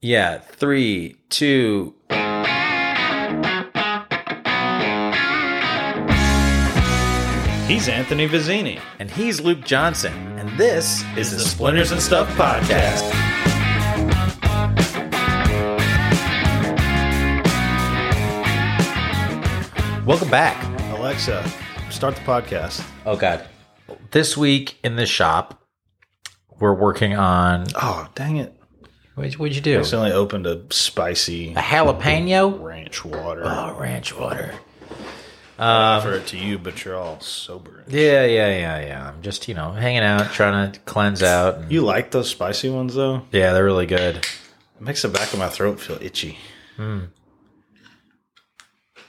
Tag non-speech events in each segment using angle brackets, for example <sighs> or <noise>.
Yeah, three, two. He's Anthony Vizzini. And he's Luke Johnson. And this is the Splinters and Stuff Podcast. Welcome back. Alexa, start the podcast. Oh, God. This week in the shop, we're working on. Oh, dang it. What'd, what'd you do? It's only opened a spicy A jalapeno? ranch water. Oh, ranch water. I offer it to you, but you're all sober. Yeah, yeah, yeah, yeah. I'm just, you know, hanging out, trying to cleanse out. and- You like those spicy ones, though? yeah, they're really good. It makes the back of my throat feel itchy. Hmm.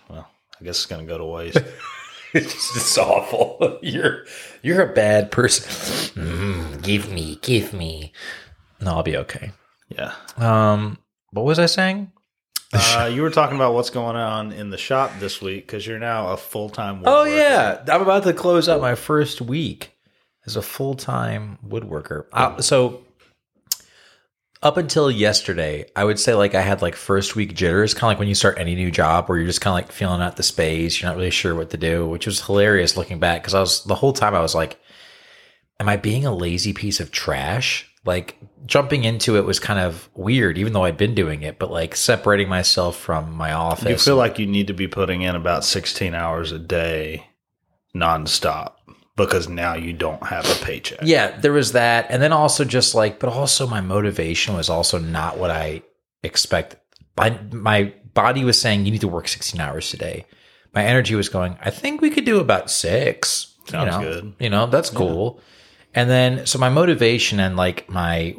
Well, I guess it's going to go to waste. It's <laughs> just <laughs> it's awful. <laughs> You're you're a bad person. Mm, give me, give me. No, I'll be okay. Yeah. Um, what was I saying? Uh, you were talking about what's going on in the shop this week because you're now a full time. Oh yeah, I'm about to close out my first week as a full time woodworker. Uh, so up until yesterday, I would say like I had like first week jitters, kind of like when you start any new job, where you're just kind of like feeling out the space, you're not really sure what to do, which was hilarious looking back because I was the whole time I was like, "Am I being a lazy piece of trash?" Like jumping into it was kind of weird, even though I'd been doing it, but like separating myself from my office. You feel like you need to be putting in about 16 hours a day nonstop because now you don't have a paycheck. yeah, there was that, and then also just like, but also my motivation was also not what I expect. My my body was saying you need to work sixteen hours today. My energy was going. I think we could do about six. Sounds you know, good. You know, that's cool. And then so my motivation and like my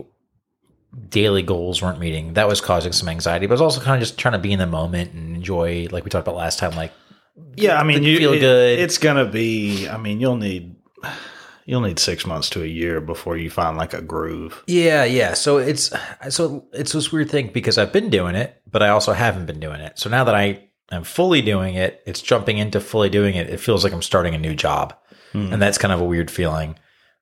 daily goals weren't meeting. That was causing some anxiety, but I was also kind of just trying to be in the moment and enjoy, like we talked about last time, like Yeah, I mean, you feel it- good. It's gonna be. I mean, you'll need you'll need six months to a year before you find like a groove. Yeah, yeah. So it's so it's this weird thing because I've been doing it, but I also haven't been doing it. So now that I am fully doing it, it's jumping into fully doing it. It feels like I'm starting a new job, Hmm. and that's kind of a weird feeling.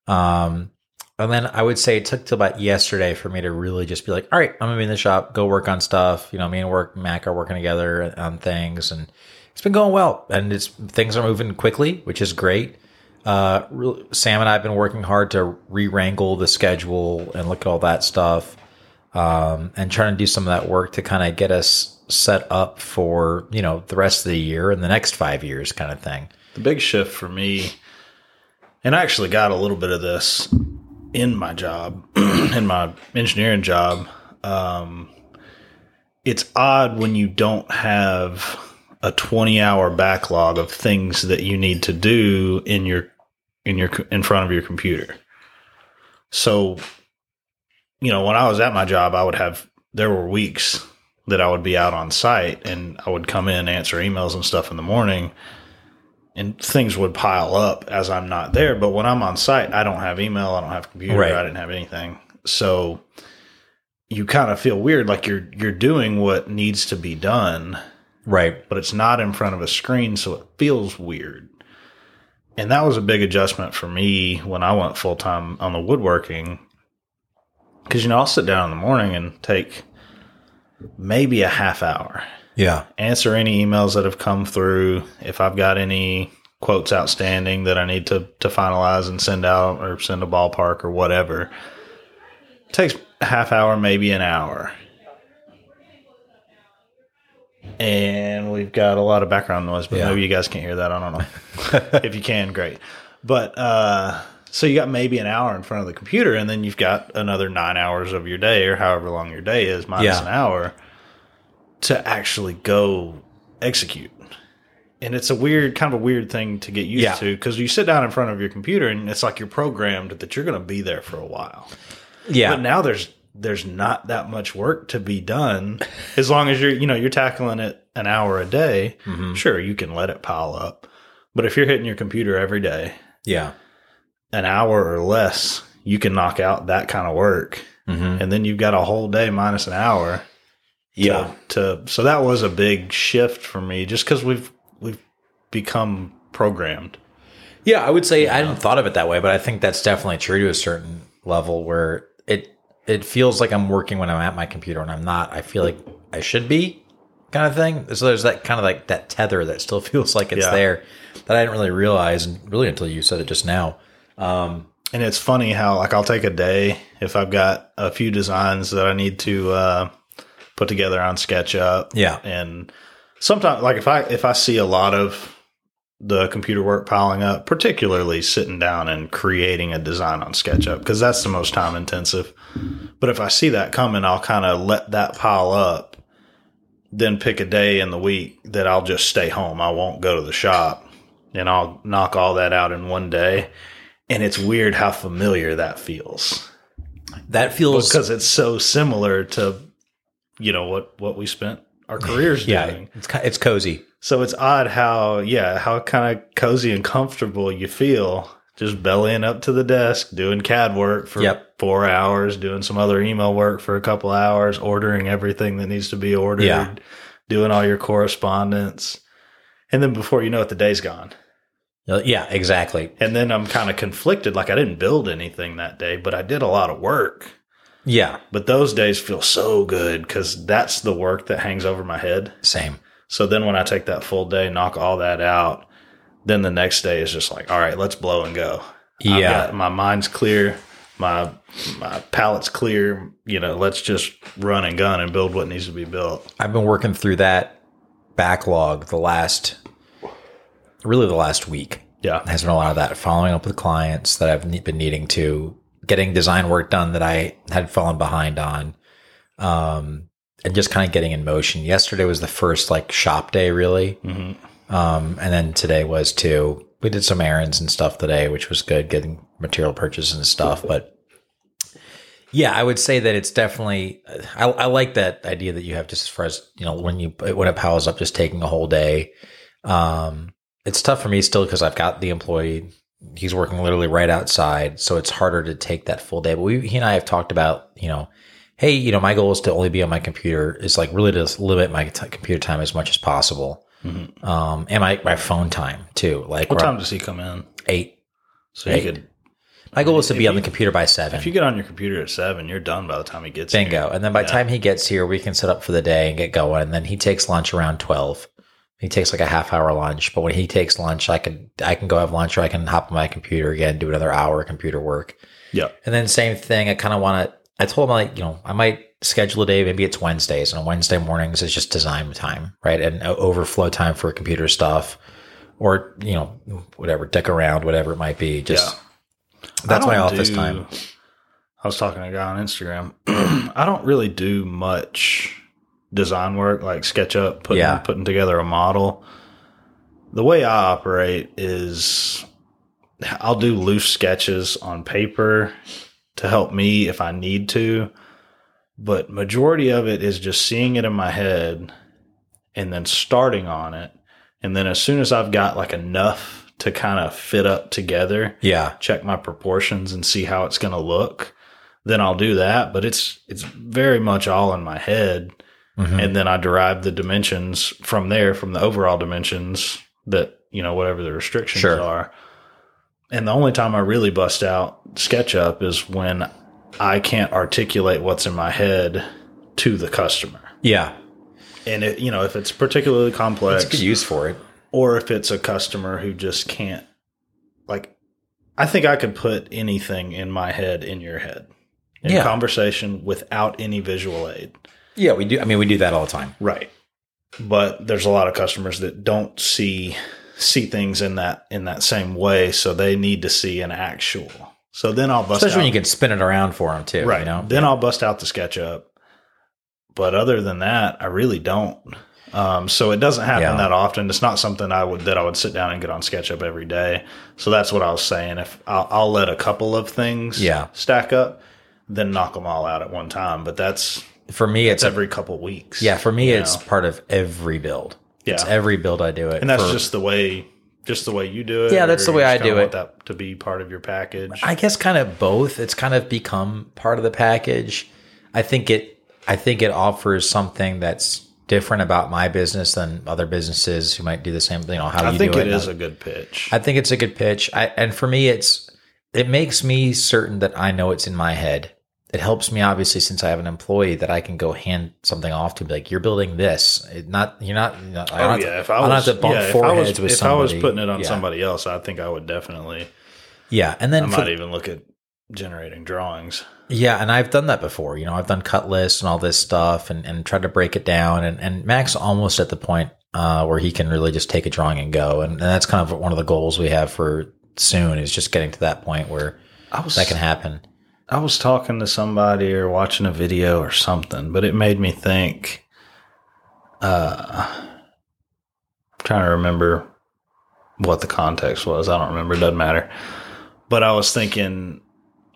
Um, and then I would say it took till about yesterday for me to really just be like, all right, I'm gonna be in the shop, go work on stuff. You know, me and work Mac are working together on things, and it's been going well, and it's things are moving quickly, which is great. Uh, re- Sam and I have been working hard to re-wrangle the schedule and look at all that stuff, um, and trying to do some of that work to kind of get us set up for you know the rest of the year and the next five years, kind of thing. The big shift for me, and I actually got a little bit of this in my job, <clears throat> in my engineering job. Um, it's odd when you don't have a 20 hour backlog of things that you need to do in your in your in front of your computer. So, you know, when I was at my job, I would have there were weeks that I would be out on site and I would come in answer emails and stuff in the morning and things would pile up as I'm not there. But when I'm on site, I don't have email, I don't have computer, Right. I didn't have anything. So you kind of feel weird, like you're you're doing what needs to be done, Right. but it's not in front of a screen, so it feels weird. And that was a big adjustment for me when I went full time on the woodworking. Because you know, I'll sit down in the morning and take maybe a half hour Yeah. answer any emails that have come through. If I've got any quotes outstanding that I need to, to finalize and send out or send a ballpark or whatever, it takes a half hour, maybe an hour. And we've got a lot of background noise, but Yeah. maybe you guys can't hear that. I don't know. <laughs> if you can, great. But uh, so you got maybe an hour in front of the computer, and then you've got another nine hours of your day, or however long your day is, minus Yeah. an hour, to actually go execute. And it's a weird, kind of a weird thing to get used Yeah. to because you sit down in front of your computer and it's like you're programmed that you're going to be there for a while. Yeah. But now there's there's not that much work to be done as long as you're you know you're tackling it an hour a day. Mm-hmm. Sure, you can let it pile up, but if you're hitting your computer every day, yeah. an hour or less, you can knock out that kind of work, Mhm. and then you've got a whole day minus an hour. Yeah. To, to so that was a big shift for me, just because we've we've become programmed. Yeah, I would say I hadn't thought of it that way, but I think that's definitely true to a certain level where it it feels like I'm working when I'm at my computer and I'm not. I feel like I should be kind of thing. So there's that kind of like that tether that still <laughs> feels like it's Yeah. there that I didn't really realize and really until you said it just now. Um, And it's funny how like I'll take a day if I've got a few designs that I need to uh, put together on SketchUp. yeah. And sometimes like if I if I see a lot of the computer work piling up, particularly sitting down and creating a design on SketchUp because that's the most time intensive. But if I see that coming, I'll kind of let that pile up, then pick a day in the week that I'll just stay home. I won't go to the shop and I'll knock all that out in one day. And it's weird how familiar that feels That feels because it's so similar to, you know, what, what we spent our <laughs> careers yeah, doing. it's it's cozy. So it's odd how, yeah, how kind of cozy and comfortable you feel just bellying up to the desk, doing CAD work for Yep. four hours, doing some other email work for a couple hours, ordering everything that needs to be ordered, Yeah. doing all your correspondence. And then before you know it, the day's gone. Uh, Yeah, exactly. And then I'm kind of conflicted. Like I didn't build anything that day, but I did a lot of work. Yeah, But those days feel so good because that's the work that hangs over my head. same. So then when I take that full day, knock all that out, then the next day is just like, all right, let's blow and go. Yeah. my mind's clear. My my palate's clear. You know, let's just run and gun and build what needs to be built. I've been working through that backlog the last, really the last week. Yeah. has been a lot of that following up with clients that I've been needing to getting design work done that I had fallen behind on. Um, and just kind of getting in motion. Yesterday was the first like shop day really. hmm Um, and then today was too. We did some errands and stuff today, which was good, getting material purchases and stuff. But yeah, I would say that it's definitely. I, I like that idea that you have just as far as you know when you when it piles up, just taking a whole day. Um, it's tough for me still because I've got the employee. He's working literally right outside, so it's harder to take that full day. But we, he and I have talked about, you know, hey, you know, my goal is to only be on my computer. Is like really to limit my t- computer time as much as possible Mhm. um, and my, my phone time too. Like What time does he come in? eight. So you could. My goal is to be on you- the computer by seven. If you get on your computer at seven, you're done by the time he gets here. Bingo. And then by the Yeah. time he gets here, we can set up for the day and get going. And then he takes lunch around twelve. He takes like a half hour lunch. But when he takes lunch, I can I can go have lunch or I can hop on my computer again, do another hour of computer work. Yeah. And then same thing. I kind of want to. I told him like you know I might schedule a day. Maybe it's Wednesdays and on Wednesday mornings it's just design time, right? And uh, overflow time for computer stuff, or you know whatever dick around, whatever it might be. Just that's my office do- time. I was talking to a guy on Instagram. <clears throat> I don't really do much design work like SketchUp, putting Yeah. putting together a model. The way I operate is I'll do loose sketches on paper to help me if I need to, but majority of it is just seeing it in my head and then starting on it. And then as soon as I've got like enough to kind of fit up together, Yeah, check my proportions and see how it's going to look, then I'll do that. But it's it's very much all in my head, Mhm. and then I derive the dimensions from there, from the overall dimensions that you know whatever the restrictions Sure. are. And the only time I really bust out SketchUp is when I can't articulate what's in my head to the customer. yeah. And it, you know, if it's particularly complex, It's a good use for it. or if it's a customer who just can't like i think i could put anything in my head in your head in Yeah. conversation without any visual aid Yeah, we do. I mean, we do that all the time. right but there's a lot of customers that don't see see things in that in that same way so they need to see an actual so then i'll bust Especially when out, you can spin it around for them too. right You know. then i'll bust out the SketchUp but other than that i really don't um, so it doesn't happen Yeah. that often it's not something i would that i would sit down and get on sketchup every day so that's what i was saying if i'll, I'll let a couple of things Yeah. stack up then knock them all out at one time but that's For me, it's it's every couple weeks yeah. For me, it's know? part of every build. It's Yeah. every build I do it, and that's for- just the way just the way you do it Yeah, that's the way I do want it. that to be part of your package I guess kind of both. It's kind of become part of the package. I think it I think it offers something that's different about my business than other businesses who might do the same thing. You know, how i you think do it it. is a good pitch I think it's a good pitch. I, and for me, it's it makes me certain that I know it's in my head. It helps me obviously since I have an employee that I can go hand something off to be like, you're building this. It not you're not. You know, I Oh don't yeah, have if to, I I was, bump yeah, if I was, if somebody. I was putting it on yeah. somebody else, I think I would definitely. Yeah, and then I for- might even look at generating drawings. Yeah, and I've done that before. You know, I've done cut lists and all this stuff and, and tried to break it down. And, and Mac's almost at the point uh, where he can really just take a drawing and go. And, and that's kind of one of the goals we have for soon is just getting to that point where I was that can happen. I was talking to somebody or watching a video or something, but it made me think. Uh, trying to remember what the context was. I don't remember. It doesn't matter. But I was thinking,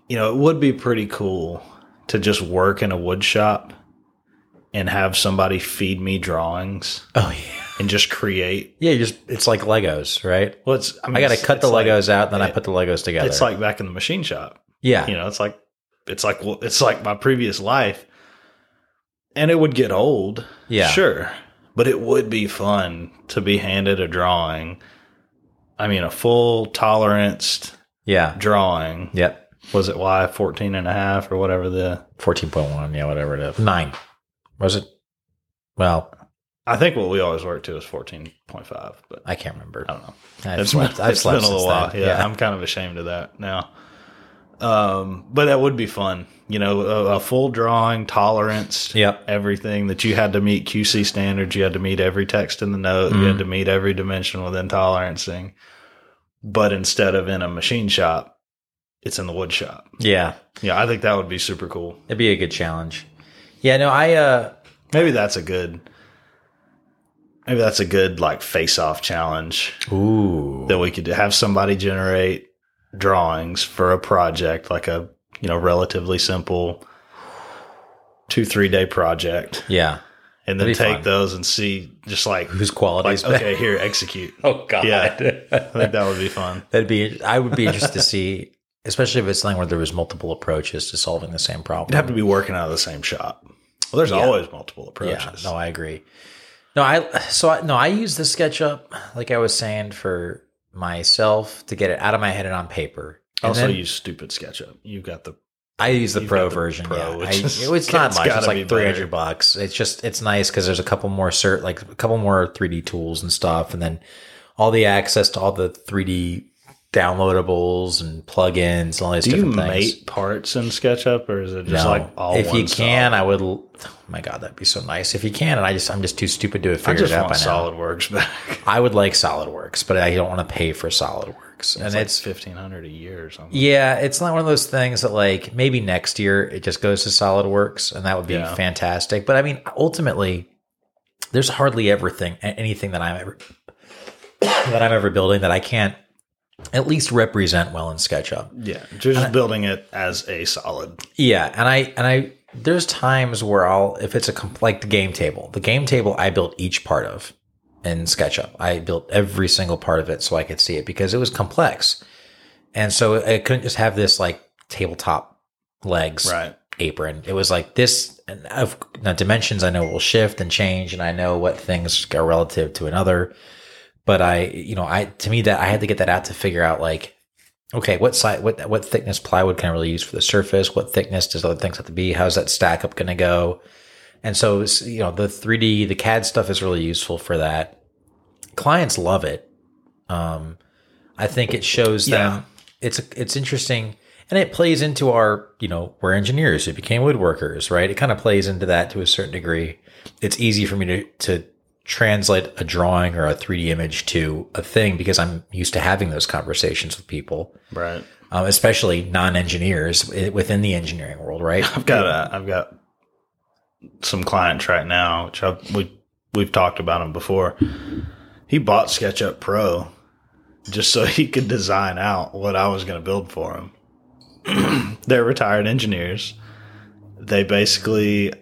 you know, it would be pretty cool to just work in a wood shop and have somebody feed me drawings Oh, yeah. and just create. Yeah, just it's like Legos, right? Well, it's, I, mean, I got to cut the it's like- Legos out, and then I put the Legos together. It's like back in the machine shop. yeah, you know it's like it's like well, it's like my previous life and it would get old Yeah. sure but it would be fun to be handed a drawing i mean a full toleranced yeah, drawing yep. was it y 14 and a half or whatever the Fourteen point one, yeah, whatever it is. Nine was it? Well, i think what we always worked to is 14.5 but I can't remember. i don't know I've it's slept, been, I've it's slept been a little while then. yeah, i'm kind of ashamed of that now um but that would be fun you know a, a full drawing tolerance Yep. everything that you had to meet QC standards. You had to meet every text in the note. You had to meet every dimension within tolerancing. But instead of in a machine shop, it's in the wood shop. Yeah, Yeah, I think that would be super cool. it'd be a good challenge. Yeah, no, I uh, Maybe that's a good. Maybe that's a good like face-off challenge ooh, that we could have somebody generate drawings for a project, like a you know relatively simple two three day project, yeah. and then take fun. those and see just like Whose quality like okay here execute. <laughs> Oh god. Yeah. I think that would be fun. <laughs> That'd be. I would be interested to see, especially if it's something where there was multiple approaches to solving the same problem. You'd have to be working out of the same shop. Well, there's Yeah. always multiple yeah. approaches. No, I agree. No, I so I, no, I use the SketchUp like I was saying for myself to get it out of my head and on paper. And also then use stupid SketchUp. You got the I use the pro the version. Pro, yeah, I, <laughs> is- it's not it's much. It's like three hundred bucks. It's just it's nice because there's a couple more cert like a couple more three D tools and stuff, and then all the access to all the three D downloadables and plugins and all these Do you different things. mate parts in SketchUp, or is it just No. like all? if you can, solid? I would. Oh my god, that'd be so nice. If you can, and I just I'm just too stupid to have figured it out want by now. SolidWorks back. <laughs> I would like SolidWorks, but I don't want to pay for SolidWorks, and It's like it's fifteen hundred a year or something. yeah, it's not one of those things that like maybe next year it just goes to SolidWorks, and that would be Yeah. fantastic. But I mean, ultimately, there's hardly ever thing anything that I'm ever <coughs> that I'm ever building that I can't at least represent well in SketchUp. Yeah, just building it as a solid. Yeah, and I and I there's times where I'll if it's a comp- like the game table. The game table I built each part of in SketchUp. I built every single part of it so I could see it because it was complex. And so I couldn't just have this like tabletop legs Right. apron. It was like this and of now dimensions I know will shift and change and I know what things are relative to another. But I, you know, I to me that I had to get that out to figure out like okay, what size, what what thickness plywood can I really use for the surface? What thickness does other things have to be? How's that stack up going to go? And so, you know, the 3D, the CAD stuff is really useful for that. Clients love it. Um, I think it shows Yeah. them it's it's interesting, and it plays into our, you know, we're engineers who became woodworkers, right? It kind of plays into that to a certain degree. It's easy for me to to translate a drawing or a 3D image to a thing because I'm used to having those conversations with people, Right. um, especially non-engineers within the engineering world, right? I've got a, I've got some clients right now, which I've, we we've talked about him before. He bought SketchUp Pro just so he could design out what I was going to build for him. <clears throat> They're retired engineers. They basically,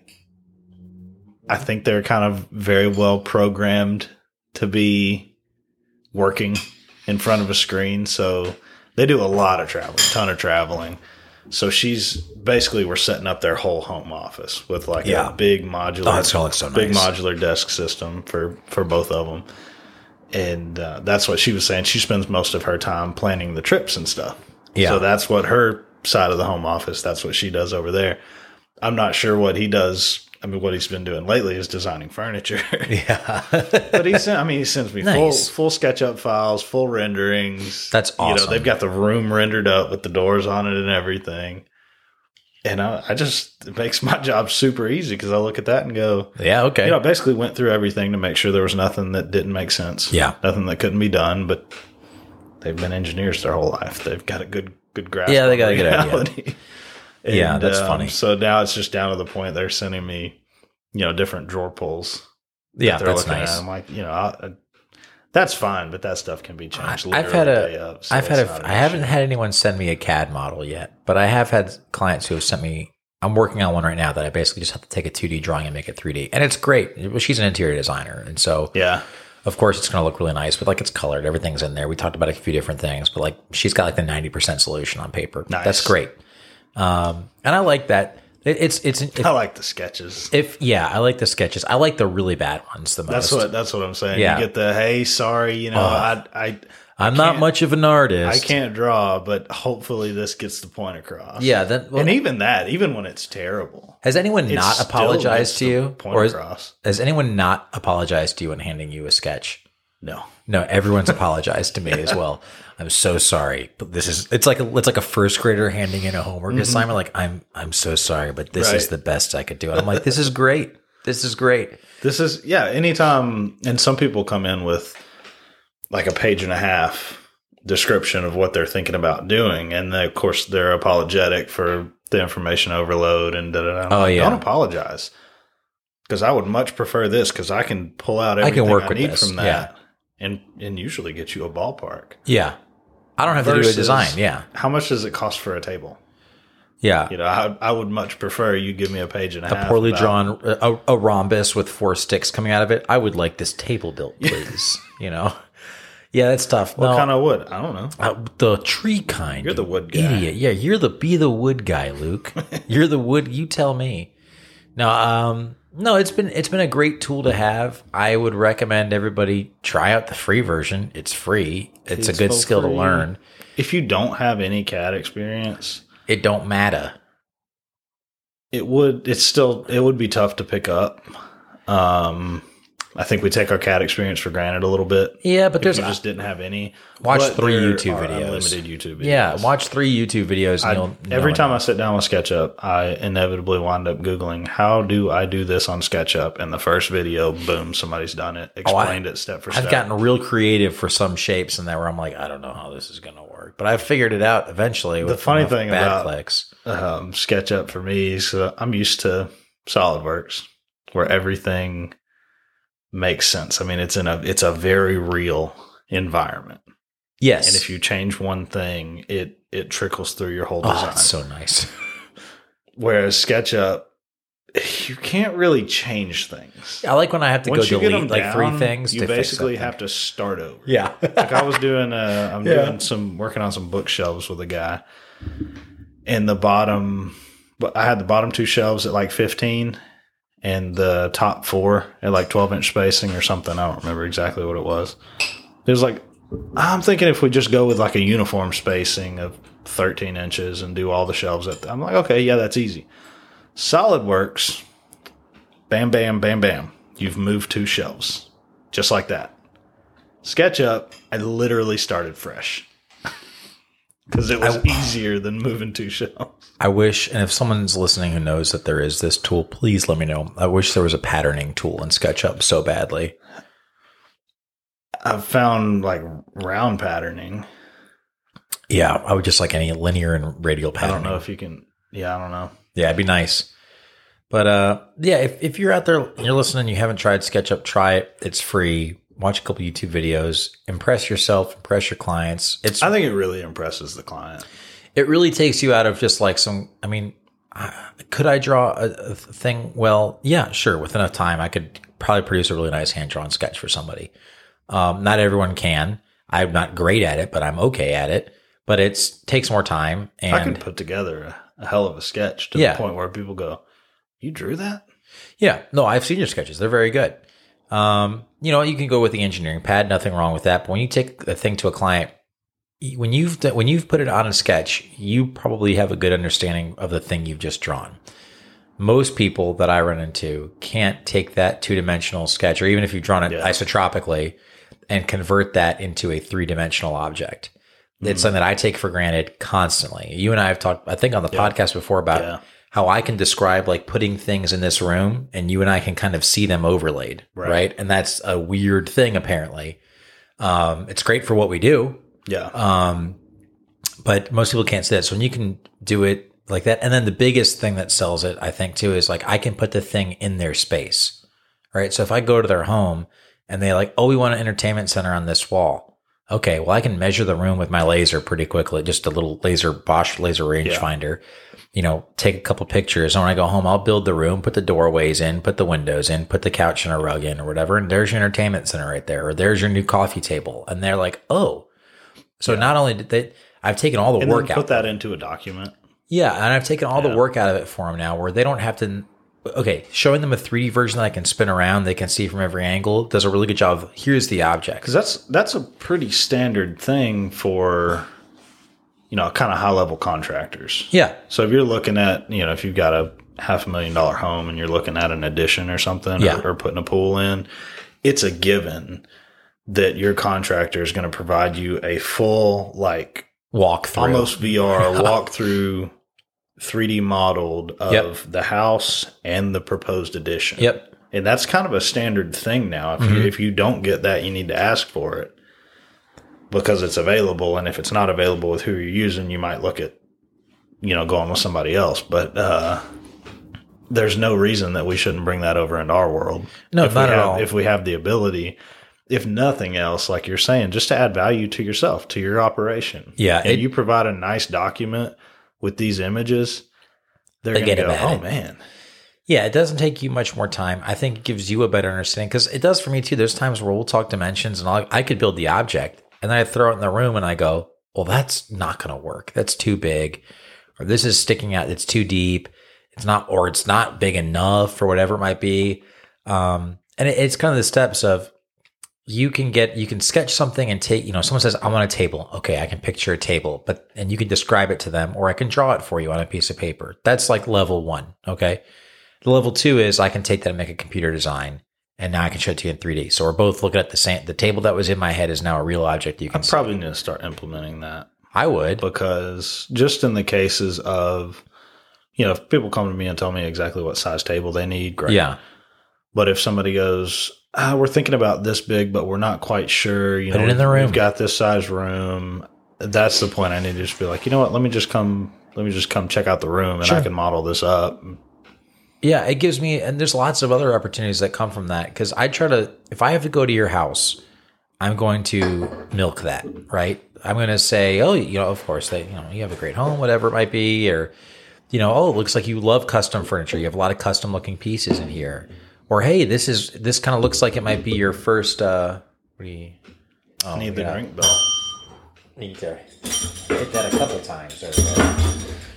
I think they're kind of very well programmed to be working in front of a screen. So they do a lot of traveling, ton of traveling. So she's basically we're setting up their whole home office with like Yeah. a big modular, Oh, so big nice. modular desk system for for both of them. And uh, that's what she was saying. She spends most of her time planning the trips and stuff. Yeah. So that's what her side of the home office. That's what she does over there. I'm not sure what he does. I mean, what he's been doing lately is designing furniture. <laughs> Yeah. but he sent. I mean, he sends me Nice. full full SketchUp files, full renderings. That's You know, awesome. they've got the room rendered up with the doors on it and everything. And I, I just it makes my <laughs> job super easy because I look at that and go, yeah. Okay. you know, I basically went through everything to make sure there was nothing that didn't make sense. Yeah. nothing that couldn't be done. But they've been engineers their whole life. They've got a good good grasp. Yeah, they got a good idea. <laughs> reality. Yeah, that's um, funny. So now it's just down to the point they're sending me, you know, different drawer pulls yeah, that's nice. at. I'm like, you know, I, I- that's fine, but that stuff can be changed. I- I've had a, of, so have had a, I haven't had anyone send me a CAD model yet, but I have had clients who have sent me. I'm working on one right now that I basically just have to take a 2D drawing and make it 3D, and it's great. She's an interior designer, and so Yeah, of course it's going to look really nice. But like it's colored, everything's in there. We talked about a few different things, but like she's got like the 90 percent solution on paper. Nice. That's great, um, and I like that. It, it's it's if, I like the sketches. if yeah, I like the sketches. I like the really bad ones the most. That's what that's what I'm saying. Yeah. You get the hey, sorry, you know, I I I'm not much of an artist. I can't draw, but hopefully this gets the point across. Yeah, that well, and even that, even when it's terrible, has anyone not apologized to you, Point or is, across. has anyone not apologized to you in handing you a sketch? No, No, everyone's <laughs> apologized to me as well. I'm so sorry, but this is it's like a, it's like a first grader handing in a homework assignment. Like I'm I'm so sorry, but this is Mm-hmm. The best I could do. And I'm like, this is great. This is great. This is yeah. Anytime, and some people come in with like a page and a half description of what they're thinking about doing, and they, of course they're apologetic for the information overload and da da da. Oh, like, yeah. don't apologize because I would much prefer this because I can pull out I can everything I, work with need this, from that, and and usually get you a ballpark. Yeah, I don't have to do a design. Yeah, How much does it cost for a table? yeah. You know, I, I would much prefer you give me a page and a, A poorly drawn a, a rhombus with four sticks coming out of it. I would like this table built, <laughs> please. you know, yeah, that's tough. What no, kind of wood? I don't know. Uh, the tree kind. You're the wood guy. Idiot. Yeah, you're the be the wood guy, Luke. <laughs> you're the wood. You tell me. No, um, no, it's been it's been a great tool to have. I would recommend everybody try out the free version. It's free. It's, a good skill to learn. If you don't have any CAD experience, It don't matter. it would it's still it would be tough to pick up. Um, I think we take our CAD experience for granted a little bit. Yeah, but If there's you just didn't have any. Watch But three there YouTube are videos. Unlimited YouTube videos. yeah. Watch three YouTube videos. And I- you'll every know time I sit down with SketchUp, I inevitably wind up Googling, how do I do this on SketchUp? And the first video, boom, somebody's done it, explained it step for step. Oh, I've gotten real creative for some shapes, and there where I'm like, I don't know how this is going to work, but I figured it out eventually. With the funny thing bad about- clicks. um, SketchUp for me. So I'm used to SolidWorks, where everything makes sense. I mean, it's in a it's a very real environment, Yes, and if you change one thing, it it trickles through your whole oh, design. it's so nice. Whereas SketchUp, you can't really change things. I like when I have to Once go delete like down, three things. you to basically have to start over. Yeah, like I was doing uh I'm Yeah. doing some working on some bookshelves with a guy. And the bottom but I had the bottom two shelves at like 15 and the top four at like 12 inch spacing or something. I don't remember exactly what it was. It was like I'm thinking if we just go with like a uniform spacing of 13 inches and do all the shelves at I'm like, okay, yeah, that's easy. SolidWorks, bam, bam, bam, bam. You've moved two shelves. Just like that. SketchUp, I literally started fresh because it was easier than moving two shelves. I wish, and if someone's listening who knows that there is this tool, please let me know. I wish there was a patterning tool in SketchUp so badly. I've found like round patterning. Yeah, I would just like any linear and radial pattern. I don't know if you can. Yeah, I don't know. Yeah, it'd be nice. But uh, yeah, if, if you're out there, you're listening, you haven't tried SketchUp, try it. It's free. Watch a couple YouTube videos. Impress yourself. Impress your clients. It's I think it really impresses the client. it really takes you out of just like some. I mean, could I draw a, a thing? Well, yeah, sure. With enough time, I could probably produce a really nice hand drawn sketch for somebody. Um, not everyone can. I'm not great at it, but I'm okay at it. But it's takes more time. And I can put together a, a hell of a sketch to Yeah. the point where people go, "You drew that?" Yeah, no, I've seen your sketches. They're very good. Um, you know, you can go with the engineering pad, nothing wrong with that. But when you take a thing to a client, when you've done- when you've put it on a sketch, you probably have a good understanding of the thing you've just drawn. Most people that I run into can't take that two dimensional sketch, or even if you've drawn it Yeah. isotropically, and convert that into a three dimensional object. Mm-hmm. It's something that I take for granted constantly. You and I have talked, I think, on the podcast before about Yeah. How I can describe like putting things in this room, and you and I can kind of see them overlaid, Right. right? And that's a weird thing, apparently. Um, it's great for what we do, Yeah. um, but most people can't see that. So when you can do it like that, and then the biggest thing that sells it, I think, too, is like I can put the thing in their space, right? So if I go to their home and they like, oh, we want an entertainment center on this wall. Okay, well, I can measure the room with my laser pretty quickly, just a little laser Bosch laser rangefinder. You know, take a couple pictures. And when I go home, I'll build the room, put the doorways in, put the windows in, put the couch and a rug in, or whatever. And there's your entertainment center right there, or there's your new coffee table. And they're like, oh, so not only did they, I've taken all the and work then out. put that into a document. Yeah, and I've taken all Yeah. the work out of it for them now, where they don't have to. Okay, showing them a 3D version that I can spin around, they can see from every angle, does a really good job. Of, here's the object. because that's that's a pretty standard thing for you know kind of high level contractors. Yeah, So if you're looking at you know if you've got a half a million dollar home and you're looking at an addition or something Yeah. or, or putting a pool in, it's a given that your contractor is going to provide you a full like walk through. almost VR <laughs> walkthrough 3D modeled of Yep. the house and the proposed addition. Yep. And that's kind of a standard thing now. If Mm-hmm. you if you don't get that, you need to ask for it because it's available. And if it's not available with who you're using, you might look at you know going with somebody else. But uh, there's no reason that we shouldn't bring that over into our world. No, if not at have, all. If we have the ability. If nothing else, like you're saying, just to add value to yourself, to your operation. Yeah, And it- you provide a nice document with these images, they're They going to go, oh it." man. Yeah, it doesn't take you much more time. I think it gives you a better understanding because it does for me too. There's times where we'll talk dimensions and I'll, I could build the object and then I throw it in the room and I go, well, that's not going to work. That's too big. Or this is sticking out. It's too deep. It's not, or it's not big enough or whatever it might be. Um, and it, it's kind of the steps of you can get, you can sketch something and take, you know, someone says, I want a table. Okay. I can picture a table, but, and you can describe it to them or I can draw it for you on a piece of paper. That's like level one. Okay. The level two is I can take that and make a computer design, and now I can show it to you in 3D. So we're both looking at the same. The table that was in my head is now a real object. You can. I can. see. probably need to start implementing that I would. because just in the cases of, you know, if people come to me and tell me exactly what size table they need, great. Yeah. But if somebody goes, ah, we're thinking about this big, but we're not quite sure, you Put know, it in the room. we've got this size room. That's the point. I need to just be like, you know what? Let me just come. Let me just come check out the room, and I can model this up. Yeah, it gives me, and there's lots of other opportunities that come from that because I try to, if I have to go to your house, I'm going to milk that, right? I'm going to say, oh, you know, of course, they, you know, you have a great home, whatever it might be, or, you know, oh, it looks like you love custom furniture. You have a lot of custom looking pieces in here, or hey, this is this kind of looks like it might be your first. uh What do you? Oh, need the yeah. drink bell. Need to hit that a couple times. Over there.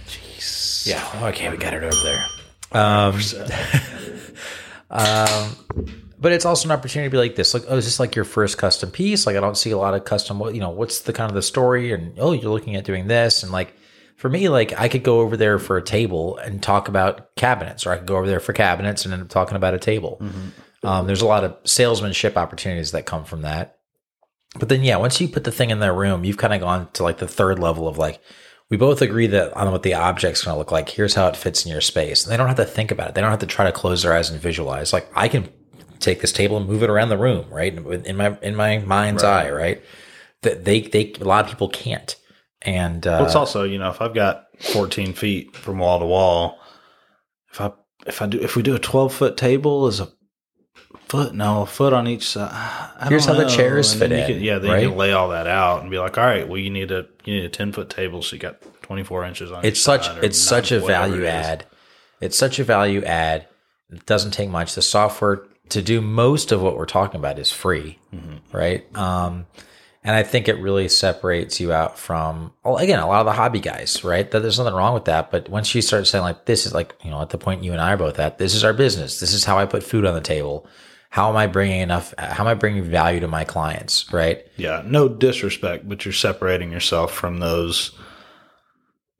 Jeez. Yeah. Okay, we got it over there. Um, <laughs> um, but it's also an opportunity to be like this. Like, oh, is this like your first custom piece? Like, I don't see a lot of custom. What you know? What's the kind of the story? And oh, you're looking at doing this, and like for me, like I could go over there for a table and talk about cabinets, or I could go over there for cabinets and end up talking about a table. Um, there's a lot of salesmanship opportunities that come from that. But then, yeah, once you put the thing in their room, you've kind of gone to like the third level of like, we both agree that on what the object's going to look like. Here's how it fits in your space. And they don't have to think about it. They don't have to try to close their eyes and visualize. Like I can take this table and move it around the room, right? In my in my mind's eye, right? That they they a lot of people can't. And uh, Well, it's also you know if I've got 14 feet from wall to wall, if I if I do if we do a 12 foot table is a foot no a foot on each side. I Here's how the chairs And fit in, can- yeah, then right? you can lay all that out and be like, all right, well you need a you need a 10 foot table, so you got 24 inches on. it's each such side it's such a value it is. add. It's such a value add. It doesn't take much. The software to do most of what we're talking about is free, Mm-hmm. right? Um, and I think it really separates you out from well, again a lot of the hobby guys, right? That there's nothing wrong with that, but once you start saying like this is like you know at the point you and I are both at, this is our business. This is how I put food on the table. How am I bringing enough? How am I bringing value to my clients? Right? Yeah, no disrespect, but you're separating yourself from those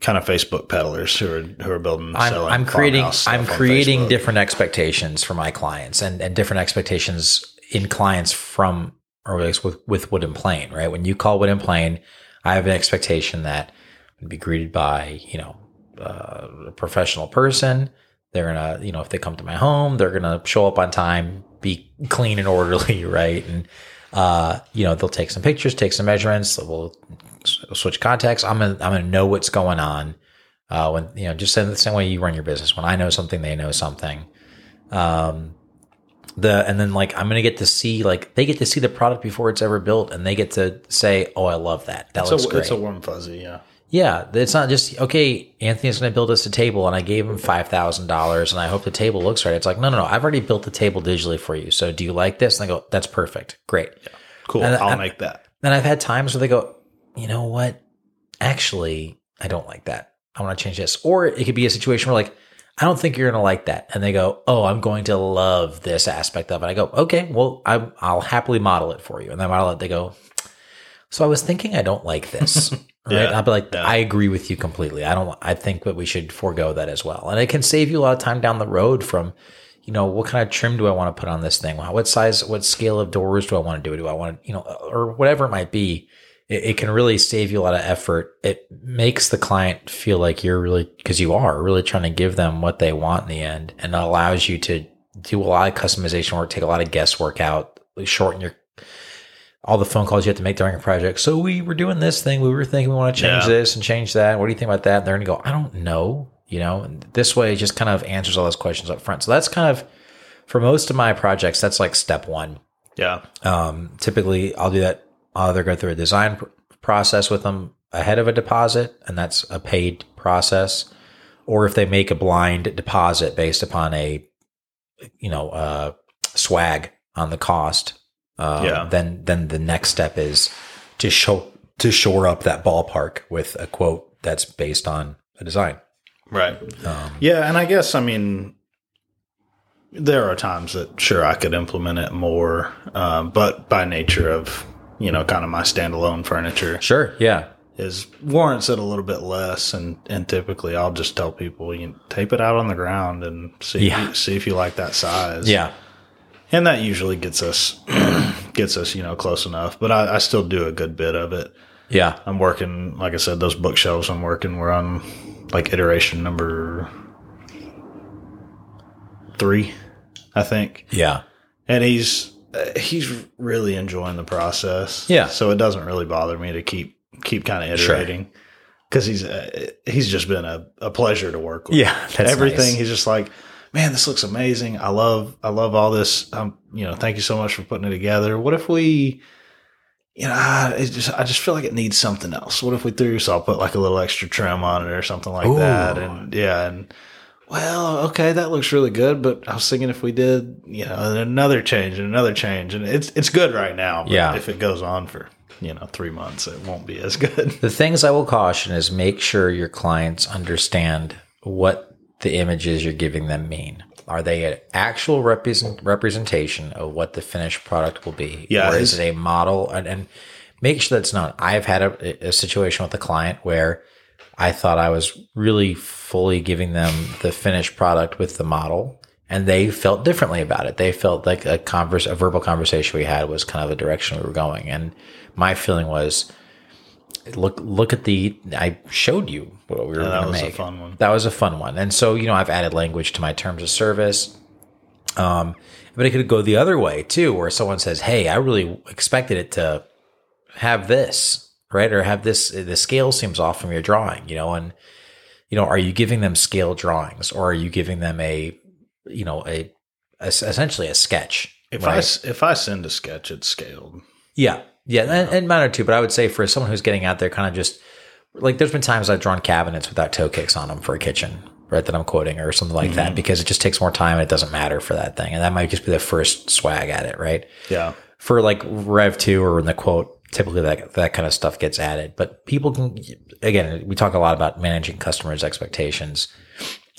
kind of Facebook peddlers who are who are building. I'm, selling I'm creating I'm creating different expectations for my clients and and different expectations in clients from or with with Wood and Plain, right? When you call Wood and Plain, I have an expectation that I'm be greeted by you know uh, a professional person. They're gonna you know if they come to my home, they're gonna show up on time, be clean and orderly, <laughs> right? And uh, you know they'll take some pictures, take some measurements, we'll switch contacts. I'm gonna I'm gonna know what's going on uh, when you know just in the same way you run your business when i know something they know something um the and then like i'm gonna get to see like they get to see the product before it's ever built and they get to say oh i love that that It's looks a, great it's a warm fuzzy, yeah. Yeah it's not just okay anthony's gonna build us a table and i gave him $5000 and i hope the table looks right it's like no no no i've already built the table digitally for you so do you like this and they go that's perfect great Cool. And- I'll and- make that. and I've had times where they go, you know what? Actually, I don't like that. I want to change this. Or it could be a situation where like, I don't think you're going to like that. And they go, oh, I'm going to love this aspect of it. I go, okay, well, I, I'll happily model it for you. And then model it. They go, so I was thinking I don't like this. <laughs> Right. Yeah, I'll be like, yeah. I agree with you completely. I don't, I think that we should forego that as well. And it can save you a lot of time down the road from, you know, what kind of trim do I want to put on this thing? What size, what scale of doors do I want to do? Do I want to, you know, or whatever it might be? It, it can really save you a lot of effort. It makes the client feel like you're really, because you are really trying to give them what they want in the end, and it allows you to do a lot of customization work, take a lot of guesswork out, shorten your all the phone calls you have to make during a project. So we were doing this thing. We were thinking we want to change Yeah. this and change that. What do you think about that? And they're going to go, I don't know. You know, and this way it just kind of answers all those questions up front. So that's kind of for most of my projects. That's like step one. Yeah. Um, typically, I'll do that. I'll either go through a design pr- process with them ahead of a deposit, and that's a paid process, or if they make a blind deposit based upon a, you know, uh, swag on the cost, um, Yeah. then then the next step is to show to shore up that ballpark with a quote that's based on a design. Right. Um, Yeah, and I guess I mean there are times that sure I could implement it more, um, but by nature of you know kind of my standalone furniture sure. Yeah. is warrants it a little bit less, and and typically I'll just tell people you know, tape it out on the ground and see Yeah. if you, see if you like that size. Yeah. And that usually gets us <clears throat> gets us you know close enough. But I, I still do a good bit of it. Yeah. I'm working, like I said, those bookshelves I'm working, we're on like iteration number three, I think. Yeah. And he's, uh, he's really enjoying the process. Yeah. So it doesn't really bother me to keep, keep kind of Sure. iterating. Cause he's, uh, he's just been a, a pleasure to work with. Yeah. Everything. nice. He's just like, man, this looks amazing. I love, I love all this. Um, you know, thank you so much for putting it together. What if we, you know, I, it just, I just feel like it needs something else. What if we threw, so I'll put like a little extra trim on it or something like Ooh. that. And yeah. And well, okay, that looks really good. But I was thinking if we did, you know, another change and another change and it's, it's good right now. But Yeah. If it goes on for, you know, three months, it won't be as <laughs> good. The things I will caution is make sure your clients understand what the images you're giving them mean. Are they an actual represent, representation of what the finished product will be? Yeah, Or is it a model? And, and make sure that's known. I've had a, a situation with a client where I thought I was really fully giving them the finished product with the model. And they felt differently about it. They felt like a converse, a verbal conversation we had was kind of the direction we were going. And my feeling was, look look at the I showed you what we were Yeah, that going to was a fun one. That was a fun one. And so, you know, I've added language to my terms of service. Um, but it could go the other way too, where someone says, Hey, I really expected it to have this, right? Or have this, the scale seems off from your drawing, you know, and, you know, are you giving them scale drawings or are you giving them a, you know, a, a essentially a sketch? If I, right? s- if I send a sketch, it's scaled. Yeah. Yeah. And, and mine are too. But I would say for someone who's getting out there, kind of just like there's been times I've drawn cabinets without toe kicks on them for a kitchen, right? That I'm quoting or something like that mm-hmm. because it just takes more time and it doesn't matter for that thing. And that might just be the first swag at it, right? Yeah. For like Rev 2 or in the quote, typically that, that kind of stuff gets added. But people can, again, we talk a lot about managing customers' expectations.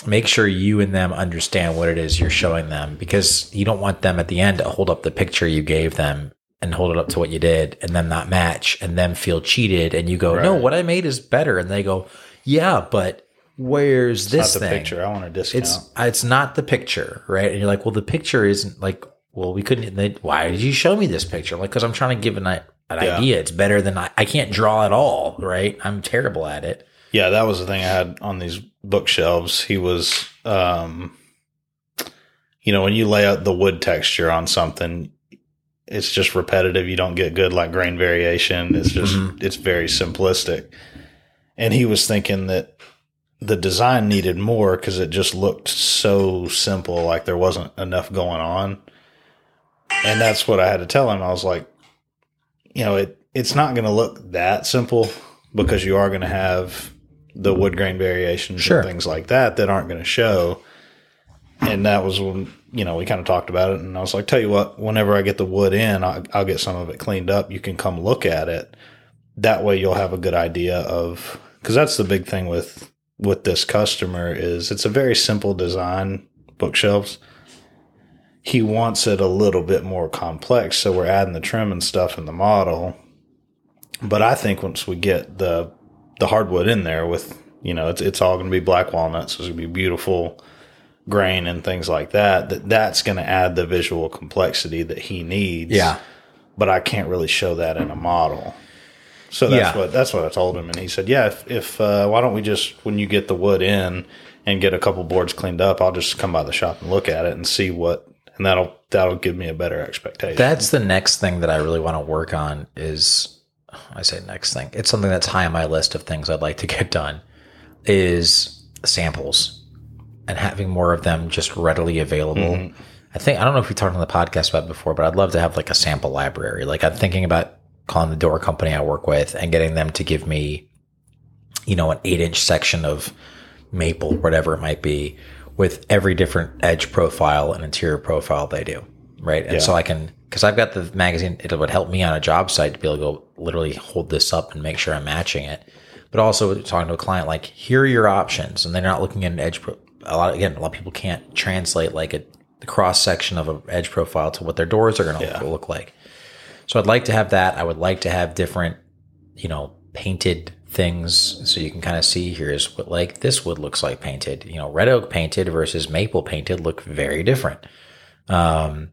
make sure you and them understand what it is you're showing them because you don't want them at the end to hold up the picture you gave them and hold it up to what you did and then not match and them feel cheated and you go, no, what I made is better. And they go, yeah, but where's Not this the thing? picture. I want a discount. It's it's not the picture, right? And you're like, well, the picture isn't like, well, we couldn't. They, why did you show me this picture? I'm like, because I'm trying to give an, an Yeah. idea. It's better than I. I can't draw at all, right? I'm terrible at it. Yeah, that was the thing I had on these bookshelves. He was, um, you know, when you lay out the wood texture on something, it's just repetitive. You don't get good like grain variation. It's just, Mhm. it's very simplistic. And he was thinking that the design needed more because it just looked so simple, like there wasn't enough going on. And that's what I had to tell him. I was like, you know, it it's not going to look that simple because you are going to have the wood grain variations Sure. and things like that that aren't going to show. And that was when you know we kind of talked about it, and I was like, "Tell you what, whenever I get the wood in, I'll, I'll get some of it cleaned up. You can come look at it. That way, you'll have a good idea of because that's the big thing with with this customer is it's a very simple design bookshelves. He wants it a little bit more complex, so we're adding the trim and stuff in the model. But I think once we get the the hardwood in there with you know it's it's all going to be black walnuts, so it's going to be beautiful grain and things like that. That that's going to add the visual complexity that he needs. Yeah. But I can't really show that in a model. So that's Yeah. what that's what I told him, and he said, "Yeah, if, if uh, why don't we just when you get the wood in and get a couple boards cleaned up, I'll just come by the shop and look at it and see what, and that'll that'll give me a better expectation." That's the next thing that I really want to work on. Is I say next thing? It's something that's high on my list of things I'd like to get done. Is samples and having more of them just readily available. Mm-hmm. I think I don't know if we talked on the podcast about it before, but I'd love to have like a sample library. Like I'm thinking about calling the door company I work with and getting them to give me, you know, an eight inch section of maple, whatever it might be, with every different edge profile and interior profile they do. Right. And Yeah. so I can, because I've got the magazine, it would help me on a job site to be able to go literally hold this up and make sure I'm matching it. But also talking to a client, like, here are your options. And they're not looking at an edge. Pro- a lot, again, a lot of people can't translate like a the cross section of an edge profile to what their doors are going to Yeah. look like. So I'd like to have that. I would like to have different, you know, painted things so you can kind of see here's what like this wood looks like painted. You know, red oak painted versus maple painted look very different. Um,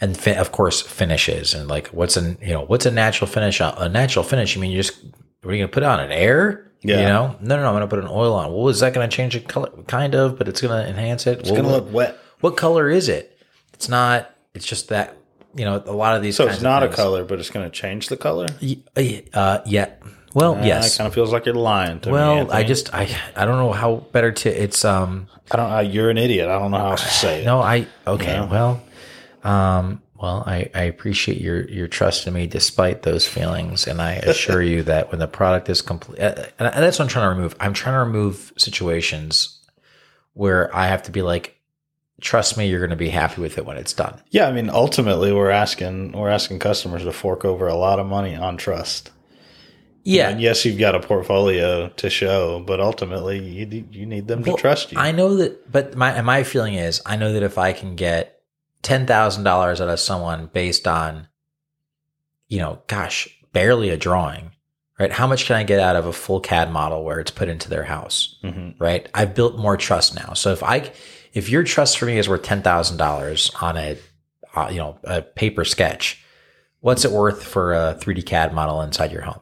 and of course finishes and like what's an you know what's a natural finish a natural finish? You mean you just what are you gonna put on an air? Yeah. You know, no, no, no. I'm gonna put an oil on. Well, is that gonna change the color? Kind of, but it's gonna enhance it. it's going to look wet. What color is it? It's not. It's just that you know a lot of these. So it's not a color, but it's going to change the color. Uh, yeah. Well, yes. it kind of feels like you're lying to me. Well, I just I I don't know how better to. It's um I don't. Uh, you're an idiot. I don't know how else to say it. no I okay Yeah. well um well I I appreciate your your trust in me despite those feelings and I assure you <laughs> that when the product is complete uh, and and that's what I'm trying to remove. I'm trying to remove situations where I have to be like, trust me, you're going to be happy with it when it's done. Yeah, I mean, ultimately, we're asking we're asking customers to fork over a lot of money on trust. Yeah, And yes, you've got a portfolio to show, but ultimately, you need- you need them Well, to trust you. I know that, but my and my feeling is, I know that if I can get ten thousand dollars out of someone based on, you know, gosh, barely a drawing, right? How much can I get out of a full CAD model where it's put into their house, Mhm. right? I've built more trust now. So if I, if your trust for me is worth ten thousand dollars on a, uh, you know, a paper sketch, what's it worth for a three D CAD model inside your home?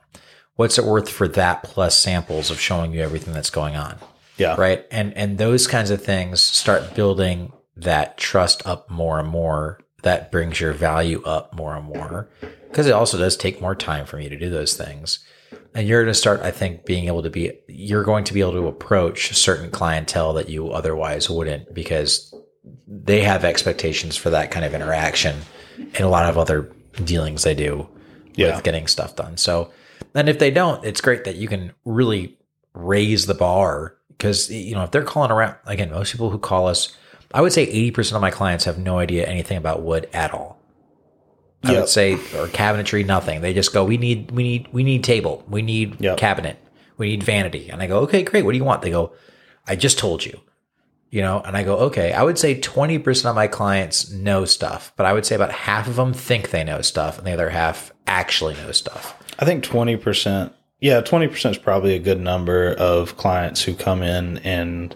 What's it worth for that plus samples of showing you everything that's going on? Yeah, right and and those kinds of things start building that trust up more and more that brings your value up more and more because it also does take more time for me to do those things and you're going to start i think being able to be you're going to be able to approach certain clientele that you otherwise wouldn't because they have expectations for that kind of interaction and a lot of other dealings they do Yeah. with getting stuff done so and if they don't it's great that you can really raise the bar because you know if they're calling around again most people who call us i would say 80% of my clients have no idea anything about wood at all. I Yep. would say or cabinetry nothing. They just go we need we need we need table. We need Yep. cabinet. We need vanity. And i go okay great. What do you want? They go i just told you. You know, and I go, okay, I would say 20% of my clients know stuff, but I would say about half of them think they know stuff and the other half actually know stuff. I think 20%, yeah, 20% is probably a good number of clients who come in and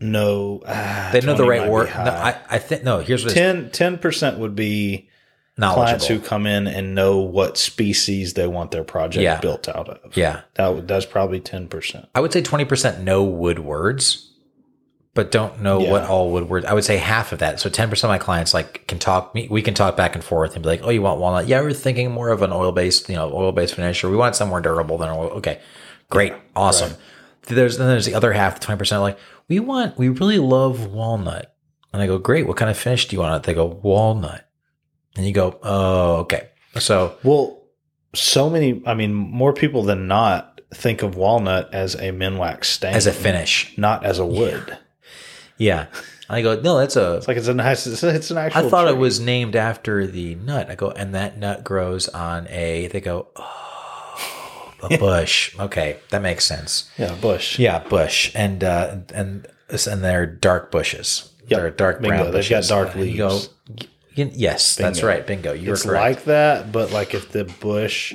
know. ah, They know the right word. No. I, I think, no, here's what 10, 10% would be clients who come in and know what species they want their project Yeah. built out of. yeah. That that's probably 10%. I would say 20% know wood words, but don't know Yeah. what all wood words. I would say half of that. So 10% of my clients like can talk, me- we can talk back and forth and be like, oh, you want walnut? Yeah, we're thinking more of an oil based, you know, oil based finish, or we want somewhere durable than oil. Okay, great. Awesome. There's, then there's the other half, 20% like, we want, we really love walnut. And I go, great. What kind of finish do you want? They go, walnut. And you go, oh, okay. So Well, so many, I mean, more people than not think of walnut as a minwax stain, as a finish. not as a wood. Yeah. I go, no, that's a, It's like it's a nice, it's, it's an actual. I thought it was named after the nut. I go, and that nut grows on a. They go, oh, a bush. okay, that makes sense. yeah, bush. Yeah, bush, and uh, and and they're dark bushes. Yep. They're dark Bingo. brown. They've got dark go, leaves. y- yes, that's right. Bingo. You're It's correct. like that, but like if the bush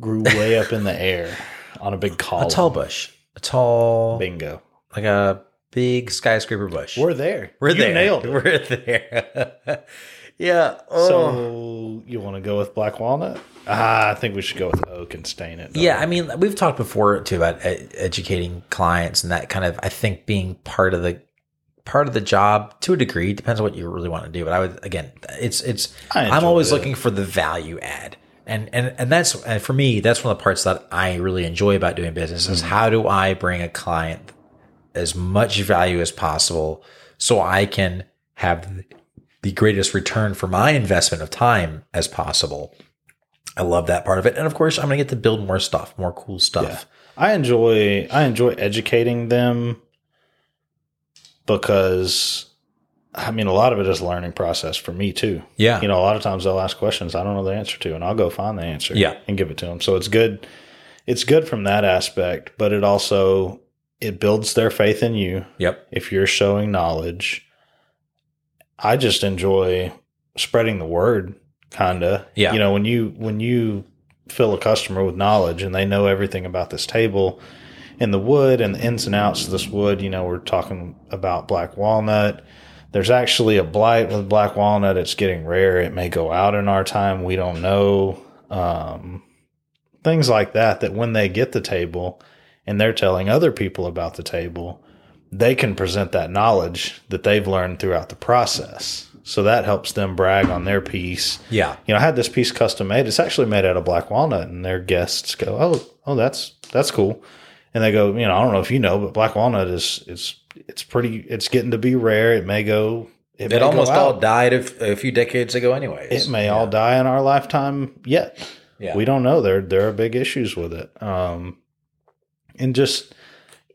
grew way up in the air on a big column. <laughs> a tall bush, a tall, Bingo. like a big skyscraper bush. We're there. We're You there. nailed it. <laughs> We're there. <laughs> yeah. Oh. So you want to go with black walnut? Ah, I think we should go with oak and stain it. Yeah, I mean, we've talked before too about educating clients and that kind of. I think being part of the part of the job to a degree depends on what you really want to do. But I would again, it's it's. I'm always it. looking for the value add, and and and that's and for me that's one of the parts that I really enjoy about doing business is Mm-hmm. how do I bring a client as much value as possible so I can have the greatest return for my investment of time as possible. I love that part of it. And of course, I'm going to get to build more stuff, more cool stuff. I enjoy I enjoy educating them because I mean a lot of it is a learning process for me too. Yeah. You know, a lot of times they'll ask questions I don't know the answer to, and I'll go find the answer Yeah. and give it to them. So it's good. It's good from that aspect, but it also it builds their faith in you Yep. if you're showing knowledge. I just enjoy spreading the word, kinda. Yeah. You know, when you when you fill a customer with knowledge and they know everything about this table and the wood and the ins and outs of this wood, you know, we're talking about black walnut. There's actually a blight with black walnut. It's getting rare. It may go out in our time. We don't know. Um, things like that, that when they get the table and they're telling other people about the table, they can present that knowledge that they've learned throughout the process. So that helps them brag on their piece. Yeah. You know, I had this piece custom made. It's actually made out of black walnut, and their guests go, "Oh, oh, that's that's cool." And they go, "You know, I don't know if you know, but black walnut is it's it's pretty. It's getting to be rare. It may go. It may almost out. all died a, a few decades ago, anyways. It may all die in our lifetime yet. Yeah. We don't know. There there are big issues with it. Um, and just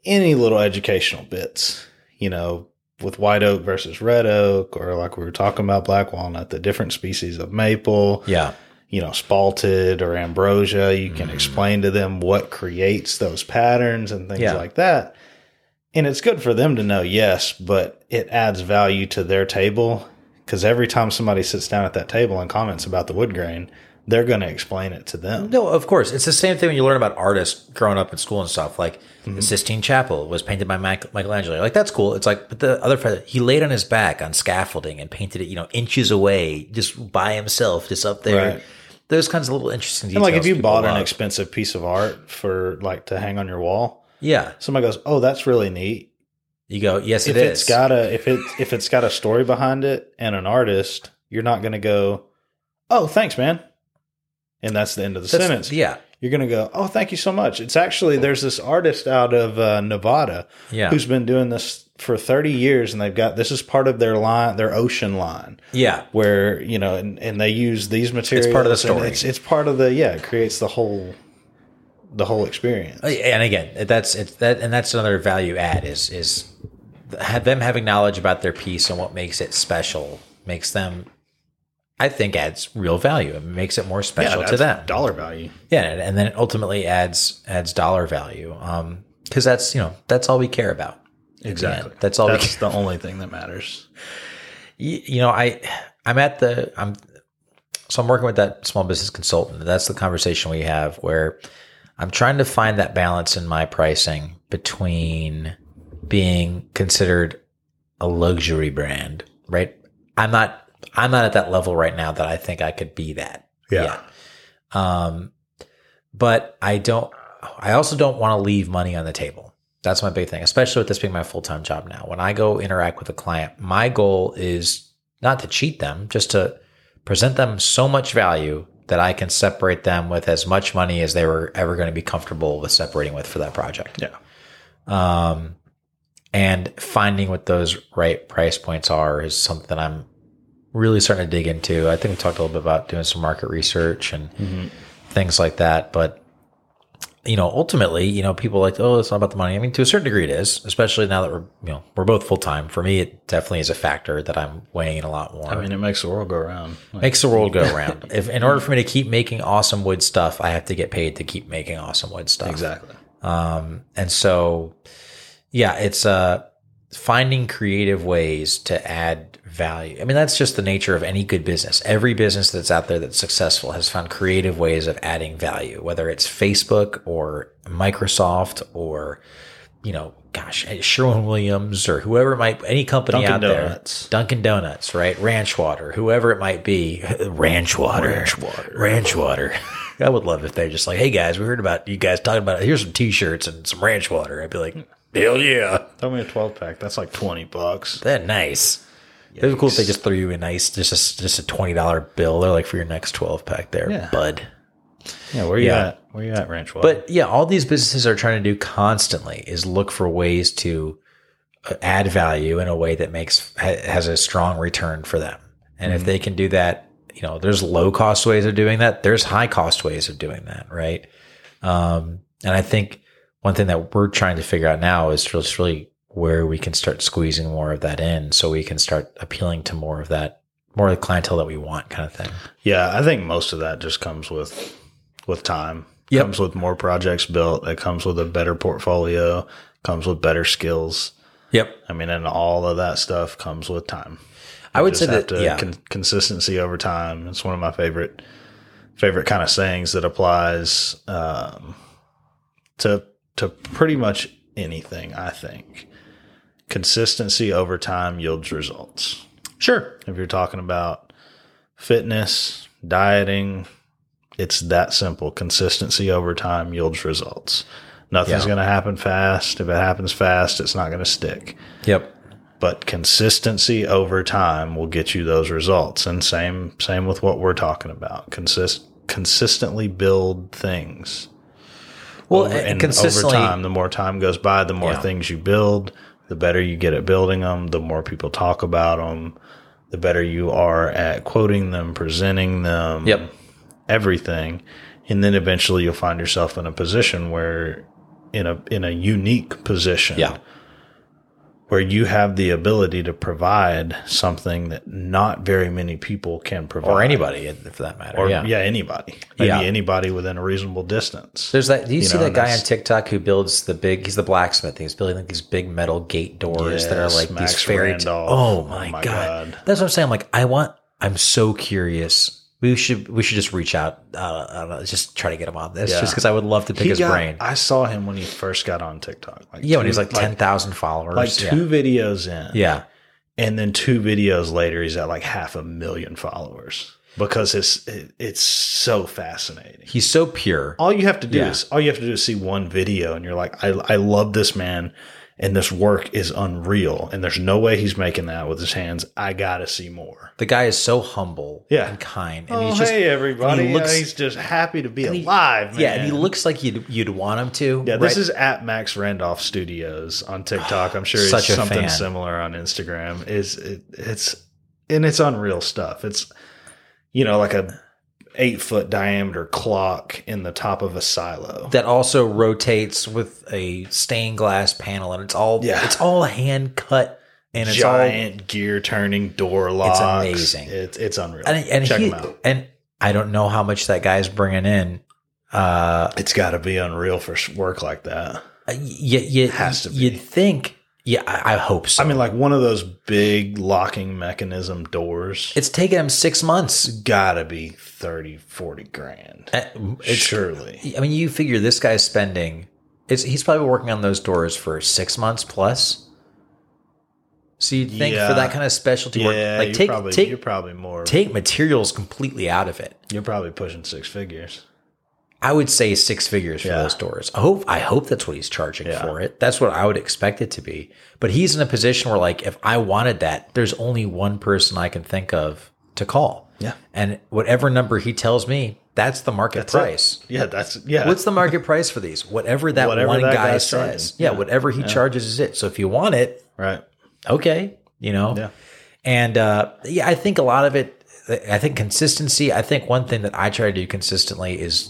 any little educational bits, you know, with white oak versus red oak, or like we were talking about black walnut, the different species of maple, Yeah. you know, spalted or ambrosia. You can mm. explain to them what creates those patterns and things Yeah. like that. And it's good for them to know, yes, but it adds value to their table because every time somebody sits down at that table and comments about the wood grain, they're going to explain it to them. No, of course. It's the same thing when you learn about artists growing up in school and stuff. Like Mm-hmm. the Sistine Chapel was painted by Michelangelo. Like that's cool. It's like, but the other he laid on his back on scaffolding and painted it, you know, inches away, just by himself, just up there. Right. Those kinds of little interesting And like if you bought an expensive piece of art for like to hang on your wall, yeah, somebody goes, "Oh, that's really neat." you go, yes, if it it's is. got a if it if it's got a story behind it and an artist, you're not going to go, "Oh, thanks, man," and that's the end of the That's- sentence. Yeah, You're going to go, "Oh, thank you so much." It's actually there's this artist out of uh, Nevada yeah, who's been doing this for 30 years, and they've got this is part of their line, their ocean line, yeah. where you know, and, and they use these materials. part of the story. It's, it's part of the yeah. It creates the whole the whole experience. And again, that's it's that, and that's another value add is is them having knowledge about their piece and what makes it special makes them. I think adds real value. It makes it more special to them. dollar value. Yeah, and, then it ultimately adds adds dollar value. Um, because that's you know that's all we care about. Exactly. That's all. we That's <laughs> the only thing that matters. you, you know, I I'm at the I'm so I'm working with that small business consultant. That's the conversation we have where I'm trying to find that balance in my pricing between being considered a luxury brand, right? I'm not I'm not at that level right now that I think I could be that. Yeah. Um but I don't I also don't want to leave money on the table. That's my big thing, especially with this being my full time job now. When I go interact with a client, my goal is not to cheat them, just to present them so much value that I can separate them with as much money as they were ever going to be comfortable with separating with for that project. Yeah. Um, and finding what those right price points are is something I'm really starting to dig into. I think we talked a little bit about doing some market research and things like that. But you know, ultimately, you know, people like, oh, it's not about the money. I mean, to a certain degree, it is. Especially now that we're, you know, we're both full time. For me, it definitely is a factor that I'm weighing a lot more. I mean, it makes the world go around. Like, makes the world go <laughs> around. if in order for me to keep making awesome wood stuff, I have to get paid to keep making awesome wood stuff. exactly. Um, and so, yeah, it's uh, finding creative ways to add value. I mean, that's just the nature of any good business. Every business that's out there that's successful has found creative ways of adding value, whether it's Facebook or Microsoft or, you know, gosh, Sherwin Williams or whoever it might, any company Dunkin' out Donuts. there, Dunkin' Donuts, right? Ranch Water, whoever it might be, <laughs> Ranch Water, Ranch Water. Ranch Water. <laughs> I would love if they're just like, hey guys, we heard about you guys talking about it. Here's some t-shirts and some ranch water. I'd be like, hell yeah. Throw me a 12 pack. That's like 20 bucks. That nice. It'd be cool if they just threw you a nice, just a, just a twenty dollar bill. They're like for your next twelve pack there, Yeah. bud. Yeah, where you Yeah. at? Where you at, Ranch Water? But yeah, all these businesses are trying to do constantly is look for ways to uh, add value in a way that makes has a strong return for them. And if they can do that, you know, there's low cost ways of doing that. There's high cost ways of doing that, right? Um, and I think one thing that we're trying to figure out now is just really where we can start squeezing more of that in, so we can start appealing to more of that, more of the clientele that we want, kind of thing. yeah, I think most of that just comes with with time. Yep. Comes with more projects built. It comes with a better portfolio. Comes with better skills. Yep. I mean, and all of that stuff comes with time. I would say that yeah. con- consistency over time. It's one of my favorite favorite kind of sayings that applies um, to to pretty much anything. I think consistency over time yields results. sure. If you're talking about fitness, dieting, it's that simple. Consistency over time yields results. Nothing's Yeah. going to happen fast. If it happens fast, it's not going to stick Yep. but consistency over time will get you those results and same same with what we're talking about consist consistently build things Well, over, and consistently, over time the more time goes by the more Yeah. things you build the better you get at building them the more people talk about them the better you are at quoting them presenting them Yep. everything and then eventually you'll find yourself in a position where in a in a unique position Yeah. Where you have the ability to provide something that not very many people can provide or anybody for that matter. or yeah. yeah. anybody maybe Yeah. anybody within a reasonable distance There's that. Do you, You see know, that guy on TikTok who builds the big? He's the blacksmith. He's building like these big metal gate doors that are like Max these fairy. Randolph. oh my, Oh my god. God. That's what I'm saying. I'm like, I want. I'm so curious. We should we should just reach out. Uh, I don't know, just try to get him on this, Yeah. just because I would love to pick He his got- brain. i saw him when he first got on tiktok like yeah, when two- he's like ten thousand followers. like yeah. two videos in yeah, and then two videos later he's at like half a million followers because it's it, it's so fascinating he's so pure. all you have to do Yeah. is all you have to do is see one video and you're like I, I love this man and this work is unreal and there's no way he's making that with his hands i gotta see more The guy is so humble, Yeah. and kind, and oh he's just hey everybody he looks- Yeah, he's just happy to be he- alive man. yeah, and he looks like you'd you'd want him to. yeah this right? is at max randolph studios on tiktok i'm sure <sighs> Such it's a something fan. similar on instagram is it, it's and it's unreal stuff it's you know like a eight foot diameter clock in the top of a silo that also rotates with a stained glass panel, and it's all Yeah. it's all hand cut, and it's all giant gear turning door locks. It's amazing. It's it's unreal. and and Check he, them out. and I don't know how much that guy's bringing in. Uh, It's got to be unreal for work like that. you, you, Has to be. You'd think Yeah, I, I hope so. I mean, like one of those big locking mechanism doors. it's taken him six months. gotta be 30, 40 grand. Uh, It's, Surely. I mean, you figure this guy's spending. It's he's probably working on those doors for six months plus. So you'd think Yeah. for that kind of specialty work, like take probably, take you're probably more. take materials completely out of it. you're probably pushing six figures. I would say six figures for Yeah. those doors. I hope I hope that's what he's charging Yeah. for it. That's what I would expect it to be. But he's in a position where like if I wanted that, there's only one person I can think of to call. Yeah. And whatever number he tells me, that's the market price. Yeah, that's yeah. What's the market price for these? Whatever that Whatever one that guy guy's says. Yeah, Yeah. whatever he charges is it. So if you want it, right? okay, you know. Yeah. And uh, yeah, I think a lot of it. I think consistency. I think one thing that I try to do consistently is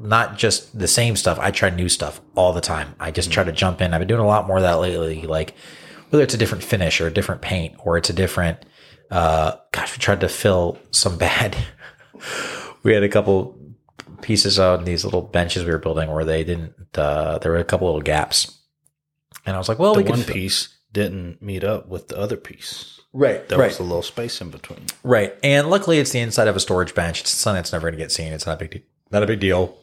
not just the same stuff. I try new stuff all the time. I just try to jump in. I've been doing a lot more of that lately. Like whether it's a different finish or a different paint or it's a different. Uh, gosh, we tried to fill some <laughs> bad. we had a couple pieces on these little benches we were building where they didn't. Uh, there were a couple little gaps, and I was like, "Well, The we one piece didn't meet up with the other piece. right, There right." was a little space in between. Right. And luckily it's the inside of a storage bench. It's something that's never going to get seen. It's not a big, de- not a big deal.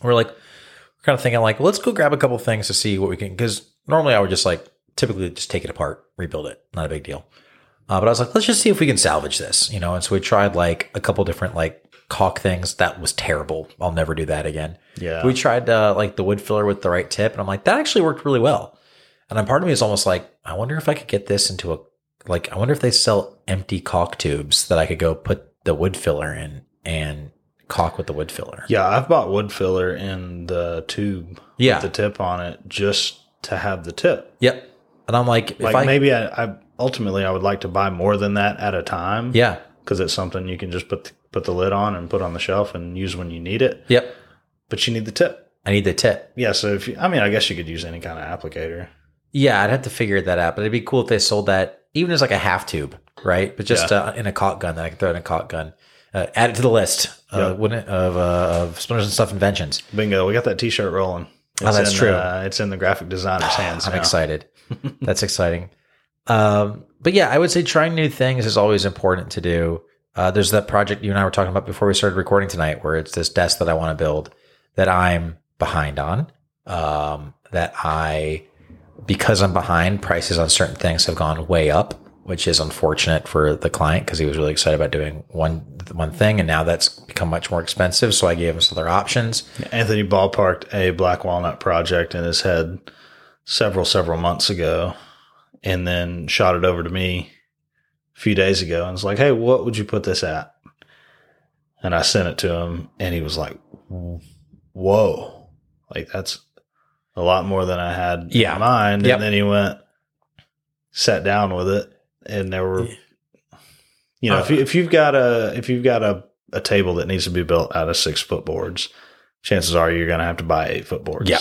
We're like, we're kind of thinking like, let's go grab a couple things to see what we can, cause normally I would just like typically just take it apart, rebuild it. Not a big deal. Uh, but I was like, let's just see if we can salvage this, you know? And so we tried like a couple different like caulk things. That was terrible. I'll never do that again. Yeah. We tried uh, like the wood filler with the right tip, and I'm like, that actually worked really well. And then part of me is almost like, I wonder if I could get this into a like, I wonder if they sell empty caulk tubes that I could go put the wood filler in and caulk with the wood filler. Yeah, I've bought wood filler in the tube Yeah. with the tip on it just to have the tip. Yep. And I'm like, if Like I maybe I, I ultimately I would like to buy more than that at a time. yeah, because it's something you can just put the, put the lid on and put on the shelf and use when you need it. yep. But you need the tip. I need the tip. Yeah, so if you, I mean, I guess you could use any kind of applicator. Yeah, I'd have to figure that out, but it'd be cool if they sold that even as like a half tube, right? But just uh, in a caulk gun that I can throw in a caulk gun. Uh, add it to the list uh, Yep. wouldn't it, of uh, of splinters and stuff inventions. Bingo, we got that T-shirt rolling. Oh, that's in, true. Uh, it's in the graphic designer's hands. I'm now. excited. <laughs> That's exciting. Um, but yeah, I would say trying new things is always important to do. Uh, there's that project you and I were talking about before we started recording tonight, where it's this desk that I want to build that I'm behind on. Um, that I, because I'm behind, prices on certain things have gone way up, which is unfortunate for the client because he was really excited about doing one one thing, and now that's become much more expensive. So I gave him some other options. Anthony ballparked a black walnut project in his head several several months ago, and then shot it over to me a few days ago, and was like, "Hey, what would you put this at?" And I sent it to him, and he was like, "Whoa, like that's a lot more than I had Yeah. in mind." Yep. And then he went, sat down with it, and there were, you know, if you, uh, if you've got a if you've got a a table that needs to be built out of six foot boards, chances are you're going to have to buy eight foot boards. Yeah.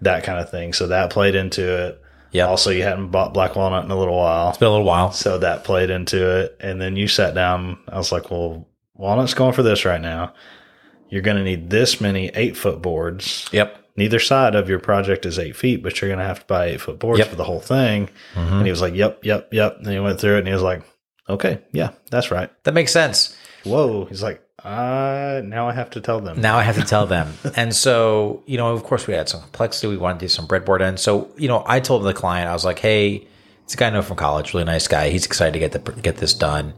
That kind of thing. So that played into it. Yeah, Also, you hadn't bought black walnut in a little while. it's been a little while. So that played into it. And then you sat down. I was like, well, walnut's going for this right now. You're going to need this many eight foot boards. Yep. Neither side of your project is eight feet, but you're going to have to buy eight foot boards Yep. for the whole thing. Mhm. And he was like, yep, yep, yep. And he went through it and he was like, okay, yeah, that's right. That makes sense. Whoa. He's like, uh, now I have to tell them. Now I have to tell them. <laughs> and so, you know, of course, we had some complexity. We wanted to do some breadboard in. So, you know, I told the client, I was like, hey, it's a guy I know from college, really nice guy. He's excited to get the, get this done.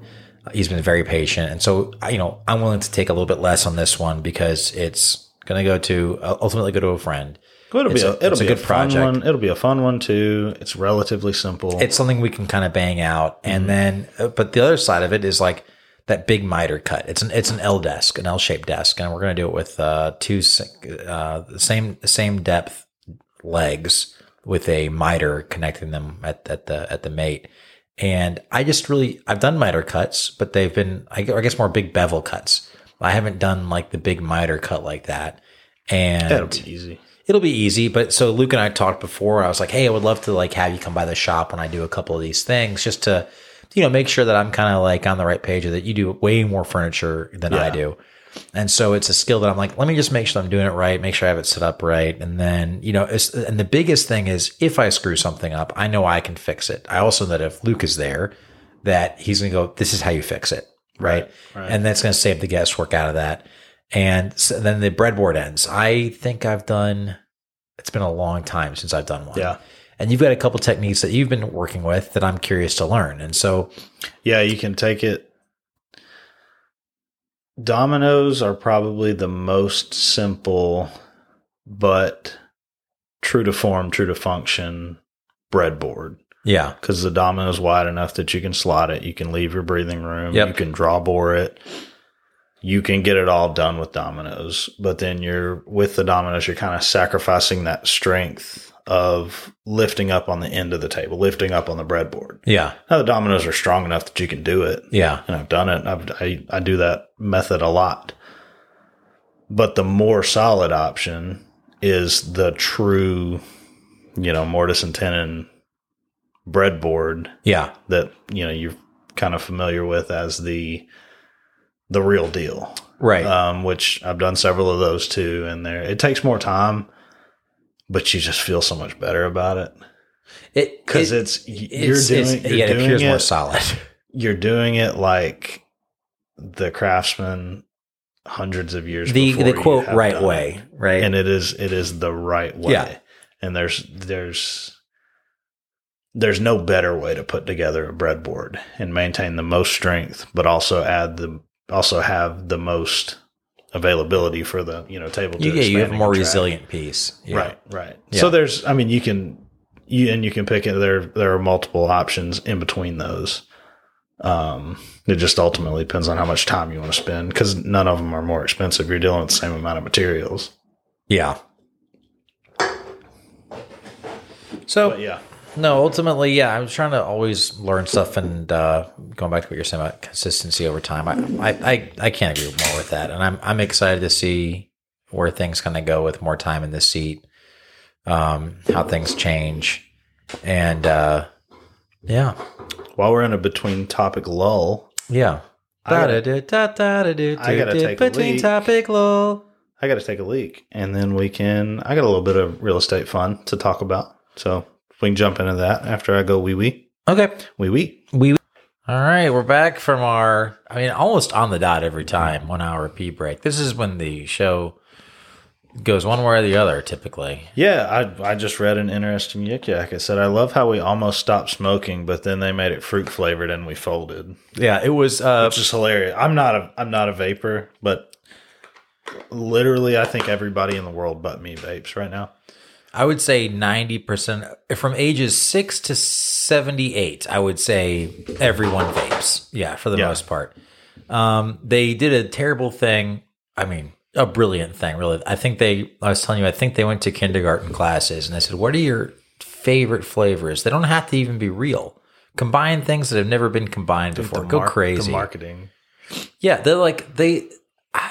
He's been very patient. And so, you know, I'm willing to take a little bit less on this one because it's going to go to uh, ultimately go to a friend. It'll be a, a- it'll it's a good a project. one. It'll be a fun one too. It's relatively simple. It's something we can kind of bang out. And then, uh, but the other side of it is like that big miter cut. It's an, it's an L desk, an L shaped desk. And we're going to do it with, uh, two, uh, the same, same depth legs with a miter connecting them at, at the, at the mate. And I just really, I've done miter cuts, but they've been, I guess more big bevel cuts. I haven't done like the big miter cut like that. And That'll be easy. it'll be easy. But so Luke and I talked before. I was like, hey, I would love to like have you come by the shop when I do a couple of these things, just to you know make sure that I'm kind of like on the right page, or that you do way more furniture than I do. And so it's a skill that I'm like, let me just make sure I'm doing it right, make sure I have it set up right. And then, you know, and the biggest thing is if I screw something up, I know I can fix it. I also know that if Luke is there, that he's going to go, this is how you fix it. Right. right. And that's going to save the guesswork out of that. And so then the breadboard ends. I think I've done, it's been a long time since I've done one. Yeah. And you've got a couple techniques that you've been working with that I'm curious to learn. And so, Yeah, you can take it. Dominoes are probably the most simple, but true to form, true to function breadboard. Yeah. Because the domino is wide enough that you can slot it. You can leave your breathing room. Yep. You can draw bore it. You can get it all done with dominoes. But then you're with the dominoes, you're kind of sacrificing that strength of lifting up on the end of the table, lifting up on the breadboard. Yeah. Now the dominoes are strong enough that you can do it Yeah. and I've done it. I've, I I do that method a lot. But the more solid option is the true, you know, mortise and tenon breadboard Yeah. that you know you're kind of familiar with as the the real deal. Right. Um, which I've done several of those too, and there it takes more time, but you just feel so much better about it it because it- it's, you're it's- doing it's- you're yeah, it appears it more solid. <laughs> you're doing it like the craftsman hundreds of years the before the quote right way, right? and it is it is the right way Yeah. and there's there's there's no better way to put together a breadboard and maintain the most strength but also add the also have the most availability for the you know table to yeah, you have a more resilient piece. Yeah. Right, right. Yeah. So there's, I mean, you can, you and you can pick it. There, there are multiple options in between those. Um, it just ultimately depends on how much time you want to spend because none of them are more expensive. You're dealing with the same amount of materials. Yeah. So But yeah, no, ultimately, yeah, I was trying to always learn stuff and uh, going back to what you're saying about consistency over time. I, I, I, I can't agree more with that, and I'm I'm excited to see where things kind of go with more time in this seat, um, how things change, and uh, yeah, while we're in a between topic lull, yeah. I gotta- I gotta take a between leak. topic lull. I got to take a leak and then we can, I got a little bit of real estate fun to talk about. So we can jump into that after I go wee wee, Okay, wee wee. Wee wee. all right, we're back from our I mean almost on the dot every time, one hour pee break. This is when the show goes one way or the other typically. Yeah, I I just read an interesting yik yak. It said, I love how we almost stopped smoking, but then they made it fruit flavored and we folded. Yeah, it was uh Which is hilarious. I'm not a I'm not a vapor, but literally I think everybody in the world but me vapes right now. I would say 90% from ages 6 to 78, I would say everyone vapes. Yeah, for the Yeah. most part. Um they did a terrible thing. I mean, a brilliant thing, really. I think they I was telling you I think they went to kindergarten classes and they said, "What are your favorite flavors?" They don't have to even be real. Combine things that have never been combined before. The Go crazy. The marketing. Yeah, they're like they.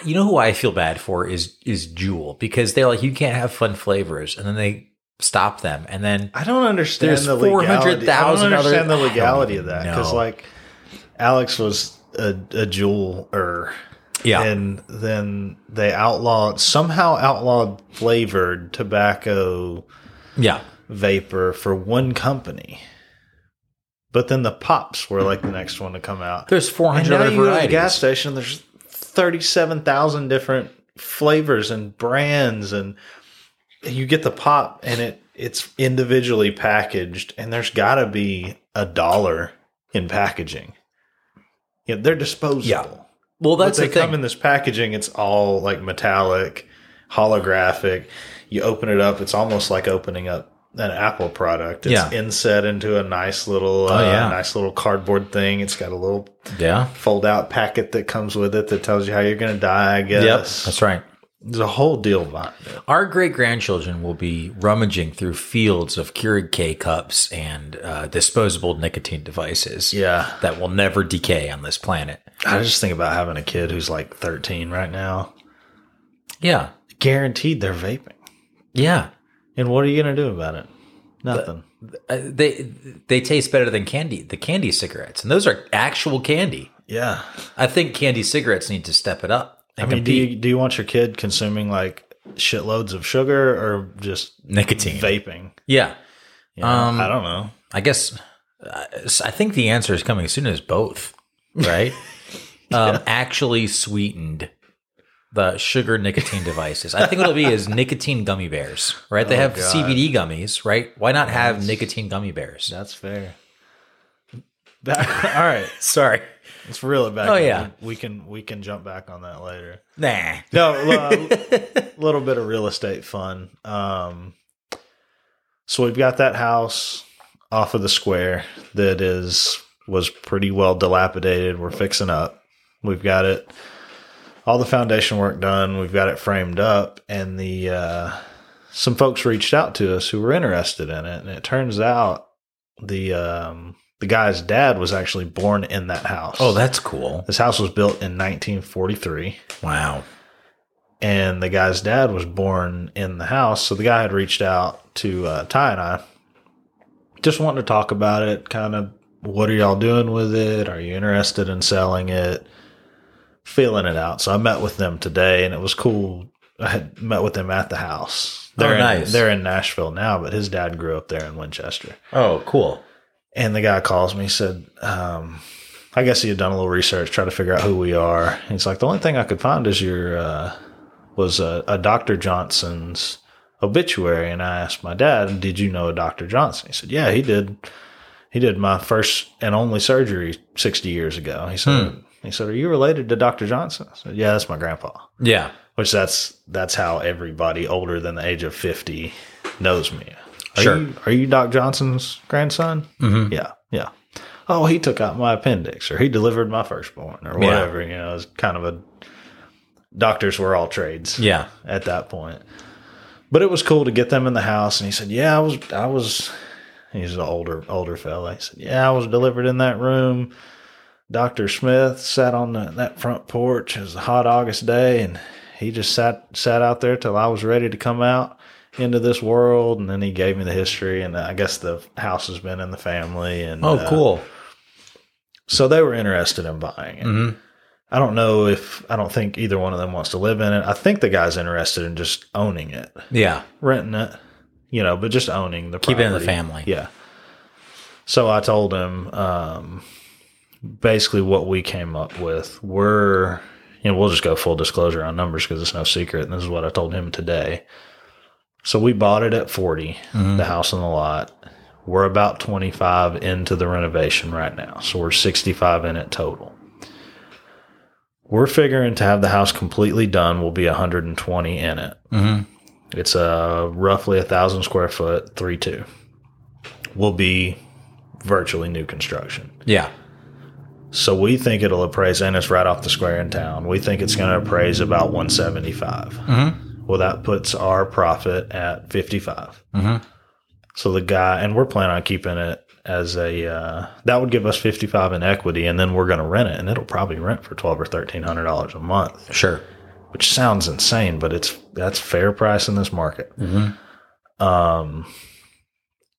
You know who I feel bad for is is Juul because they're like you can't have fun flavors, and then they stop them, and then I don't understand There's the legality. I 400,000 don't understand other- the legality of that because like Alex was a, a jeweler. yeah, And then they outlawed somehow outlawed flavored tobacco yeah, vapor for one company. But then the pops were like the next one to come out. there's four And now other you go to the varieties. gas station, there's 37,000 different flavors and brands and you get the pop and it it's individually packaged and there's got to be a dollar in packaging. Yeah, they're disposable. Yeah. Well, But that's they the thing. come in this packaging. It's all like metallic, holographic. You open it up. It's almost like opening up an Apple product. It's Yeah. inset into a nice little, Oh, uh, yeah. nice little cardboard thing. It's got a little yeah, fold out packet that comes with it that tells you how you're going to die. I guess. yep, that's right. There's a whole deal behind it. Our great grandchildren will be rummaging through fields of Keurig K cups and uh, disposable nicotine devices. Yeah. that will never decay on this planet. I just think about having a kid who's like 13 right now. Yeah, Guaranteed they're vaping. yeah. And what are you going to do about it? Nothing. Uh, they they taste better than candy. The candy cigarettes, and those are actual candy. yeah. I think candy cigarettes need to step it up. I mean, do you do you want your kid consuming like shitloads of sugar or just nicotine. vaping? Yeah. You know, Um, I don't know. I guess uh, I think the answer is coming as soon as both, right? <laughs> um, actually sweetened the sugar nicotine devices. I think what it'll be is <laughs> nicotine gummy bears, right? They Oh, have God. CBD gummies, right? Why not have nicotine gummy bears? That's fair. Back, <laughs> all right, Sorry. let's reel it back. Oh, yeah. we can we can jump back on that later. Nah. No, <laughs> a little bit of real estate fun. Um, so we've got that house off of the square that is was pretty well dilapidated. We're fixing up. We've got it all the foundation work done. We've got it framed up, and the uh, some folks reached out to us who were interested in it, and it turns out the um, the guy's dad was actually born in that house. Oh, that's cool. this house was built in 1943 Wow. and the guy's dad was born in the house. So the guy had reached out to uh, Ty and I, just wanting to talk about it. Kind of, what are y'all doing with it? Are you interested in selling it? Feeling it out. So I met with them today, and it was cool. I had met with them at the house. They're Oh, nice. In, they're in Nashville now, but his dad grew up there in Winchester. Oh, cool. And the guy calls me, said, um, I guess he had done a little research, try to figure out who we are. He's like, the only thing I could find is your, uh, was a, a Dr. Johnson's obituary. And I asked my dad, did you know a Dr. Johnson? He said, yeah, he did. He did my first and only surgery 60 years ago. He said, he said, are you related to Dr. Johnson? I said, yeah, that's my grandpa, Yeah. which that's, that's how everybody older than the age of 50 knows me. Are Sure. You, are you Doc Johnson's grandson? Mm-hmm. Yeah, yeah. Oh, he took out my appendix, or he delivered my firstborn, or Yeah. whatever. You know, it's kind of a doctors were all trades Yeah. at that point. But it was cool to get them in the house, and he said, "Yeah, I was, I was." He's an older, older fella. He said, "Yeah, I was delivered in that room." Doctor Smith sat on the, that front porch. It was a hot August day, and he just sat sat out there till I was ready to come out into this world. And then he gave me the history, and I guess the house has been in the family. And Oh, uh, cool. so they were interested in buying it. hmm I don't know if I don't think either one of them wants to live in it. I think the guy's interested in just owning it, Yeah. renting it, you know, but just owning the Keep it in the family. Yeah. So I told him um, basically what we came up with. We're, you know, we'll just go full disclosure on numbers because it's no secret. And this is what I told him today. So we bought it at 40, Mhm. the house on the lot. We're about 25 into the renovation right now. So we're 65 in it total. We're figuring to have the house completely done will be 120 in it. hmm It's a roughly a thousand square foot, three two. Will be virtually new construction. Yeah. So we think it'll appraise, and it's right off the square in town. We think it's going to appraise about 175. hmm Well, that puts our profit at 55. hmm So the guy, and we're planning on keeping it as a, uh, that would give us 55 in equity, and then we're going to rent it, and it'll probably rent for 12 or $1,300 a month, Sure. which sounds insane, but it's, that's fair price in this market. hmm Um,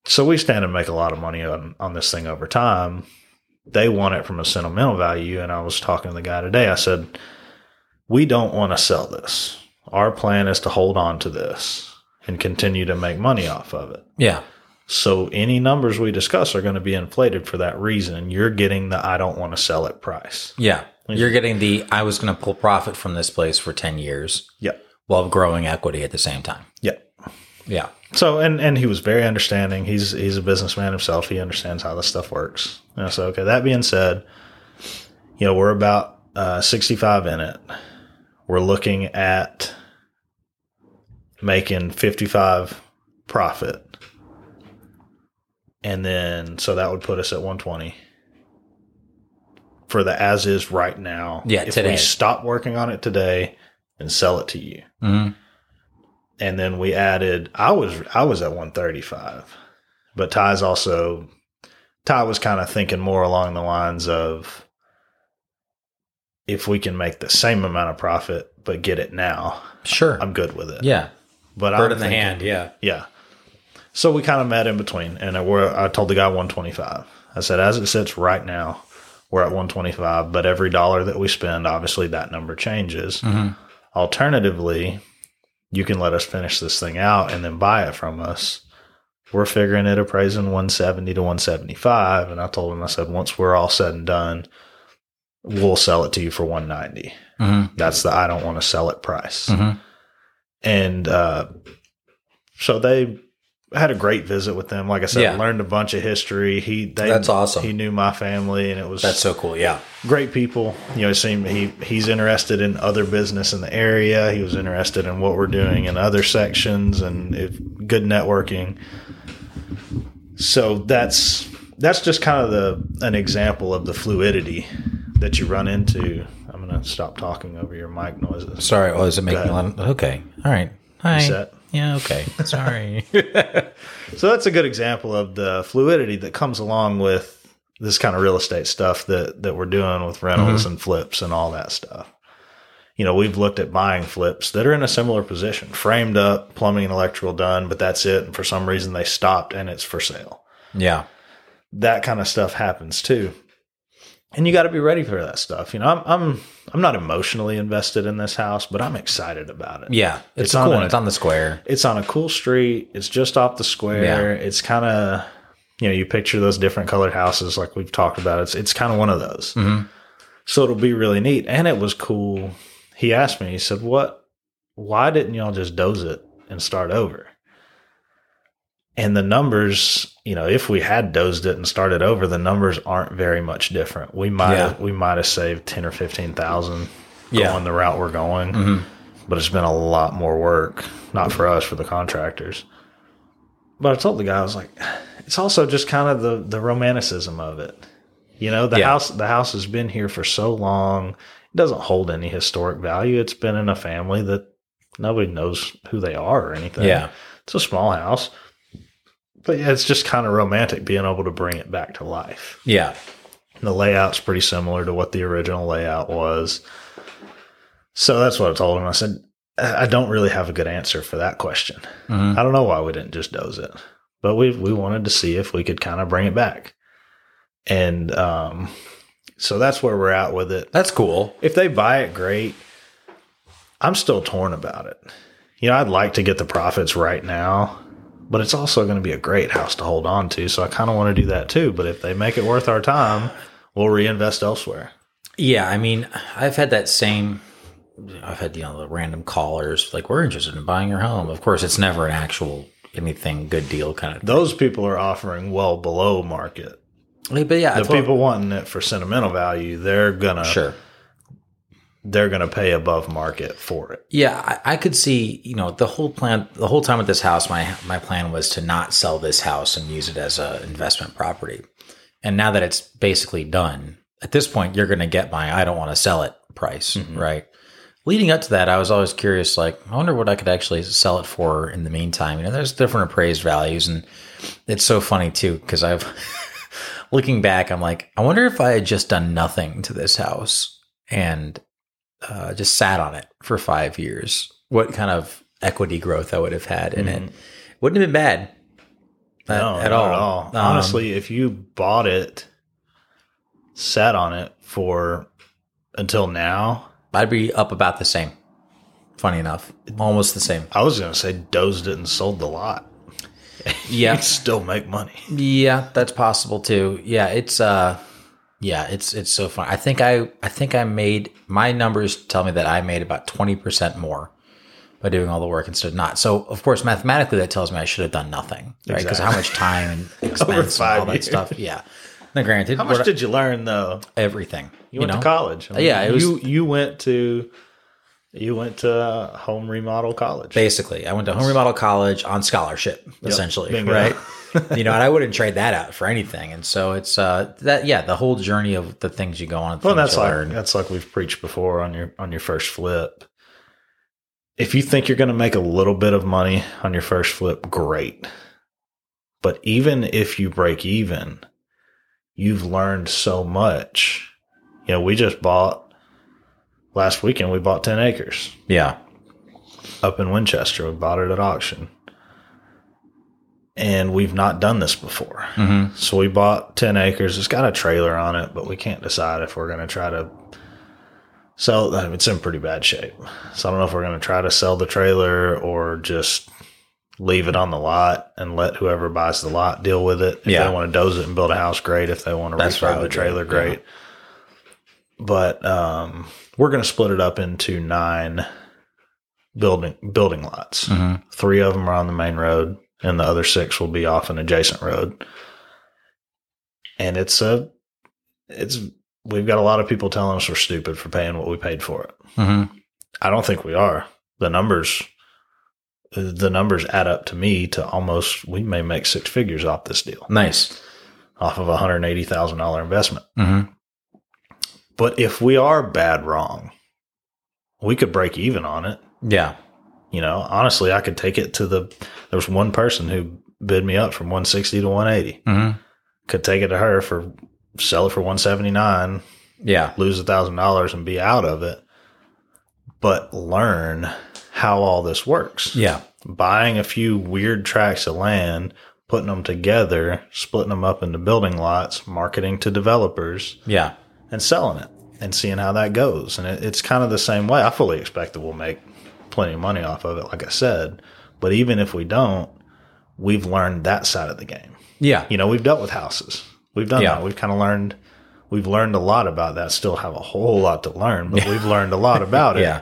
so we stand to make a lot of money on, on this thing over time. They want it from a sentimental value. And I was talking to the guy today. I said, we don't want to sell this. Our plan is to hold on to this and continue to make money off of it. Yeah. So any numbers we discuss are going to be inflated for that reason. You're getting the I don't want to sell it price. Yeah. You're getting the I was going to pull profit from this place for 10 years Yep. while growing equity at the same time. Yeah. So and and he was very understanding. He's he's a businessman himself. He understands how this stuff works. And so okay. That being said, you know we're about uh, sixty five in it. We're looking at making fifty five profit, and then so that would put us at one twenty for the as is right now. Yeah, if today. we stop working on it today and sell it to you hmm and then we added i was i was at 135 but ty's also ty was kind of thinking more along the lines of if we can make the same amount of profit but get it now Sure. i'm good with it yeah. but Bird I'm in the hand. Yeah. yeah so we kind of met in between and I, I told the guy 125 i said as it sits right now we're at 125, but every dollar that we spend, obviously that number changes. Mm-hmm. Alternatively, you can let us finish this thing out and then buy it from us. We're figuring it appraising 170 to 175. And I told him, I said, once we're all said and done, we'll sell it to you for 190. Mhm. That's the I don't want to sell it price. Mhm. And uh, so they had a great visit with them. Like I said, Yeah. learned a bunch of history. He they, That's awesome. He knew my family, and it was That's so cool. Yeah. great people. You know, it seemed he he's interested in other business in the area. He was interested in what we're doing in other sections, and if, good networking. So that's that's just kind of the an example of the fluidity that you run into. I'm gonna stop talking over your mic noises. Sorry. Oh, is it making Go a lot? Of, okay. All right. Hi. set? Yeah. Okay. Sorry. <laughs> So that's a good example of the fluidity that comes along with this kind of real estate stuff that that we're doing with rentals mm-hmm. and flips and all that stuff. You know, we've looked at buying flips that are in a similar position, framed up, plumbing and electrical done, but that's it. And for some reason they stopped and it's for sale. yeah. That kind of stuff happens too. And you got to be ready for that stuff. You know, I'm I'm I'm not emotionally invested in this house, but I'm excited about it. Yeah. It's, It's on cool. a- it's on the square. it's on a cool street. It's just off the square. It's kind of, you know, you picture those different colored houses like we've talked about. It's it's kind of one of those. Mhm. So it'll be really neat. And it was cool. He asked me. He said, "What? Why didn't y'all just doze it and start over?" And the numbers, you know, if we had dozed it and started over, the numbers aren't very much different. We might Yeah. have, we might have saved ten or fifteen thousand Yeah. going the route we're going Mhm. but it's been a lot more work. Not for us, for the contractors. But I told the guy, I was like, it's also just kind of the the romanticism of it. You know, the Yeah. house the house has been here for so long. It doesn't hold any historic value. It's been in a family that nobody knows who they are or anything. Yeah. It's a small house. But yeah, it's just kind of romantic being able to bring it back to life. Yeah. The layout's pretty similar to what the original layout was. So that's what I told him. I said, I don't really have a good answer for that question. Mhm. I don't know why we didn't just doze it, but we we wanted to see if we could kind of bring it back. And um, so that's where we're at with it. That's cool. If they buy it, great. I'm still torn about it. You know, I'd like to get the profits right now, but it's also going to be a great house to hold on to. So I kind of want to do that too. But if they make it worth our time, we'll reinvest elsewhere. Yeah, I mean, I've had that same. I've had you know the random callers like we're interested in buying your home. Of course, it's never an actual anything good deal kind of. Those people are offering well below market. But yeah, The people wanting it for sentimental value, they're gonna sure. They're gonna pay above market for it. Yeah, I, I could see. You know, the whole plan, the whole time with this house, my my plan was to not sell this house and use it as an investment property. And now that it's basically done, at this point, you're going to get my I don't want to sell it price, mm-hmm. right? Leading up to that, I was always curious, like, I wonder what I could actually sell it for in the meantime. You know, there's different appraised values, and it's so funny too because I've <laughs> looking back, I'm like, I wonder if I had just done nothing to this house and uh, just sat on it for five years, what kind of equity growth I would have had in it. Wouldn't have been bad at, No, at all. At all. Um, Honestly, if you bought it, sat on it for until now, I'd be up about the same. Funny enough, almost the same. I was gonna say dozed it and sold the lot. Yeah, <laughs> still make money. yeah, that's possible too. Yeah, it's uh, yeah, it's it's so fun. I think I I think I made my numbers tell me that I made about twenty percent more by doing all the work instead of not. So of course, mathematically, that tells me I should have done nothing, right? Because how much time and <laughs> expense and all that years. stuff. Yeah. Now, granted, How much did you learn though? everything? You, went know? to college. I Yeah, it was- you you went to you went to home remodel college. Basically, I went to home remodel college on scholarship, essentially, bingo. right? <laughs> you know, and I wouldn't trade that out for anything. And so it's uh that yeah, the whole journey of the things you go on, Well, that's like learn. that's like we've preached before on your on your first flip. If you think you're going to make a little bit of money on your first flip, great. But even if you break even, you've learned so much. You know, we just bought last weekend. We bought ten acres yeah, up in Winchester. We bought it at auction. And we've not done this before. Mm-hmm. So we bought 10 acres. It's got a trailer on it, but we can't decide if we're going to try to sell I mean, It's in pretty bad shape. So I don't know if we're going to try to sell the trailer or just leave it on the lot and let whoever buys the lot deal with it. If Yeah. they want to doze it and build a house, great. If they want to That's refurb the do, trailer, yeah. great. But um, we're going to split it up into nine building building lots. Mm-hmm. Three of them are on the main road, and the other six will be off an adjacent road. And it's a, it's we've got a lot of people telling us we're stupid for paying what we paid for it. Mm-hmm. I don't think we are. The numbers, the numbers add up to me to almost we may make six figures off this deal, Nice. off of a hundred eighty thousand dollar investment. Mm-hmm. But if we are bad wrong, we could break even on it. Yeah. You know, honestly, I could take it to the. There was one person who bid me up from 160 to 180. Mm-hmm. Could take it to her for sell it for 179, Yeah. lose a thousand dollars and be out of it. But learn how all this works. Yeah. Buying a few weird tracts of land, putting them together, splitting them up into building lots, marketing to developers, Yeah. and selling it and seeing how that goes. And it, it's kind of the same way. I fully expect that we'll make plenty of money off of it, like I said. But even if we don't, we've learned that side of the game. Yeah. You know, we've dealt with houses. We've done Yeah. that. We've kind of learned. We've learned a lot about that. Still have a whole lot to learn, but we've learned a lot about <laughs> it. Yeah.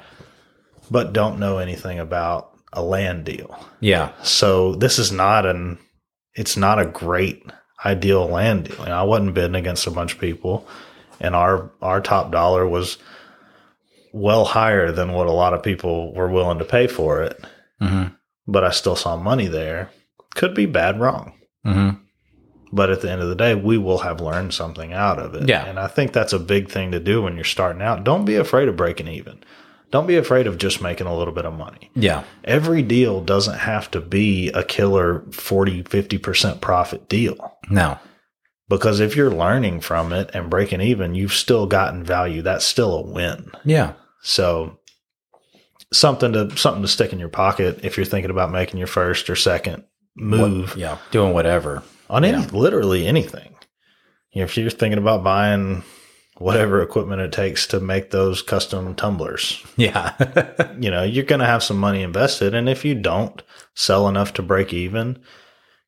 But don't know anything about a land deal. Yeah. So this is not an. It's not a great ideal land deal. You know, I wasn't bidding against a bunch of people, and our our top dollar was well higher than what a lot of people were willing to pay for it. Mm-hmm. But I still saw money there. Could be bad wrong. Mm-hmm. But at the end of the day, we will have learned something out of it. Yeah. And I think that's a big thing to do when you're starting out. Don't be afraid of breaking even. Don't be afraid of just making a little bit of money. Yeah. Every deal doesn't have to be a killer 40, 50% profit deal. No. Because if you're learning from it and breaking even, you've still gotten value. That's still a win. Yeah. So something to something to stick in your pocket if you're thinking about making your first or second move What- yeah. Doing whatever. on any Yeah. literally anything. You know, if you're thinking about buying whatever equipment it takes to make those custom tumblers, Yeah. <laughs> you know, you're going to have some money invested. And if you don't sell enough to break even,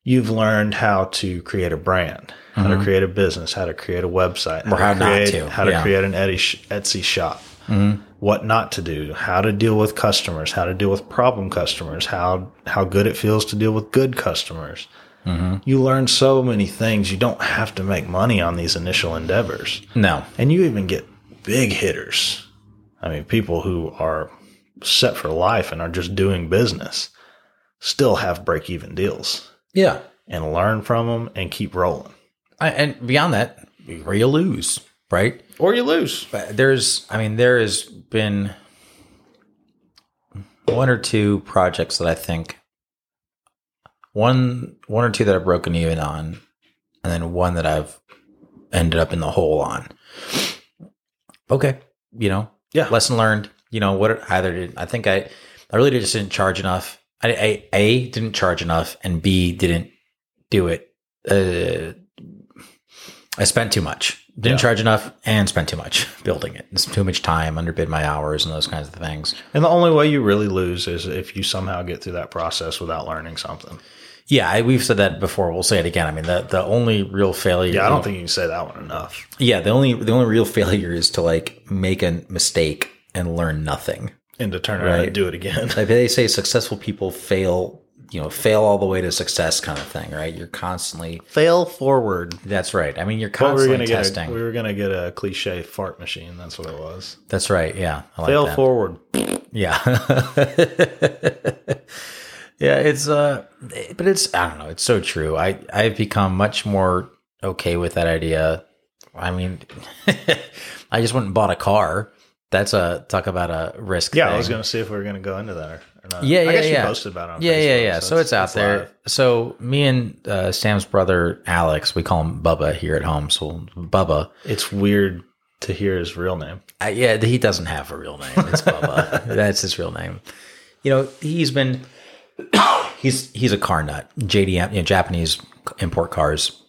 you've learned how to create a brand, how to create a business, how to create a website, Mm-hmm. Or how to not create, to, how to yeah. create an Etsy Etsy shop, Mhm. What not to do, how to deal with customers, how to deal with problem customers, how how good it feels to deal with good customers. Mhm. You learn so many things. You don't have to make money on these initial endeavors. No. And you even get big hitters. I mean, people who are set for life and are just doing business still have break even deals Yeah. and learn from them and keep rolling. I, and beyond that, or you lose, right? Or you lose. But there's, I mean, there has been one or two projects that I think one, one or two that I've broken even on, and then one that I've ended up in the hole on. Okay, you know, Yeah. lesson learned. You know what? Either did I think I, I really just didn't charge enough. I, I a didn't charge enough, and b didn't do it. Uh, I spent too much. Didn't Yeah. charge enough and spent too much <laughs> building it. It's too much time, underbid my hours, and those kinds of things. And the only way you really lose is if you somehow get through that process without learning something. Yeah, I, we've said that before. We'll say it again. I mean, the the only real failure. Yeah, I don't think you can say that one enough. Yeah, the only the only real failure is to like make a mistake and learn nothing. And to turn around Right. and do it again. Like they say, successful people fail. You know, fail all the way to success, kind of thing. Right? You're constantly. Fail forward. That's right. I mean, you're But we were constantly gonna get testing. a, we were gonna get a cliche fart machine. That's what it was. That's right. Yeah. I like Fail that. forward. Yeah. <laughs> yeah, it's uh but it's I don't know, it's so true. I I've become much more okay with that idea. I mean <laughs> I just went and bought a car. That's a talk about a risk. Yeah, I was gonna see if we were gonna go into that or, or not. Yeah, I yeah, guess yeah. you posted about it. On yeah, yeah, Facebook, yeah. So, it's out that's there. live. So me and uh, Sam's brother Alex, we call him Bubba here at home. So Bubba, It's weird to hear his real name. Uh, yeah, he doesn't have a real name. It's Bubba. <laughs> That's his real name. You know, he's been he's <coughs> he's he's a car nut. JDM, you know, Japanese import cars,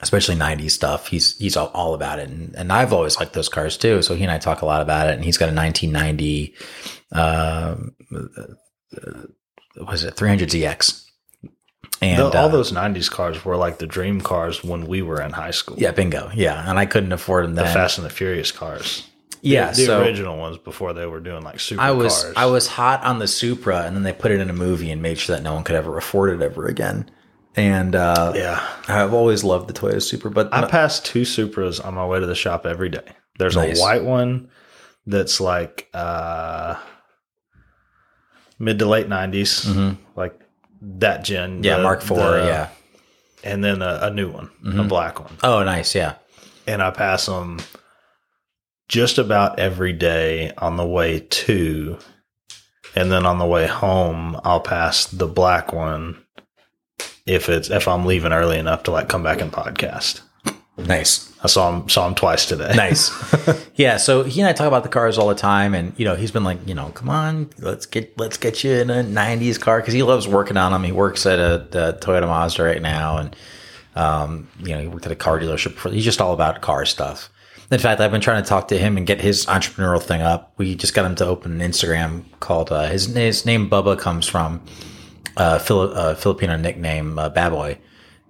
especially '90s stuff. He's he's all, all about it, and, and I've always liked those cars too. So he and I talk a lot about it. And he's got a 1990, um, was it 300ZX? And The- all uh, those '90s cars were like the dream cars when we were in high school. yeah, bingo, yeah. And I couldn't afford them the then. Fast and the Furious cars. yeah, the so original ones before they were doing like super I was cars. I was hot on the Supra, and then they put it in a movie and made sure that no one could ever afford it ever again. And uh, yeah. I've always loved the Toyota Supra, but I pass two Supras on my way to the shop every day. There's Nice. a white one that's like uh, mid to late 90s, like that gen. Mm-hmm. yeah, the- Mark IV, the- yeah. And then a, a new one, a Mm-hmm. black one. Oh, nice, yeah. And I pass them just about every day on the way to. And then on the way home, I'll pass the black one if it's if I'm leaving early enough to like come back and podcast. Nice. I saw him saw him twice today. Nice. <laughs> yeah, so he and I talk about the cars all the time and you know, he's been like, you know, come on, let's get let's get you in a 90s car cuz he loves working on them. He works at a, a Toyota Mazda right now and um, you know, he worked at a car dealership. For, he's just all about car stuff. In fact, I've been trying to talk to him and get his entrepreneurial thing up. We just got him to open an Instagram called uh, his his name Bubba comes from uh, Phil, uh, Filipino nickname uh, Baboy,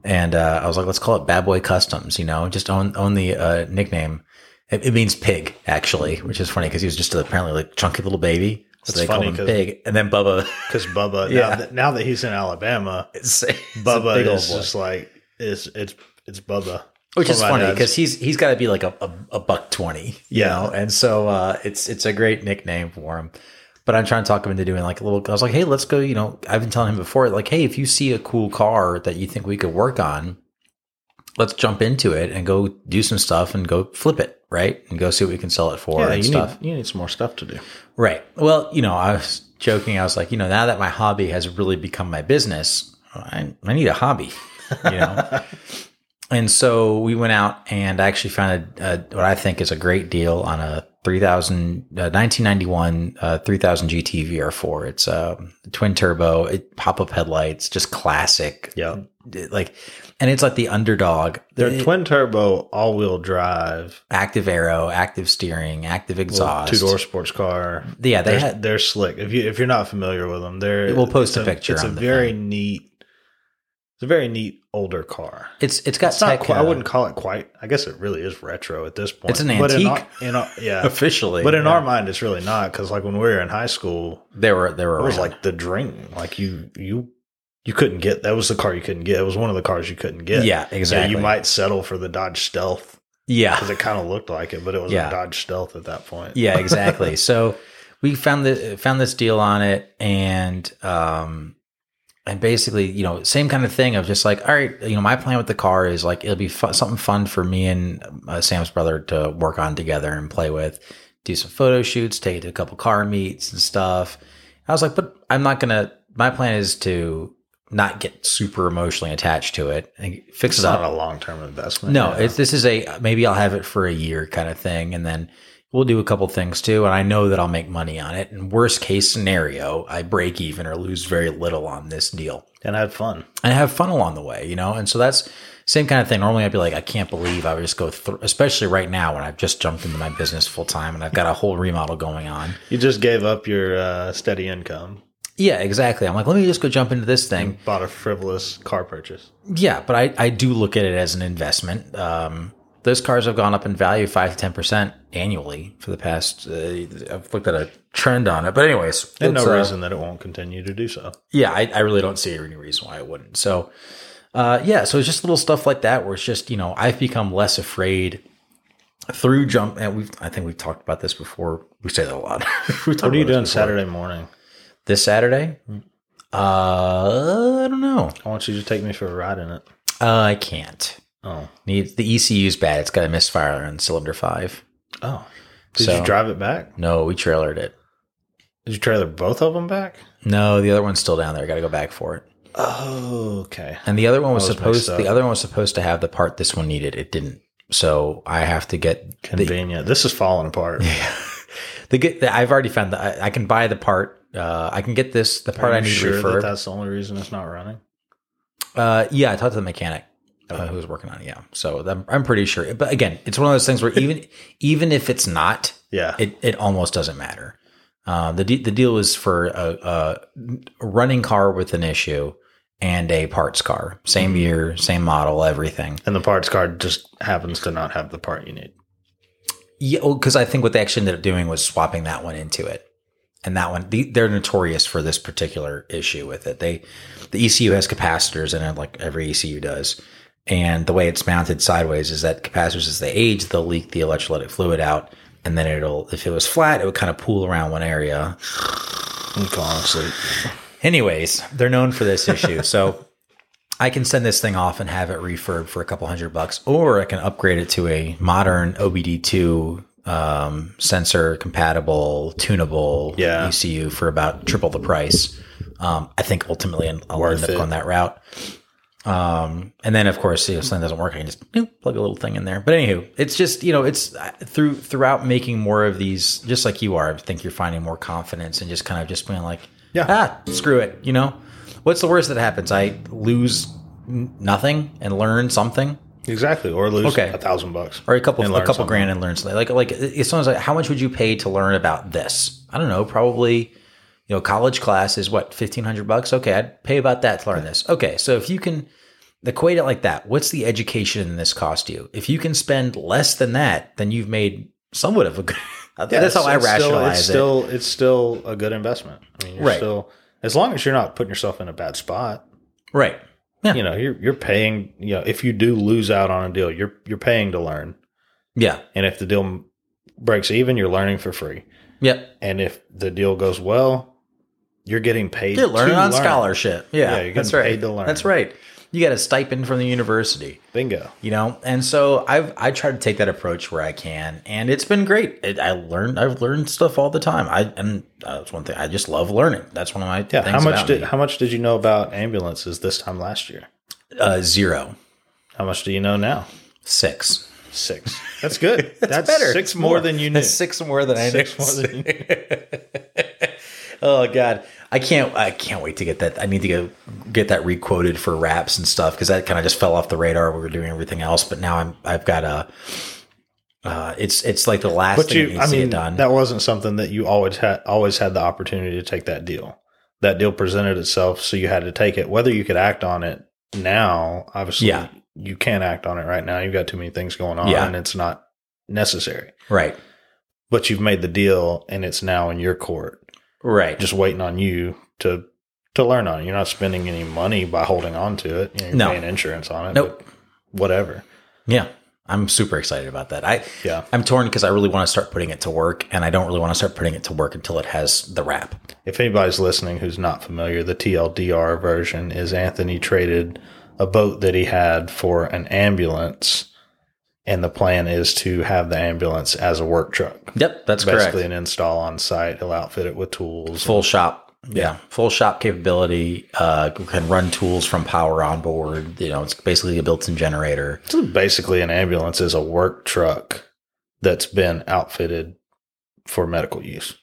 and uh, I was like, let's call it Baboy Customs. You know, just own own the uh, nickname. It, it means pig actually, which is funny because he was just apparently like chunky little baby. So That's they call funny him 'cause- pig, and then Bubba. Because Bubba, <laughs> Yeah. now, that, now that he's in Alabama, It's, it's Bubba is boy. just like it's it's it's Bubba, which is funny because he's he's got to be like a, a, a buck twenty, you Yeah. know, and so uh, it's it's a great nickname for him. But I'm trying to talk him into doing like a little. I was like, hey, let's go. You know, I've been telling him before, like, hey, if you see a cool car that you think we could work on, let's jump into it and go do some stuff and go flip it, right? And go see what we can sell it for yeah, and you stuff. need you need some more stuff to do. Right. Well, you know, I was joking. I was like, you know, now that my hobby has really become my business, I, I need a hobby, you know? <laughs> and so we went out and I actually found a, a, what I think is a great deal on a 3000, uh, 1991, uh, 3000 GT VR4. It's a twin turbo, it, pop up headlights, just classic. Yeah, Like, and it's like the underdog. they're It- twin turbo, all wheel drive, active aero, active steering, active exhaust. two door sports car. Yeah, they They're, had, they're slick. If you if you're not familiar with them, they're We'll post it's a picture It's a very thing. neat. It's a very neat older car. it's, it's got It's not. Quite, I uh, wouldn't call it quite. I guess it really is retro at this point. It's an But in antique. our- in our- yeah, <laughs> officially. but in yeah. our mind, it's really not because like when we were in high school, they were they were it was around. like the dream. Like you you you couldn't get that was the car you couldn't get. It was one of the cars you couldn't get. yeah exactly Yeah, you might settle for the Dodge Stealth yeah because it kind of looked like it, but it was Yeah. a Dodge Stealth at that point. yeah exactly. <laughs> so we found the found this deal on it and um and basically you know same kind of thing of just like all right you know my plan with the car is like it'll be something fun for me and uh, Sam's brother to work on together and play with, do some photo shoots, take it to a couple car meets and stuff. I was like, but I'm not gonna. My plan is to not get super emotionally attached to it and fix It's it up. not a long term investment. No, Yeah. it's this is a maybe I'll have it for a year kind of thing, and then we'll do a couple things too. And I know that I'll make money on it. And worst case scenario, I break even or lose very little on this deal, and I had fun. and I have fun along the way, you know. And so that's same kind of thing. Normally, I'd be like, I can't believe I would just go through, especially right now when I've just jumped into my business full time and I've got a whole remodel going on. You just gave up your uh, steady income, Yeah, exactly. I'm like, let me just go jump into this thing. bought a frivolous car purchase. Yeah, but I, I do look at it as an investment. Um, those cars have gone up in value five to ten percent annually for the past. Uh, I've looked at a trend on it, but anyways, And no uh, reason that it won't continue to do so. Yeah, I, I really don't see any reason why it wouldn't. So, uh, yeah, so it's just little stuff like that where it's just you know I've become less afraid through jump, and we've I think we've talked about this before. We say that a lot. <laughs> What are you doing before. Saturday morning? This Saturday? Uh, I don't know. I want you to take me for a ride in it. Uh, I can't. Oh, Needs the ECU's bad. It's got a misfire on cylinder five. oh. Did So- you drive it back? No, we trailered it. Did you trailer both of them back? No, the other one's still down there. I got to go back for it. Oh, okay. And the other one was was supposed. The other one was supposed to have the part this one needed. It didn't. So I have to get the, Convenient. this is falling apart. <laughs> the. The, I've already found that I, I can buy the part Uh, I can get this the part I need sure that that's the only reason it's not running? Uh, yeah, I talked to the mechanic uh, who was working on it. Yeah, so I'm, I'm pretty sure. But again, it's one of those things where <laughs> even even if it's not, Yeah. it it almost doesn't matter. Uh, the de- the deal was for a, a running car with an issue and a parts car, same Mm-hmm. year, same model, everything. and the parts car just happens to not have the part you need. Yeah, because I think what they actually ended up doing was swapping that one into it, and that one the, they're notorious for this particular issue with it. They the ECU has capacitors in it, like every ECU does, and the way it's mounted sideways is that capacitors, as they age, they'll leak the electrolytic fluid out, and then it'll if it was flat, it would kind of pool around one area. I'm falling asleep. Anyways, they're known for this issue, so. I can send this thing off and have it refurbed for a couple hundred bucks, or I can upgrade it to a modern OBD2 um, sensor compatible, tunable Yeah. ECU for about triple the price. Um, I think ultimately I'll Worth end up it. going that route. Um, and then of course, if something doesn't work, I can just you know, plug a little thing in there. But anywho, it's just you know, it's uh, through throughout making more of these, just like you are. I think you're finding more confidence and just kind of just being like, Yeah. ah, screw it. You know, what's the worst that happens? I lose nothing and learn something, Exactly. Or lose Okay. a thousand bucks. or a couple a couple something. grand and learn something. Like like it's someone's like, how much would you pay to learn about this? I don't know, probably. You know, college class is what fifteen hundred bucks. Okay, I'd pay about that to learn this. Okay, so if you can equate it like that, what's the education in this cost you? If you can spend less than that, then you've made somewhat of a good. <laughs> Yeah, that's how I it's still- rationalize it's it. Still, it's still a good investment. I mean, Right. still as long as you're not putting yourself in a bad spot. right. Yeah. You know, you're you're paying. You know, if you do lose out on a deal, you're you're paying to learn. Yeah. And if the deal breaks even, you're learning for free. Yep. And if the deal goes well, you're getting paid. You're learning to on learn. scholarship. Yeah, Yeah, you're that's right. to learn. That's right. You got a stipend from the university. Bingo. you know and so i've i try to take that approach where i can and it's been great it, i learned i've learned stuff all the time i and that's one thing i just love learning that's one of my Yeah. How much did me. how much did you know about ambulances this time last year? uh zero How much do you know now? six Six. That's good. <laughs> That's, better. Six more, more. than you knew. That's six more than i Six knew. more than you knew. <laughs> oh god i can't i can't wait to get that i need to go get that requoted for wraps and stuff because that kind of just fell off the radar we were doing everything else but now i'm i've got a uh, it's it's like the last But thing that you, I to mean, done. that wasn't something that you always had always had the opportunity to take that deal. That deal presented itself, so you had to take it. Whether you could act on it now, obviously, Yeah. you can't act on it right now. You've got too many things going on, Yeah. and it's not necessary. right, But you've made the deal, and it's now in your court, right. just waiting on you to to learn on it. You're not spending any money by holding on to it. You you're No. paying insurance on it. Nope. Whatever. Yeah, I'm super excited about that. I Yeah. I'm torn because I really want to start putting it to work, and I don't really want to start putting it to work until it has the wrap. If anybody's listening who's not familiar, the TLDR version is Anthony traded a boat that he had for an ambulance, and the plan is to have the ambulance as a work truck. Yep, that's Basically, correct. an install on site. He'll outfit it with tools. Full shop. Yeah, full shop capability. Uh, can run tools from power on board. You know, it's basically a built-in generator. So basically, an ambulance is a work truck that's been outfitted for medical use.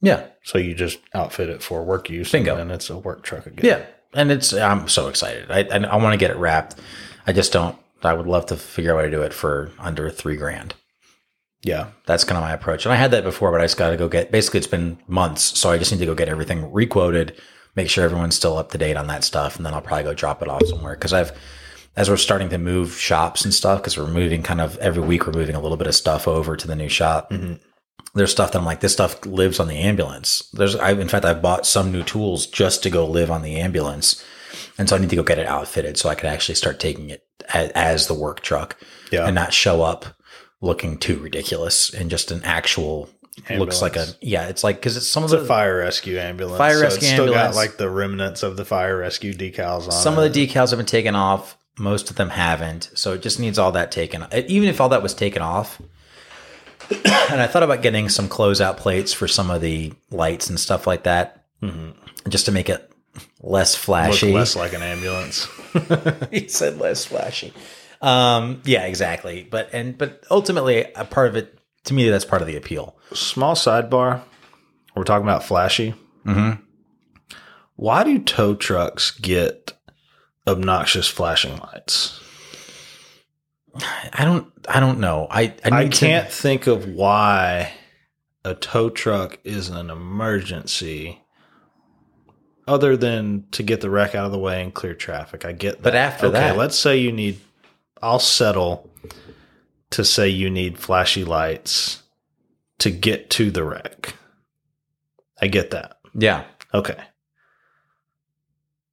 Yeah, So you just outfit it for work use, Bingo. and then it's a work truck again. yeah, and it's. I'm so excited. I I, I want to get it wrapped. I just don't. I would love to figure out how to do it for under three grand. yeah. That's kind of my approach. And I had that before, but I just got to go get, basically, it's been months. So I just need to go get everything requoted, make sure everyone's still up to date on that stuff. And then I'll probably go drop it off somewhere. Cause I've, as we're starting to move shops and stuff, because we're moving kind of every week, we're moving a little bit of stuff over to the new shop. Mhm. There's stuff that I'm like, this stuff lives on the ambulance. There's, I, in fact, I've bought some new tools just to go live on the ambulance. And so I need to go get it outfitted so I can actually start taking it as, as the work truck Yeah. and not show up looking too ridiculous and just an actual looks like a yeah it's like because it's some It's of a the fire rescue ambulance. Fire so rescue it's still ambulance. got like the remnants of the fire rescue decals on some it. of the decals have been taken off most of them haven't so it just needs all that taken off. even if all that was taken off <coughs> and i thought about getting some closeout plates for some of the lights and stuff like that Mhm. just to make it less Look flashy less like an ambulance. <laughs> he said less flashy. Um, yeah, exactly. But and but ultimately, a part of it to me that's part of the appeal. Small sidebar. We're talking about flashy. Mm-hmm. Why do tow trucks get obnoxious flashing lights? I don't. I don't know. I I, I can't think of why a tow truck is an emergency other than to get the wreck out of the way and clear traffic. I get that. But after okay, that- let's say you need I'll settle to say you need flashy lights to get to the wreck. I get that. yeah. Okay.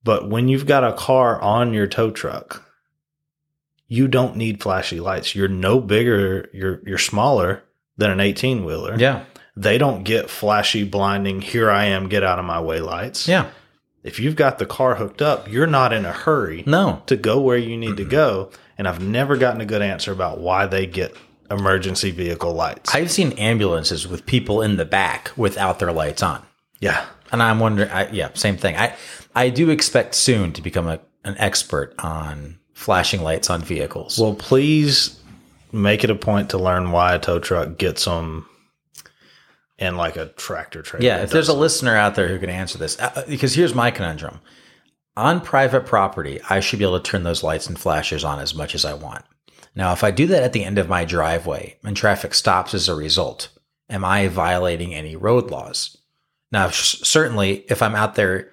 But when you've got a car on your tow truck, you don't need flashy lights. You're no bigger, you're you're smaller than an 18 wheeler. Yeah. They don't get flashy, blinding, here I am, get out of my way lights. Yeah. If you've got the car hooked up, you're not in a hurry No. to go where you need to go. And I've never gotten a good answer about why they get emergency vehicle lights. I've seen ambulances with people in the back without their lights on. yeah. And I'm wondering, I, yeah, same thing. I, I do expect soon to become a, an expert on flashing lights on vehicles. Well, please make it a point to learn why a tow truck gets them in like a tractor trailer. yeah, if there's a listener out there who can answer this, uh, because here's my conundrum: on private property, I should be able to turn those lights and flashes on as much as I want. Now, if I do that at the end of my driveway and traffic stops as a result, am I violating any road laws? Now, certainly, if I'm out there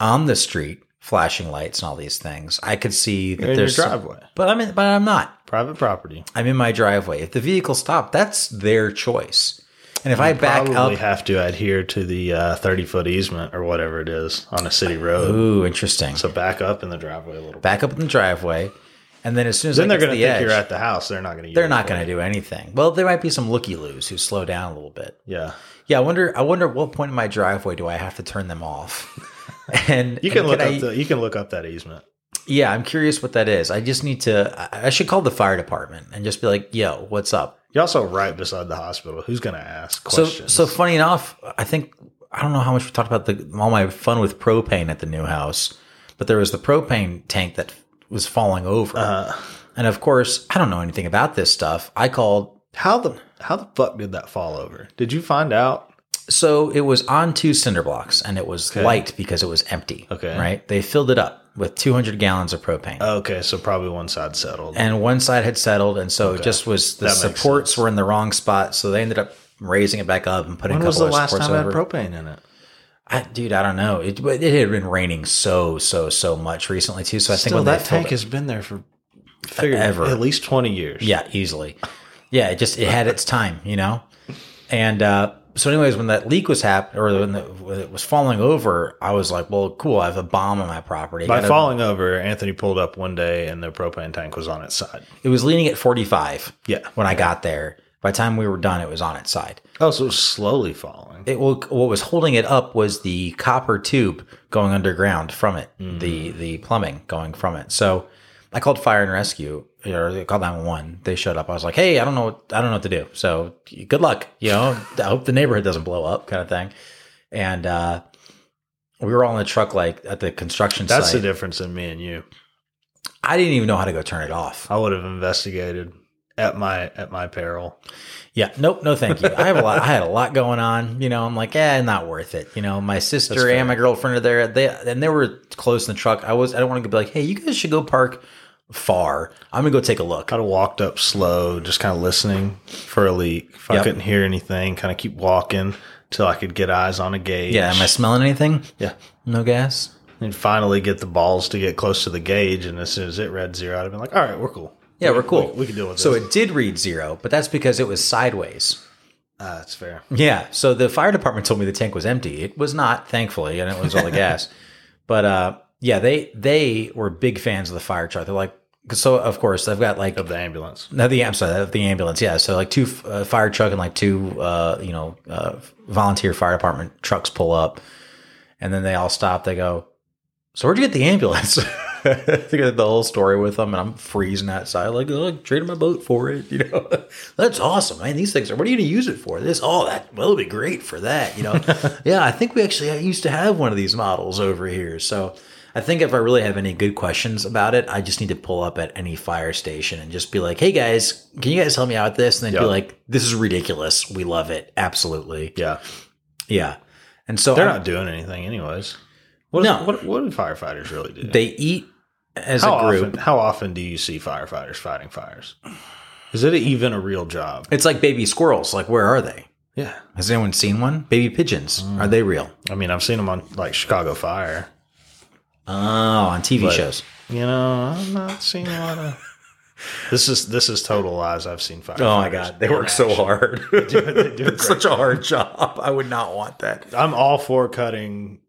on the street flashing lights and all these things, I could see that You're in your there's some- driveway, but I'm in, but I'm not. private property. I'm in my driveway. If the vehicle stopped, that's their choice. And if I back up, Probably have to adhere to the uh, 30 foot easement or whatever it is on a city road. ooh, interesting. So back up in the driveway a little bit. back up in the driveway, and then as soon as Then I they're get going to the think edge, you're at the house. They're not going to. they're not going to do anything. Well, there might be some looky loos who slow down a little bit. Yeah, Yeah, I wonder. I wonder at what point in my driveway do I have to turn them off? <laughs> and you can and look I- up the. You can look up that easement. yeah, I'm curious what that is. I just need to. I I should call the fire department and just be like, "Yo, what's up?" You're also right beside the hospital. Who's going to ask So, questions? so funny enough, I think I don't know how much we talked about the all my fun with propane at the new house, but there was the propane tank that was falling over, uh, and of course, I don't know anything about this stuff. I called. how the how the fuck did that fall over? Did you find out? So it was on two cinder blocks, and it was Okay. light because it was empty. Okay. right? They filled it up with 200 gallons of propane. Okay, so probably one side settled. and one side had settled, and so it just was the supports sense. were in the wrong spot, so they ended up raising it back up and putting when a was couple the of last time over. had propane in it? I, dude, I don't know. It it had been raining so so so much recently too. So I think Still, when that tank it- has been there for Forever. at least twenty years. yeah, easily, yeah, it just it had its time, you know. And uh, so, anyways, when that leak was happening or when, the, when it was falling over, I was like, "Well, cool. I have a bomb on my property." By falling over, Anthony pulled up one day and the propane tank was on its side. it was leaning at forty five Yeah. when I got there. By the time we were done, it was on its side. Oh, so it was slowly falling. it well, what was holding it up was the copper tube going underground from it, mm-hmm. the the plumbing going from it. So I called fire and rescue, or they called nine one one. They showed up. I was like, hey, I don't know, what, I don't know what to do. So good luck. You know, I hope the neighborhood doesn't blow up, kind of thing. And uh, we were all in the truck, like at the construction site. That's the difference in me and you. I didn't even know how to go turn it off. I would have investigated at my at my peril. Yeah, nope, no, thank you. I have a lot. I had a lot going on. You know, I'm like, eh, not worth it. You know, my sister and my girlfriend are there. They and they were close in the truck. I was. I don't want to be like, hey, you guys should go park far. I'm gonna go take a look. I'd have walked up slow, just kind of listening for a leak. If I couldn't hear anything, kind of keep walking till I could get eyes on a gauge. Yeah, am I smelling anything? yeah. No gas. And finally get the balls to get close to the gauge. And as soon as it read zero, I'd have been like, all right, we're cool. Yeah, we're cool. We, we can deal with So this. it did read zero, but that's because it was sideways. Ah, that's fair. Yeah. So the fire department told me the tank was empty. It was not, thankfully, and it was all the <laughs> gas. But uh, yeah, they they were big fans of the fire truck. They're like, so of course they've got like Of the ambulance. No, the I'm sorry, the ambulance. Yeah, so like two uh, fire truck and like two, uh, you know, uh, volunteer fire department trucks pull up, and then they all stop. They go, "So where'd you get the ambulance?" <laughs> they get the whole story with them, and I'm freezing outside, like, "Oh, I traded my boat for it." <laughs> You know, that's awesome, man. These things are. What are you going to use it for? This, oh, that well, it'll be great for that. You know, <laughs> yeah, I think we actually used to have one of these models over here, so. I think if I really have any good questions about it, I just need to pull up at any fire station and just be like, "Hey guys, can you guys help me out with this?" And then be Yep. like, "This is ridiculous. We love it. Absolutely, Yeah. yeah." And so They're I'm- not doing anything, anyways. What, No. what, what do firefighters really do? they eat as how a group. often? How often do you see firefighters fighting fires? Is it even a real job? It's like baby squirrels. Like, where are they? Yeah, Has anyone seen one? Baby pigeons. Mm. Are they real? I mean, I've seen them on like Chicago Fire. Oh, on TV But- shows. You know, I'm not seeing a lot of. <laughs> This is this is total lies. I've seen firefighters. Oh my god, they in work so action. hard. do- they do <laughs> it's such a hard job. I would not want that. I'm all for cutting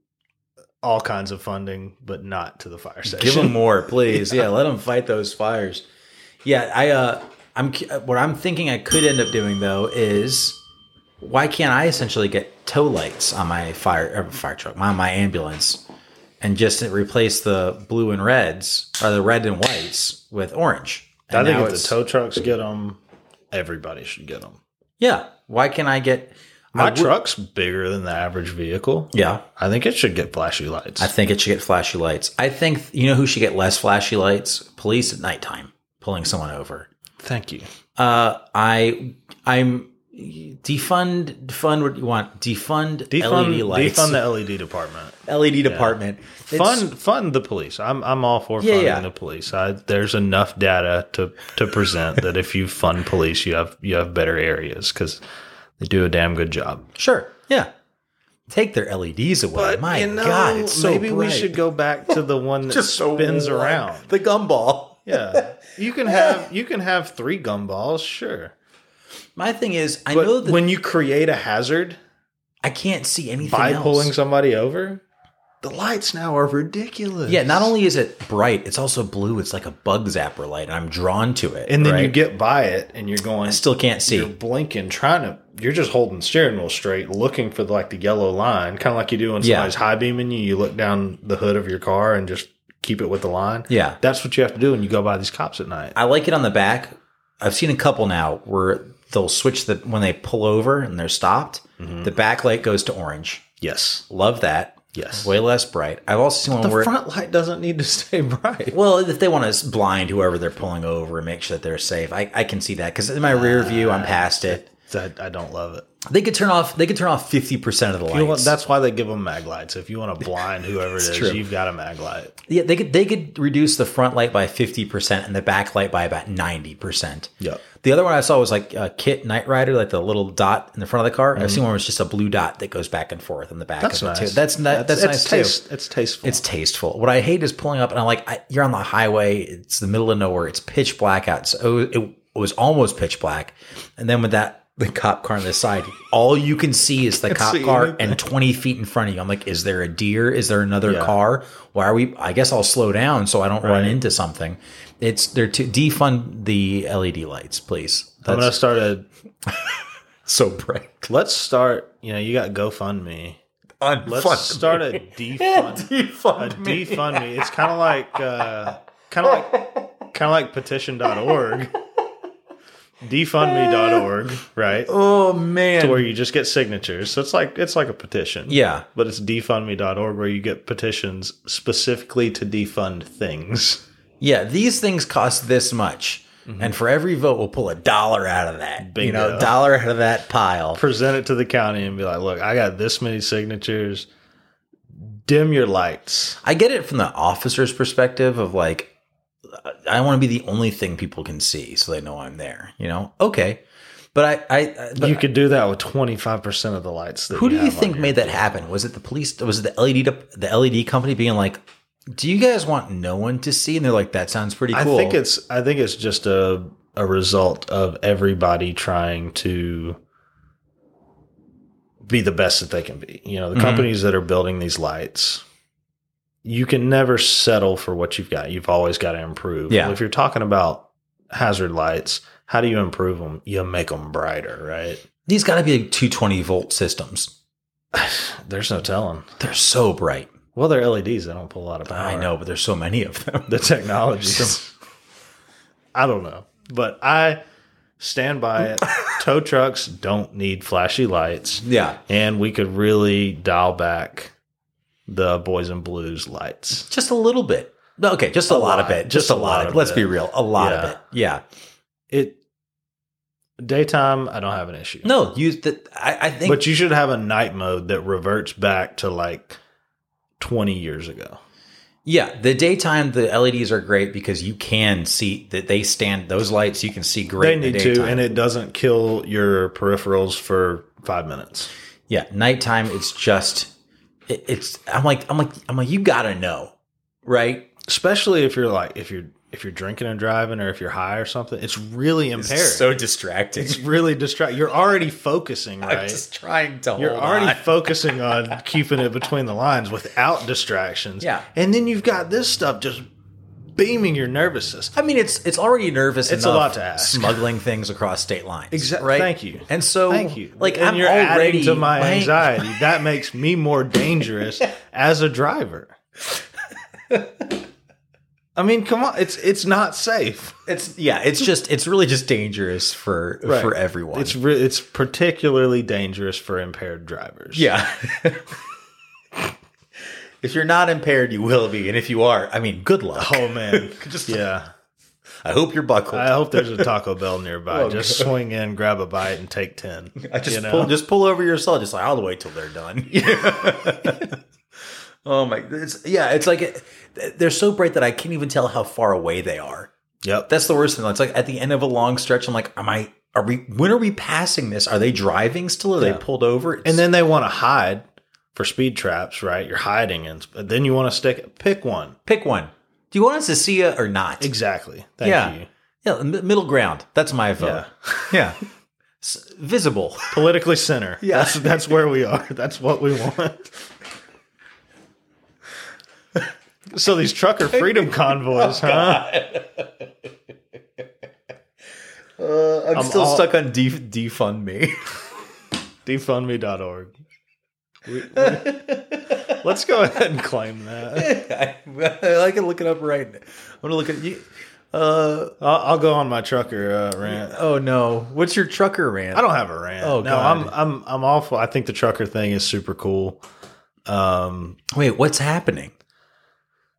all kinds of funding, but not to the fire station. Give them more, <laughs> please. Yeah, let them fight those fires. Yeah, I uh I'm what I'm thinking I could end up doing though is why can't I essentially get tow lights on my fire or fire truck, my my ambulance and just replace the blue and reds or the red and whites with orange. I And think if the tow trucks get them, everybody should get them. Yeah, why can't I get My I truck's bigger than the average vehicle. Yeah, I think it should get flashy lights. I think it should get flashy lights. I think you know who should get less flashy lights? Police at nighttime pulling someone over. Thank you. Uh, I I'm defund defund what you want defund, Defund, LED lights defund the LED department. <laughs> LED department. It's- Fund fund the police. I'm I'm all for Yeah, funding yeah. the police. I, there's enough data to to present that if you fund police, you have you have better areas because they do a damn good job. Sure, yeah. Take their LEDs away. My you know, God, it's so maybe we should go back to the one <laughs> that Just spins warm. around. the gumball. Yeah, you can <laughs> have you can have three gumballs, sure. My thing is, I know that when you create a hazard I can't see anything by else. pulling somebody over, the lights now are ridiculous. Yeah, not only is it bright, it's also blue. It's like a bug zapper light, and I'm drawn to it. and then you get by it and you're going I still can't see. you're blinking, trying to. You're just holding the steering wheel straight, looking for like the yellow line, kind of like you do when Yeah. somebody's high beaming you. You look down the hood of your car and just keep it with the line. Yeah. that's what you have to do when you go by these cops at night. I like it on the back. I've seen a couple now where they'll switch the when they pull over and they're stopped, Mm-hmm. the back light goes to orange. yes, Love that. yes. Way less bright. I've also seen one the where front light doesn't need to <laughs> stay bright. well, if they want to blind whoever they're pulling over and make sure that they're safe, I, I can see that because in my rear view, I'm past it. I, I don't love it. They could turn off. They could turn off fifty percent of the lights. You know what? That's why they give them mag lights. So if you want to <laughs> blind whoever it is, true. you've got a mag light. yeah, they could they could reduce the front light by fifty percent and the back light by about ninety percent. Yep. The other one I saw was like a Kit Knight Rider, like the little dot in the front of the car. I've seen one was just a blue dot that goes back and forth in the back Mm-hmm. That's of it nice. too. That's that, that's, it's nice taste, too. It's tasteful. It's tasteful. What I hate is pulling up and I'm like, I, you're on the highway. It's the middle of nowhere. It's pitch black out. So it, it was almost pitch black, and then with that the cop car on the side, all you can see is the cop car anything. and 20 feet in front of you. I'm like, is there a deer? Is there another Yeah. car? Why are we? I guess I'll slow down so I don't run into something. It's they're to defund the LED lights, please. I'm gonna start a. <laughs> so bright. Let's start. You know, you got GoFundMe. Let's Unfund start a <laughs> defund. a defund me. defund me. It's kind of like, uh, kind of like, kind of like petition.org. <laughs> Defundme.org, right? <laughs> Oh man. To Where you just get signatures. So it's like it's like a petition. yeah. But it's defundme.org where you get petitions specifically to defund things. Yeah, these things cost this much. Mm-hmm. And for every vote, we'll pull a dollar out of that. You know, dollar out of that pile. Present it to the county and be like, look, I got this many signatures. Dim your lights. I get it from the officer's perspective of like, I want to be the only thing people can see so they know I'm there. You know, okay. But I, I, but you could do that with 25% of the lights. Who do you have think made that happen? Was it the police? Was it the LED, the LED company being like, do you guys want no one to see? And they're like, that sounds pretty cool. I think it's I think it's just a a result of everybody trying to be the best that they can be. You know, the Mhm. companies that are building these lights, you can never settle for what you've got. You've always got to improve. Yeah. Well, if you're talking about hazard lights, how do you improve them? You make them brighter, right? These got to be like 220 volt systems. <sighs> There's no telling. They're so bright. Well, they're LEDs. They don't pull a lot of power. I know, but there's so many of them. the technology. <laughs> I don't know, but I stand by it. <laughs> Tow trucks don't need flashy lights, yeah. and we could really dial back the boys and blues lights. Just a little bit. Okay, just a, lot, of it. Just, a lot, of it. Let's be real. A lot of it. Yeah. It Daytime, I don't have an issue. No, use that. I, I think. But you should have a night mode that reverts back to like 20 years ago. yeah, the daytime the LEDs are great because you can see that they stand those lights. You can see great. They in the need to, and it doesn't kill your peripherals for five minutes. Yeah, nighttime. It's just. It, it's. I'm like. I'm like. I'm like. You gotta know, right? Especially if you're like, if you're, if you're drinking and driving or if you're high or something, it's really impaired. It's so distracting. it's really distract. You're already focusing, <laughs> I'm right? just trying to. You're hold already on. focusing on <laughs> keeping it between the lines without distractions. Yeah. And then you've got this stuff just beaming your nervous system. I mean, it's it's already nervous. It's a lot to ask. Smuggling things across state lines. Exactly. Right. thank you. And so, Thank you. Like, and I'm you're already adding to my like- anxiety. That makes me more dangerous <laughs> as a driver. I mean, come on, it's it's not safe. It's yeah. It's just it's really just dangerous for <laughs> Right. for everyone. It's re- it's particularly dangerous for impaired drivers. yeah. <laughs> if you're not impaired, you will be, and if you are, I mean, good luck. Oh man. <laughs> Just- yeah. I hope you're buckled. I hope there's a Taco Bell nearby. Oh, just <laughs> swing in, grab a bite, and take ten. <laughs> I just you know? pull just pull over yourself. Just like I'll wait till they're done. oh my! It's, yeah, it's like they're so bright that I can't even tell how far away they are. Yep. That's the worst thing. It's like at the end of a long stretch. I'm like, am I? Are we? When are we passing this? Are they driving still? Are Yeah. they pulled over? It's- And then they want to hide for speed traps, right? You're hiding, and but then you want to stick. Pick one. pick one. Do you want us to see it or not? Exactly. Thank Yeah. you. Yeah, middle ground. That's my vote. Yeah, <laughs> S- visible. <laughs> Politically center. Yeah. That's that's where we are. <laughs> That's what we want. so these trucker freedom convoys, huh? Uh, I'm, I'm still all- stuck on def- defund me. Defundme.org. We- we- let's go ahead and claim that. <laughs> I, I can look it up right now. I'm gonna look at you. Uh, I'll, I'll go on my trucker uh, rant. oh no, what's your trucker rant? I don't have a rant. Oh, no, God. I'm I'm I'm awful. I think the trucker thing is super cool. Um, Wait, what's happening?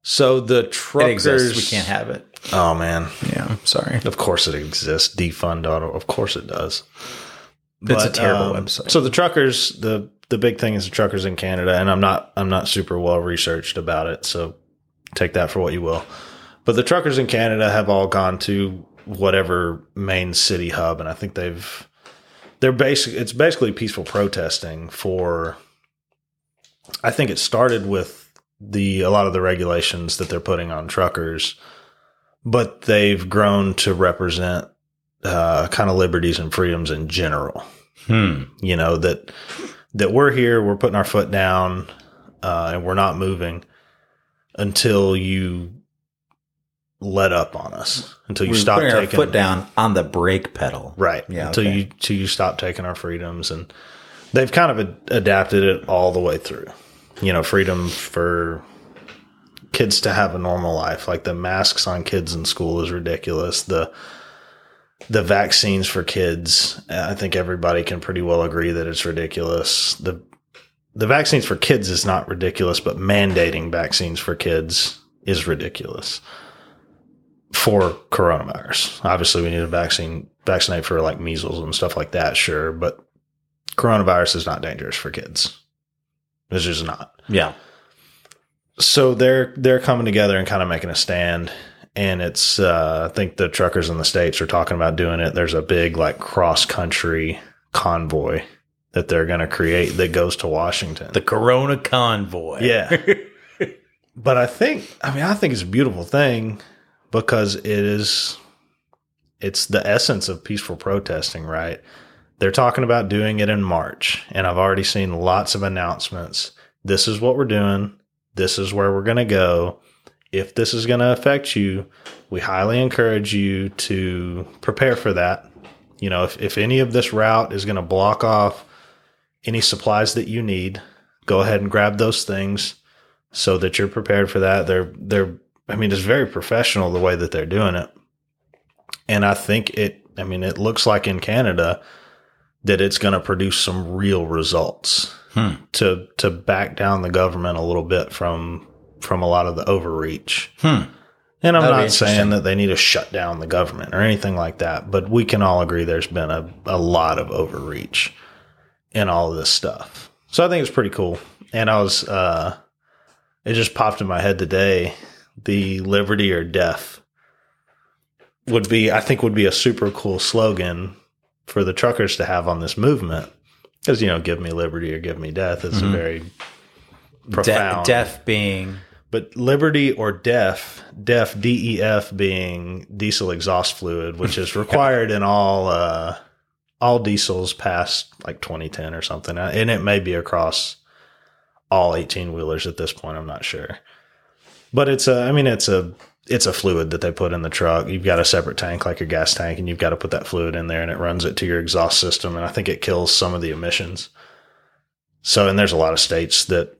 so the It truckers exists. We can't have it. Oh man, Yeah, I'm sorry. of course it exists. Defund auto. Of course it does. It's a terrible um, website. So the truckers, the the big thing is the truckers in Canada, and I'm not I'm not super well researched about it, so take that for what you will. But the truckers in Canada have all gone to whatever main city hub, and I think they've they're basic. It's basically peaceful protesting for. I think it started with the a lot of the regulations that they're putting on truckers, but they've grown to represent uh, kind of liberties and freedoms in general Hmm. you know that that we're here we're putting our foot down uh, and we're not moving until you let up on us until you We're stop taking our foot down on the brake pedal. right Yeah, until okay. you until you stop taking our freedoms and they've kind of ad- adapted it all the way through you know freedom for kids to have a normal life like the masks on kids in school is ridiculous the the vaccines for kids i think everybody can pretty well agree that it's ridiculous. The the vaccines for kids is not ridiculous but mandating vaccines for kids is ridiculous. For coronavirus. Obviously we need a vaccine vaccinate for like measles and stuff like that sure but coronavirus is not dangerous for kids. It's just not. Yeah. so they're they're coming together and kind of making a stand and it's uh, i think the truckers in the states are talking about doing it. There's a big like cross country convoy that they're going to create that goes to washington. The Corona convoy. yeah. <laughs> But i think i mean i think it's a beautiful thing because it is it's the essence of peaceful protesting right? They're talking about doing it in march and i've already seen lots of announcements. This is what we're doing. This is where we're going to go if this is going to affect you we highly encourage you to prepare for that you know if, if any of this route is going to block off any supplies that you need go ahead and grab those things so that you're prepared for that. They're they're I mean it's very professional the way that they're doing it. And I think it I mean it looks like in Canada that it's going to produce some real results Hmm. to to back down the government a little bit from from a lot of the overreach. Hmm. And I'm That'd not saying that they need to shut down the government or anything like that, but we can all agree there's been a, a lot of overreach in all of this stuff. So I think it's pretty cool. And I was, uh, it just popped in my head today. The liberty or death would be, I think, would be a super cool slogan for the truckers to have on this movement. Because, you know, give me liberty or give me death is a very De- profound deaf being but liberty or def def def being diesel exhaust fluid which is <laughs> required in all uh all diesels past like 2010 or something. Uh, and it may be across all 18 wheelers at this point i'm not sure. But it's a i mean it's a it's a fluid that they put in the truck. You've got a separate tank like your gas tank and you've got to put that fluid in there and it runs it to your exhaust system and i think it kills some of the emissions. So and there's a lot of states that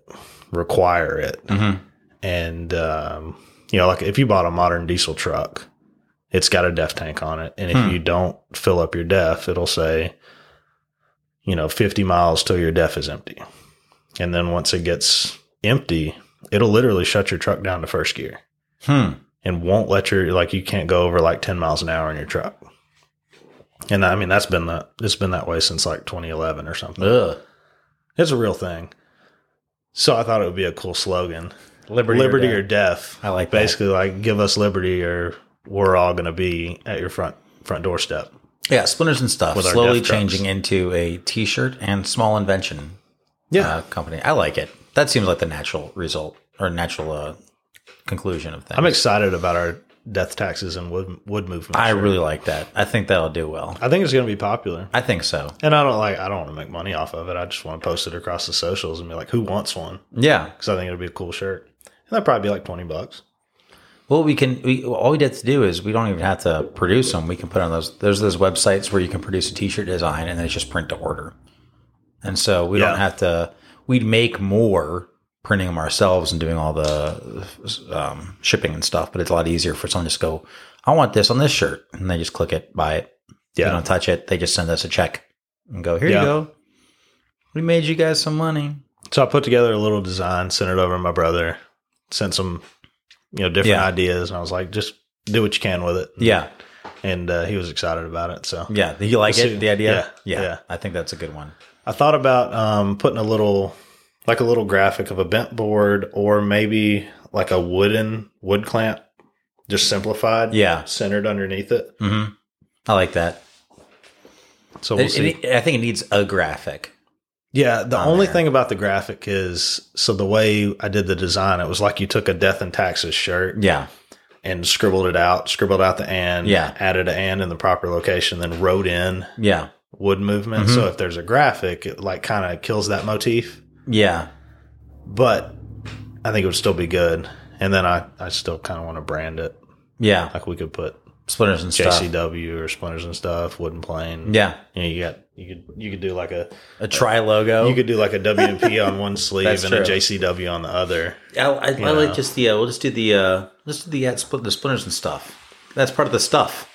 require it. Mhm. And um, you know, like if you bought a modern diesel truck, it's got a DEF tank on it, and if Hmm. you don't fill up your DEF, it'll say, you know, fifty miles till your DEF is empty, and then once it gets empty, it'll literally shut your truck down to first gear Hmm. and won't let your like you can't go over like ten miles an hour in your truck. And I mean that's been that it's been that way since like 2011 or something. Ugh. It's a real thing. So I thought it would be a cool slogan Liberty, liberty or, death. death. I like that. basically like give us liberty or we're all going to be at your front front doorstep. Yeah, splinters and stuff. Slowly deaf trucks. changing into a T-shirt and small invention Yeah, uh, company. I like it. That seems like the natural result or natural uh, conclusion of things. I'm excited about our death taxes and wood wood movement. I shirt. really like that. I think that'll do well. I think it's going to be popular. I think so. And I don't like I don't want to make money off of it. I just want to post it across the socials and be like, who wants one? Yeah. Because I think it'll be a cool shirt. That'd probably be like twenty bucks. Well, we can. We, all we have to do is we don't even have to produce them. We can put on those. There's those websites where you can produce a T-shirt design and then it's just print to order. And so we Yeah. don't have to. We'd make more printing them ourselves and doing all the um, shipping and stuff. But it's a lot easier for someone to just go, "I want this on this shirt," and they just click it, buy it. They Yeah, don't touch it. They just send us a check and go, "Here Yeah. you go. We made you guys some money." So I put together a little design, sent it over to my brother, sent some, you know, different Yeah. ideas, and I was like, just do what you can with it. Yeah, and uh, he was excited about it. So yeah. Do you like We'll it? The idea? Yeah, yeah. I think that's a good one. I thought about um, putting a little, like a little graphic of a bent board, or maybe like a wooden wood clamp, just simplified, Yeah. centered underneath it. hmm I like that. So we'll It- see. it- I think it needs a graphic. Yeah, the only there. thing about the graphic is so the way I did the design, it was like you took a death and taxes shirt Yeah. and scribbled it out, scribbled out the and, Yeah. added an and in the proper location, then wrote in Yeah. wood movement. Mhm. So if there's a graphic, it like kind of kills that motif. Yeah. but I think it would still be good. And then I, I still kind of want to brand it. Yeah. Like we could put Splinters and stuff. JCW or splinters and stuff, Wood and Plane. Yeah. You know, you got you could you could do like a A tri logo. you could do like a WMP <laughs> on one sleeve That's and a. JCW on the other. I, I, I like just the. Uh, we'll just do the. Uh, let's do the uh, split the splinters and stuff. That's part of the stuff.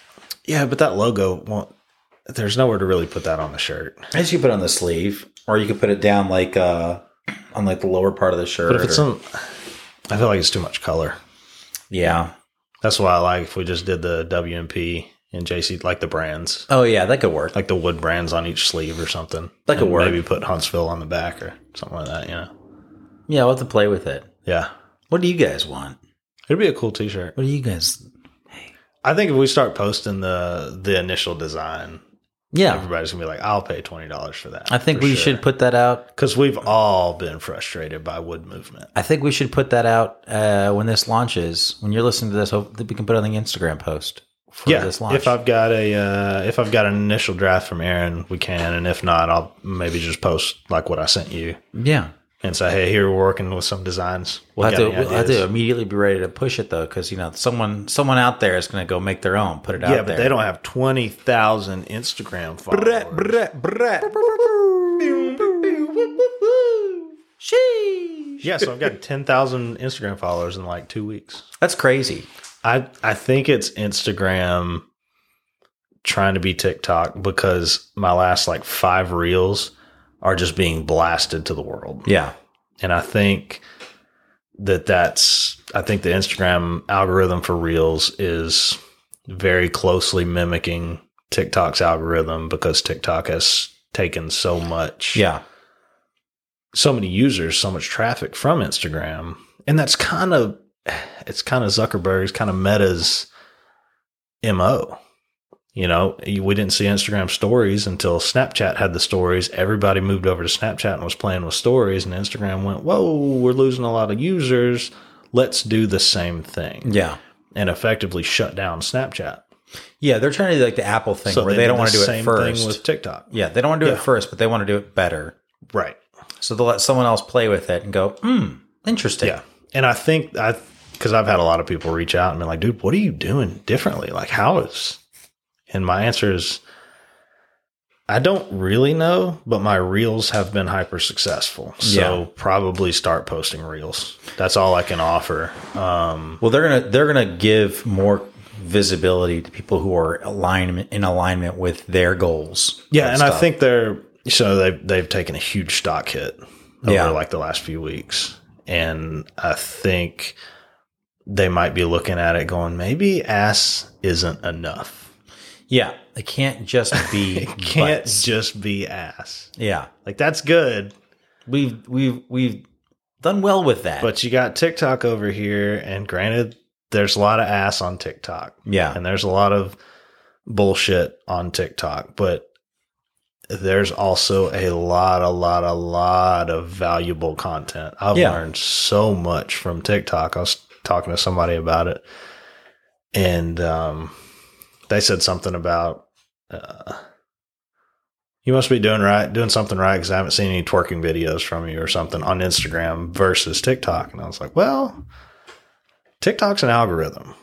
Yeah, but that logo won't. There's nowhere to really put that on the shirt. I guess you put it on the sleeve, or you could put it down like uh, on like the lower part of the shirt. But if it's or- some, I feel like it's too much color. yeah. That's why I like if we just did the WMP and JC like the brands, Oh yeah, that could work. like the wood brands on each sleeve or something. That could work. Maybe put Huntsville on the back or something like that. You know. Yeah, we'll have to play with it. Yeah. What do you guys want? It'd be a cool T-shirt. What do you guys? I think if we start posting the the initial design, Yeah, everybody's gonna be like, "I'll pay twenty dollars for that." I think we should put that out. because we've all been frustrated by wood movement. I think we should put that out uh, when this launches. When you're listening to this, hope that we can put it on the Instagram post for Yeah, this launch. if I've got a uh, if I've got an initial draft from Aaron, we can, and if not, I'll maybe just post like what I sent you yeah, and say, "Hey, here we're working with some designs." we'll What have to. We'll have to immediately be ready to push it though, because you know someone someone out there is going to go make their own, put it out Yeah, there. but they don't have twenty thousand Instagram followers. Yeah, so I've got ten thousand Instagram followers in like two weeks. That's crazy. I I think it's Instagram trying to be TikTok because my last like five reels are just being blasted to the world. Yeah, And I think that that's I think the Instagram algorithm for Reels is very closely mimicking TikTok's algorithm because TikTok has taken so much Yeah. so many users, so much traffic from Instagram. And that's kind of it's kind of Zuckerberg's kind of Meta's MO. You know, we didn't see Instagram stories until Snapchat had the stories. Everybody moved over to Snapchat and was playing with stories, and Instagram went, Whoa, we're losing a lot of users. Let's do the same thing. Yeah. And effectively shut down Snapchat. Yeah. They're trying to do like the Apple thing where they, did don't want to do it same first. thing with TikTok. yeah. They don't want to do Yeah. it first, but they want to do it better. Right. So they'll let someone else play with it and go, hmm, interesting. Yeah. And I think I because I've had a lot of people reach out and be like, dude, what are you doing differently? Like how is and my answer is I don't really know, but my reels have been hyper successful. So Yeah. probably start posting reels. That's all I can offer. Um Well, they're gonna they're gonna give more visibility to people who are alignment in alignment with their goals. yeah, and I think they're so they've they've taken a huge stock hit over Yeah. like the last few weeks. And I think they might be looking at it going, maybe ass isn't enough. Yeah, it can't just be <laughs> It can't butts. just be ass. yeah, Like that's good, we've we've we've done well with that. but you got TikTok over here, and granted, there's a lot of ass on TikTok, yeah, and there's a lot of bullshit on TikTok, but there's also a lot, a lot, a lot of valuable content. I've Yeah. learned so much from TikTok. I was talking to somebody about it, and um, they said something about uh, you must be doing right, doing something right because I haven't seen any twerking videos from you or something on Instagram versus TikTok. And I was like, well, TikTok's an algorithm.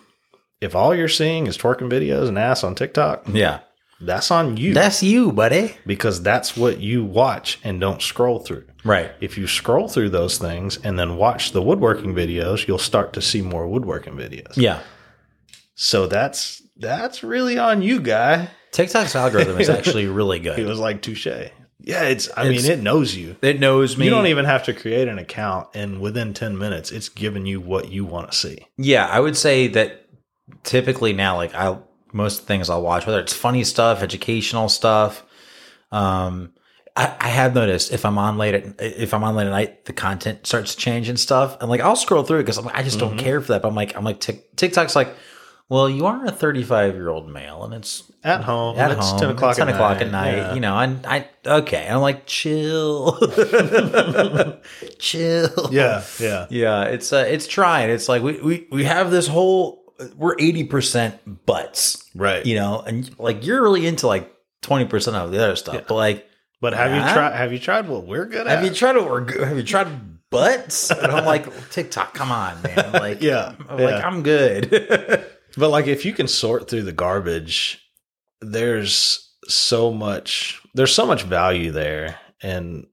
If all you're seeing is twerking videos and ass on TikTok, yeah, that's on you that's you, buddy. because that's what you watch and don't scroll through. Right. If you scroll through those things and then watch the woodworking videos, you'll start to see more woodworking videos. Yeah. So that's that's really on you, guy. TikTok's algorithm is <laughs> actually really He good. was like, touche. Yeah, it's I It's- mean, it knows you. It knows me. You don't even have to create an account, and within 10 minutes, it's giving you what you want to see. Yeah, I would say that typically now, like I most things I'll watch, whether it's funny stuff, educational stuff. Um, I, I have noticed if I'm on late at if I'm on late at night, the content starts to change and stuff, and like I'll scroll through it because I'm like, I just don't care for that. But I'm like, I'm like Tik TikTok's like, well, you are a 35 year old male, and it's At home, at it's home, 10 o'clock, it's 10 at, o'clock night. at night. Yeah. You know, and I okay, I'm like, chill, <laughs> chill. yeah, yeah. Yeah, it's uh, it's trying. It's like we we we have this whole we're eighty percent butts, Right. you know, and like you're really into like twenty percent of the other stuff. But like, But have Yeah. you tried? Have you tried what we're good at? have you tried to work? Have you tried butts? And I'm like, <laughs> TikTok, come on, man. Like, Yeah, I'm like. I'm good. <laughs> But like, if you can sort through the garbage, there's so much. There's so much value there, and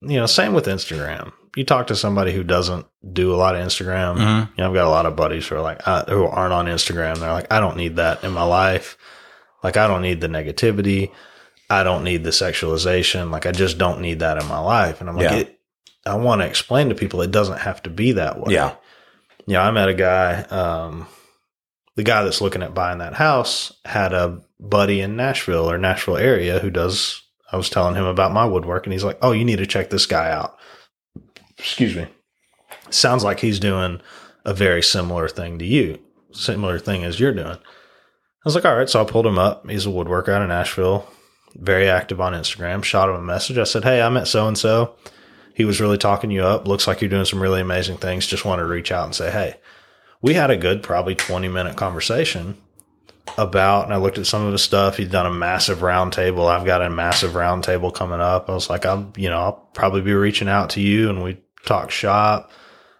you know, same with Instagram. You talk to somebody who doesn't do a lot of Instagram. Mhm. You know, I've got a lot of buddies who are like, uh, who aren't on Instagram. They're like, I don't need that in my life. Like, I don't need the negativity. I don't need the sexualization. Like, I just don't need that in my life. And I'm like, Yeah. it, I want to explain to people it doesn't have to be that way. Yeah. You know, I met a guy, um, the guy that's looking at buying that house had a buddy in Nashville or Nashville area who does, I was telling him about my woodwork and he's like, Oh, you need to check this guy out. Excuse me. Sounds like he's doing a very similar thing to you, similar thing as you're doing. I was like, all right. So I pulled him up. He's a woodworker out of Nashville, very active on Instagram. Shot him a message. I said, Hey, I met so and so. He was really talking you up. Looks like you're doing some really amazing things. Just wanted to reach out and say, Hey, we had a good, probably 20 minute conversation about, and I looked at some of his stuff. He's done a massive round table. I've got a massive round table coming up. I was like, I'm, you know, I'll probably be reaching out to you and we talk shop.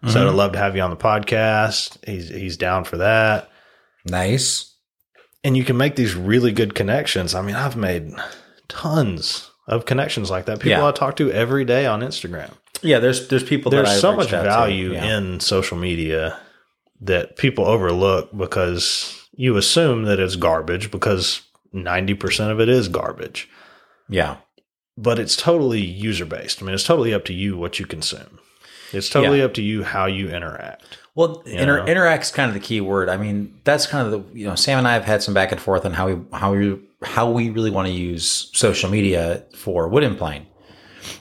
Said I'd mm-hmm. love to have you on the podcast. He's, he's down for that nice. and you can make these really good connections. I mean, I've made tons of connections like that. People Yeah. I talk to every day on Instagram. Yeah, there's there's people There's so much reached out to. value Yeah. in social media that people overlook because you assume that it's garbage because 90% of it is garbage. yeah. But it's totally user based. I mean, it's totally up to you what you consume. It's totally Yeah. up to you how you interact. Well, inter- know? interact's kind of the key word. I mean, that's kind of the you know Sam and I have had some back and forth on how we how we how we really want to use social media for Wood and Plane,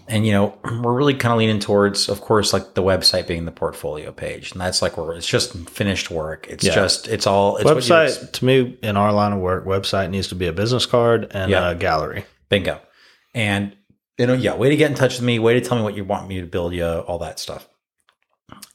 and you know <clears throat> we're really kind of leaning towards, of course, like the website being the portfolio page, and that's like where it's just finished work. It's Yeah. just it's all it's Website to me in our line of work, website needs to be a business card and Yeah. a gallery. Bingo. And you know, yeah, way to get in touch with me, way to tell me what you want me to build you, all that stuff.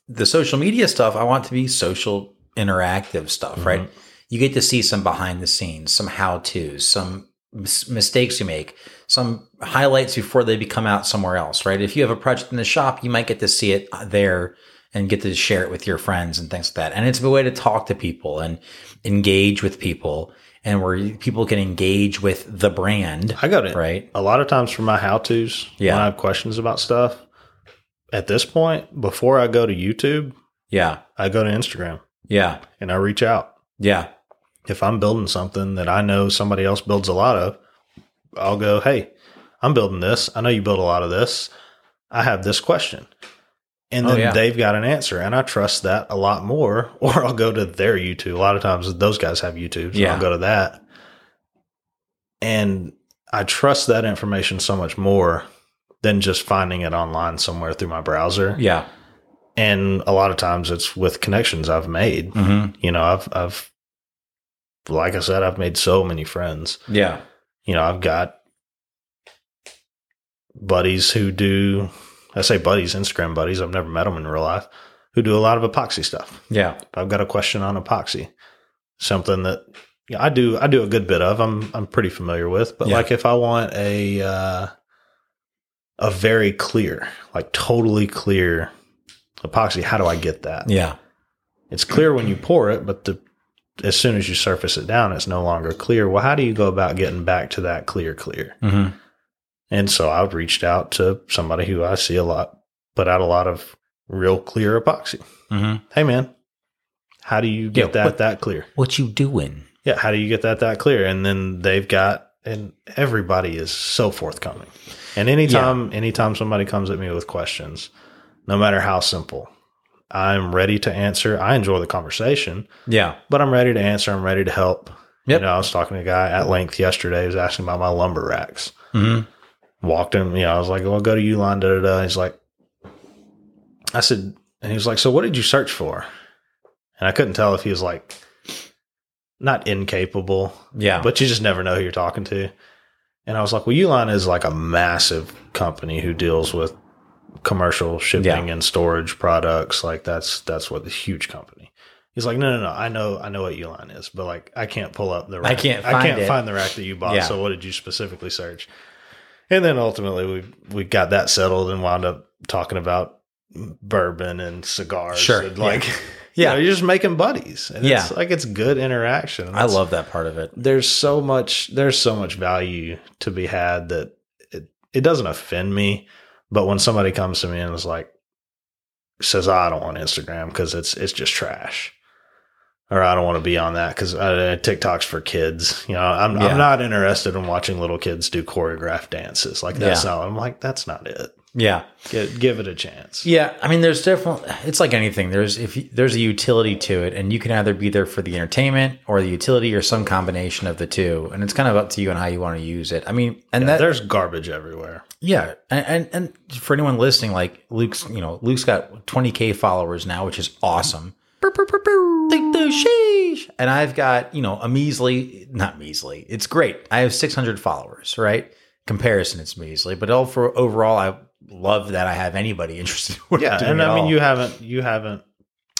The social media stuff, I want to be social interactive stuff, right? Mm-hmm. You get to see some behind the scenes, some how to's, some mis- mistakes you make, some highlights before they become out somewhere else, right? If you have a project in the shop, you might get to see it there and get to share it with your friends and things like that. And it's a way to talk to people and engage with people and where people can engage with the brand. I got it. Right. A lot of times for my how to's, Yeah. when I have questions about stuff, at this point, before I go to YouTube, Yeah. I go to Instagram Yeah. and I reach out. Yeah. If I'm building something that I know somebody else builds a lot of, I'll go, Hey, I'm building this. I know you build a lot of this. I have this question. And Oh, then yeah. they've got an answer, and I trust that a lot more. <laughs> Or I'll go to their YouTube. A lot of times those guys have YouTube, so Yeah. I'll go to that. And I trust that information so much more than just finding it online somewhere through my browser. Yeah. And a lot of times it's with connections I've made. Mm-hmm. You know, I've I've like I said, I've made so many friends. Yeah. You know, I've got buddies who do I say buddies, Instagram buddies, I've never met them in real life, who do a lot of epoxy stuff. Yeah. I've got a question on epoxy, something that yeah, I do I do a good bit of. I'm I'm pretty familiar with. But Yeah. like if I want a uh a very clear, like totally clear epoxy, how do I get that? Yeah. It's clear when you pour it, but the as soon as you surface it down, it's no longer clear. Well, how do you go about getting back to that clear clear? Mm-hmm. And so I've reached out to somebody who I see a lot, put out a lot of real clear epoxy. Mm-hmm. Hey man, how do you get Yeah, that what- that clear? What you doing? Yeah, how do you get that that clear? And then they've got and everybody is so forthcoming. And anytime anytime somebody comes at me with questions, no matter how simple, I'm ready to answer. I enjoy the conversation, Yeah. but I'm ready to answer. I'm ready to help. Yep. You know, I was talking to a guy at length yesterday. He was asking about my lumber racks. Mm-hmm. Walked him, you know, I was like, well, go to Uline, da da da. He's like, I said, and he was like, so what did you search for? And I couldn't tell if he was like, not incapable, Yeah. but you just never know who you're talking to. And I was like, well, Uline is like a massive company who deals with commercial shipping Yeah. and storage products. Like that's that's what the huge company. He's like, no, no, no. I know, I know what Uline is, but like, I can't pull up the. Rack. I can't I can't it. find the rack that you bought. Yeah. So what did you specifically search? And then ultimately, we we got that settled and wound up talking about bourbon and cigars. Sure. and like, <laughs> Yeah. yeah, you know, you're just making buddies. And Yeah. it's like it's good interaction. And I love that part of it. there's so much there's so much value to be had that it, it doesn't offend me but when somebody comes to me and is like says "Oh, i don't want instagram because it's it's just trash or i don't want to be on that because uh, tiktok's for kids you know I'm, Yeah. I'm not interested in watching little kids do choreographed dances like that's Yeah. not i'm like that's not it Yeah. give, give it a chance Yeah. I mean, there's definitely, it's like anything. There's, if you, there's a utility to it and you can either be there for the entertainment or the utility or some combination of the two. And it's kind of up to you on how you want to use it. I mean, and that, there's garbage everywhere Yeah, and, and and for anyone listening, like Luke's, you know, Luke's got 20k followers now, which is awesome. Think the sheesh. And I've got, you know, a measly, not measly. It's great. I have 600 followers, right? Comparison, it's measly, but all for overall, I love that I have anybody <laughs> interested. In what yeah doing and i mean all. you haven't you haven't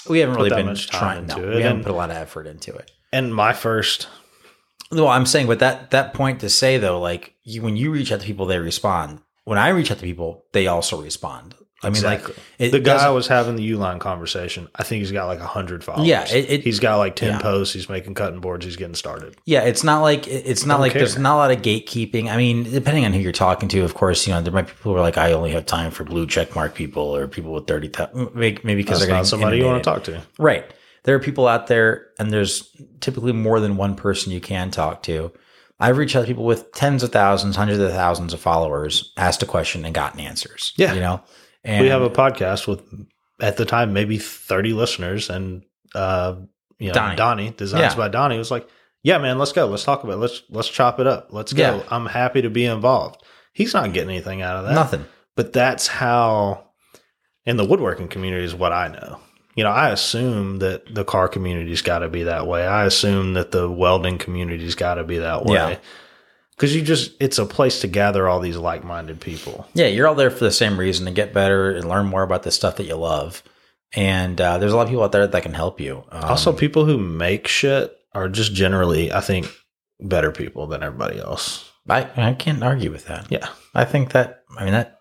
we haven't really been much time trying. No, into we it, haven't and- put a lot of effort into it. and my first Well, I'm saying, but that that point to say though, like you, when you reach out to people, they respond. When I reach out to people, they also respond. I mean, Exactly. like it the guy doesn't- was having the Uline conversation. I think he's got like hundred followers. Yeah, it- it- he's got like ten yeah. posts. He's making cutting boards. He's getting started. Yeah, it's not like it's not Don't like there's not a lot of gatekeeping. I mean, depending on who you're talking to, of course, you know there might be people who are like, I only have time for blue check mark people or people with thirty thousand. Maybe because That's they're not somebody you want to talk to. Right. There are people out there, and there's typically more than one person you can talk to. I've reached out to people with tens of thousands, hundreds of thousands of followers, asked a question and gotten answers. Yeah. You know, And we have a podcast with at the time maybe 30 listeners and uh you know Donnie. Donnie, designs Yeah. by Donnie was like yeah man let's go let's talk about it. let's let's chop it up let's go Yeah. I'm happy to be involved he's not getting anything out of that nothing. but that's how in the woodworking community is what I know you know I assume that the car community's got to be that way I assume that the welding community's got to be that way Yeah. Because you just it's a place to gather all these like-minded people Yeah, you're all there for the same reason to get better and learn more about the stuff that you love. And uh, there's a lot of people out there that can help you. Um, Also, people who make shit are just generally, I think, better people than everybody else. I, I can't argue with that. Yeah, I think that I mean that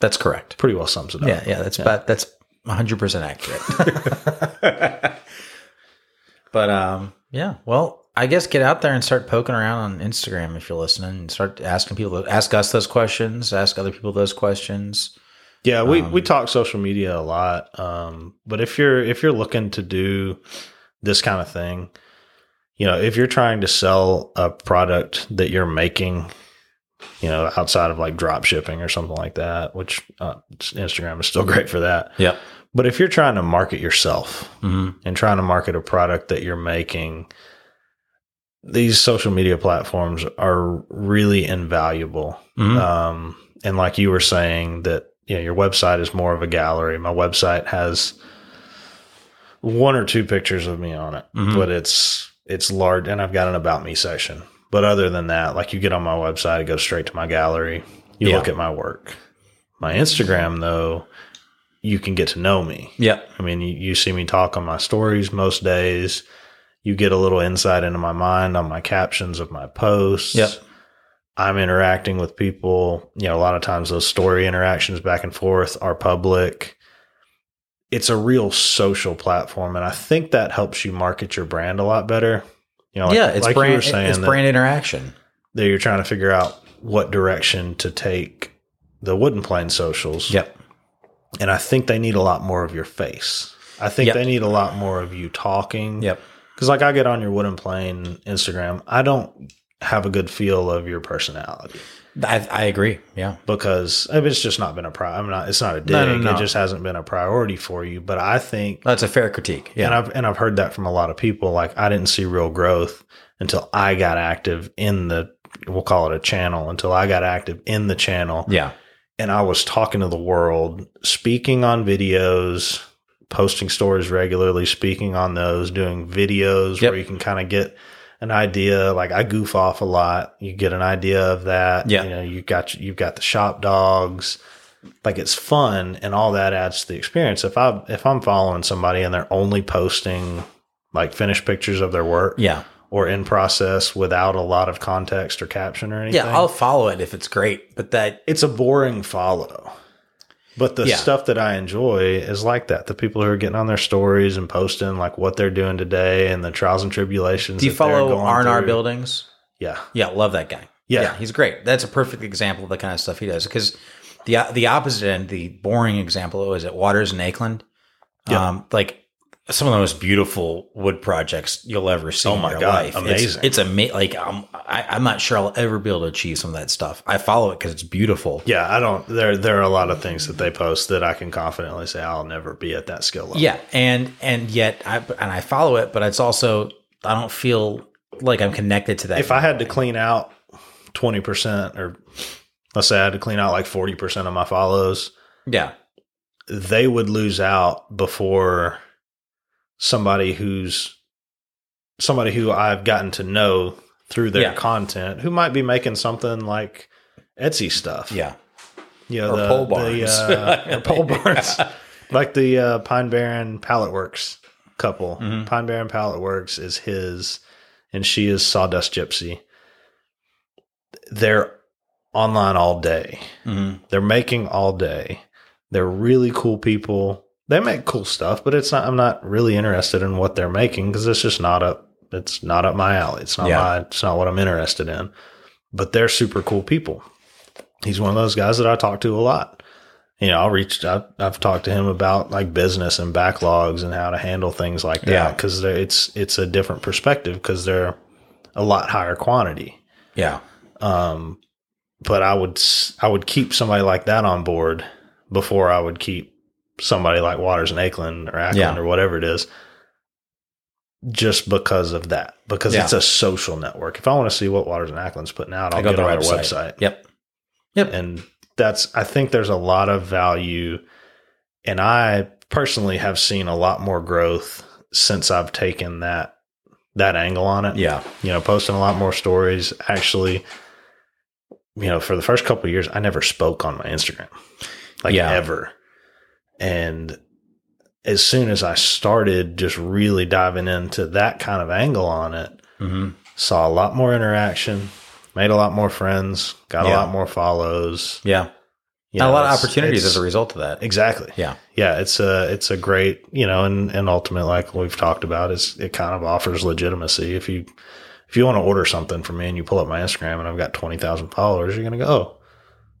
that's correct. pretty well sums it up. Yeah, yeah, that's about that's 100 percent accurate. <laughs> <laughs> but um, yeah, well, I guess get out there and start poking around on Instagram if you're listening, and start asking people, ask us those questions, ask other people those questions. Yeah, we Um, we talk social media a lot. Um, but if you're if you're looking to do this kind of thing, you know, if you're trying to sell a product that you're making, you know, outside of like drop shipping or something like that, which uh, Instagram is still <laughs> great for that. Yeah. But if you're trying to market yourself, hmm and trying to market a product that you're making, these social media platforms are really invaluable. hmm Um, and like you were saying, that you know, your website is more of a gallery. My website has one or two pictures of me on it, Mhm. but it's it's large, and I've got an about me section. But other than that, like you get on my website, it goes straight to my gallery. You Yeah. look at my work. My Instagram, though, you can get to know me. Yeah, I mean, you, you see me talk on my stories most days. You get a little insight into my mind on my captions of my posts. Yep. I'm interacting with people. You know, a lot of times those story interactions back and forth are public. It's a real social platform, and I think that helps you market your brand a lot better. You know, like, yeah, it's like brand. saying it's brand interaction. that you're trying to figure out what direction to take the Wood and Plane socials. Yep. And I think they need a lot more of your face. I think Yep. they need a lot more of you talking. Yep. Because, like, I get on your Wood and Plane Instagram, I don't have a good feel of your personality I, I agree. Yeah. because I mean, it's just not been a pri I'm not. It's not a dig. No, no, no. It just hasn't been a priority for you. But I think, That's a fair critique. Yeah, and I've and I've heard that from a lot of people. Like, I didn't see real growth until I got active in the. We'll call it a channel until I got active in the channel Yeah. and I was talking to the world, speaking on videos, posting stories regularly, speaking on those, doing videos Yep. where you can kind of get an idea. Like I goof off a lot, you get an idea of that. Yeah. you know, you got you've got the shop dogs. Like it's fun, and all that adds to the experience. If I if I'm following somebody and they're only posting like finished pictures of their work Yeah. or in process without a lot of context or caption or anything, Yeah. I'll follow it if it's great, but that it's a boring follow. But the Yeah. stuff that I enjoy is like that. The people who are getting on their stories and posting like what they're doing today and the trials and tribulations. do you that follow R and R buildings? Yeah. Yeah, love that guy. Yeah. he's great. That's a perfect example of the kind of stuff he does. Because the the opposite end, the boring example, was at Waters and Akeland. Yeah. Um, like some of the most beautiful wood projects you'll ever see. Oh in my God, life. amazing. It's, it's ama- Like um, I, I'm not sure I'll ever be able to achieve some of that stuff. I follow it because it's beautiful. Yeah. I don't, there, there are a lot of things that they post that I can confidently say I'll never be at that skill level. Yeah, and and yet I and I follow it, but it's also I don't feel like I'm connected to that. If I had to clean out 20% or let's say I had to clean out like 40% of my follows, yeah, they would lose out before somebody who's somebody who I've gotten to know through their Yeah. content who might be making something like Etsy stuff. yeah, You know, Or the, pole the, barns. uh, <laughs> or pole barns. Like the uh, Pine Barren Pallet Works couple. Mhm. Pine Barren Pallet Works is his and she is Sawdust Gypsy. They're online all day. hmm They're making all day. They're really cool people. They make cool stuff, but it's not. I'm not really interested in what they're making because it's just not up. It's not up my alley. It's not Yeah. my. It's not what I'm interested in. But they're super cool people. He's one of those guys that I talk to a lot. You know, I'll reach. I, I've talked to him about like business and backlogs and how to handle things like Yeah. that because it's it's a different perspective because they're a lot higher quantity. yeah, Um, but I would s- I would keep somebody like that on board before I would keep somebody like Waters and Akeland or Acland Yeah. or whatever it is, just because of that. Because Yeah. it's a social network. If I want to see what Waters and Acland's putting out, I'll I go to their website. website. Yep. Yep. And that's I think there's a lot of value and I personally have seen a lot more growth since I've taken that that angle on it Yeah. you know, posting a lot more stories. Actually, you know, for the first couple of years, I never spoke on my Instagram, like Yeah. ever. And as soon as I started just really diving into that kind of angle on it, hmm saw a lot more interaction, made a lot more friends, got a lot more follows. Yeah. You And a lot of opportunities as a result of that. Exactly. Yeah. Yeah, it's a it's a great you know, and and ultimate like we've talked about is it kind of offers legitimacy. If you if you want to order something from me and you pull up my Instagram and I've got twenty thousand followers, you're gonna go, oh,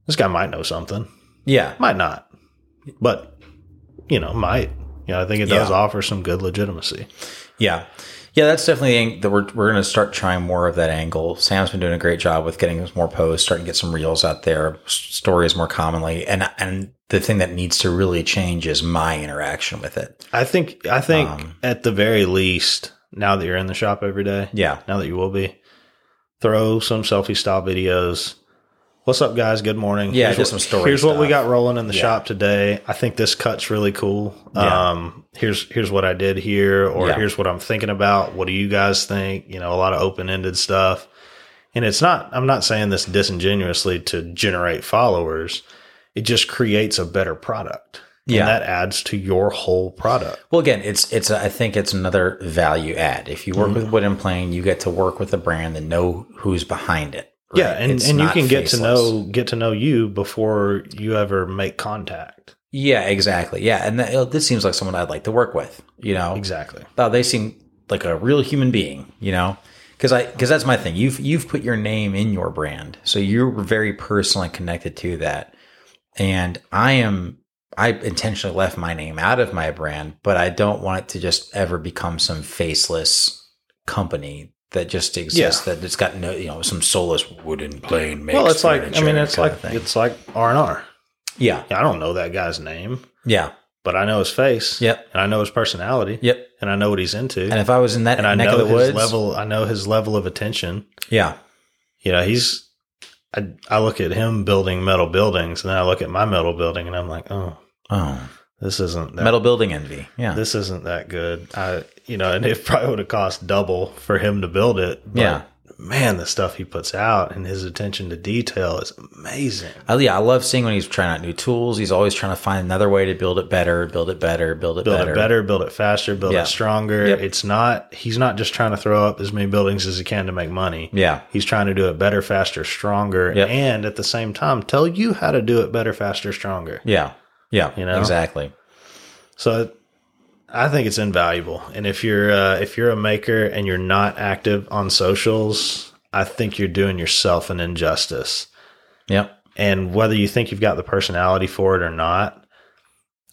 this guy might know something, Yeah. might not, but you know, might. You know, I think it does Yeah. offer some good legitimacy. Yeah. Yeah, that's definitely the that we're we're going to start trying more of that angle. Sam's been doing a great job with getting more posts, starting to get some reels out there, stories more commonly, and and the thing that needs to really change is my interaction with it. I think I think Um, at the very least, now that you're in the shop every day, Yeah, now that you will be, throw some selfie style videos. What's up, guys? Good morning. Yeah, Here's just what- some story Here's what we got rolling in the Yeah. shop today. I think this cut's really cool. Yeah. Um, here's here's what I did here, or Yeah. here's what I'm thinking about. What do you guys think? You know, a lot of open ended stuff. And it's not. I'm not saying this disingenuously to generate followers. It just creates a better product. Yeah. and that adds to your whole product. Well, again, it's it's I think it's another value add. If you work with Wood and Plane, you get to work with a brand and know who's behind it. Right? Yeah, and, It's and you can get to know get to know you before you ever make contact. Yeah, exactly. Yeah, and that, this seems like someone I'd like to work with. You know, Exactly. oh, they seem like a real human being, you know? Because I because that's my thing. You've you've put your name in your brand, so you're very personally connected to that. And I am I intentionally left my name out of my brand, but I don't want it to just ever become some faceless company that just exists that it's got no you know some soulless Wood and Plane. Makes Well, it's like I mean, it's like it's like R and R. yeah, I don't know that guy's name, yeah, but I know his face. Yep. and I know his personality. yep. and I know what he's into. And if I was in that and I neck know of the his woods, level. I know his level of attention. yeah, You know, he's. I, I look at him building metal buildings, and then I look at my metal building, and I'm like, oh, oh, this isn't that metal building envy, yeah, this isn't that good. I, you know, and it probably would have cost double for him to build it. But Yeah. man, the stuff he puts out and his attention to detail is amazing. I, yeah, I love seeing when he's trying out new tools. He's always trying to find another way to build it better, build it better, build it Build better. it better, build it faster, build Yeah. it stronger. Yep. It's not. He's not just trying to throw up as many buildings as he can to make money. Yeah, He's trying to do it better, faster, stronger, Yep. and at the same time tell you how to do it better, faster, stronger. yeah, yeah. You know? exactly. So I think it's invaluable. And if you're uh, if you're a maker and you're not active on socials, I think you're doing yourself an injustice. Yep. And whether you think you've got the personality for it or not,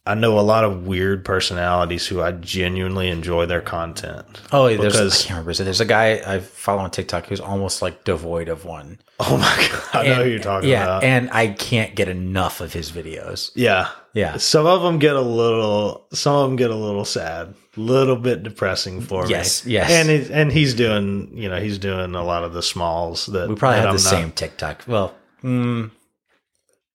I know a lot of weird personalities who I genuinely enjoy their content. Oh, there's I can't remember. There's a guy I follow on TikTok who's almost like devoid of one. Oh my god, I know who you're talking yeah, about. and I can't get enough of his videos. yeah. Yeah. Some of them get a little some of them get a little sad, a little bit depressing for Yes, me. yes. yes. And he, and he's doing, you know, he's doing a lot of the smalls that We probably that have I'm the not- same TikTok. Well, mm,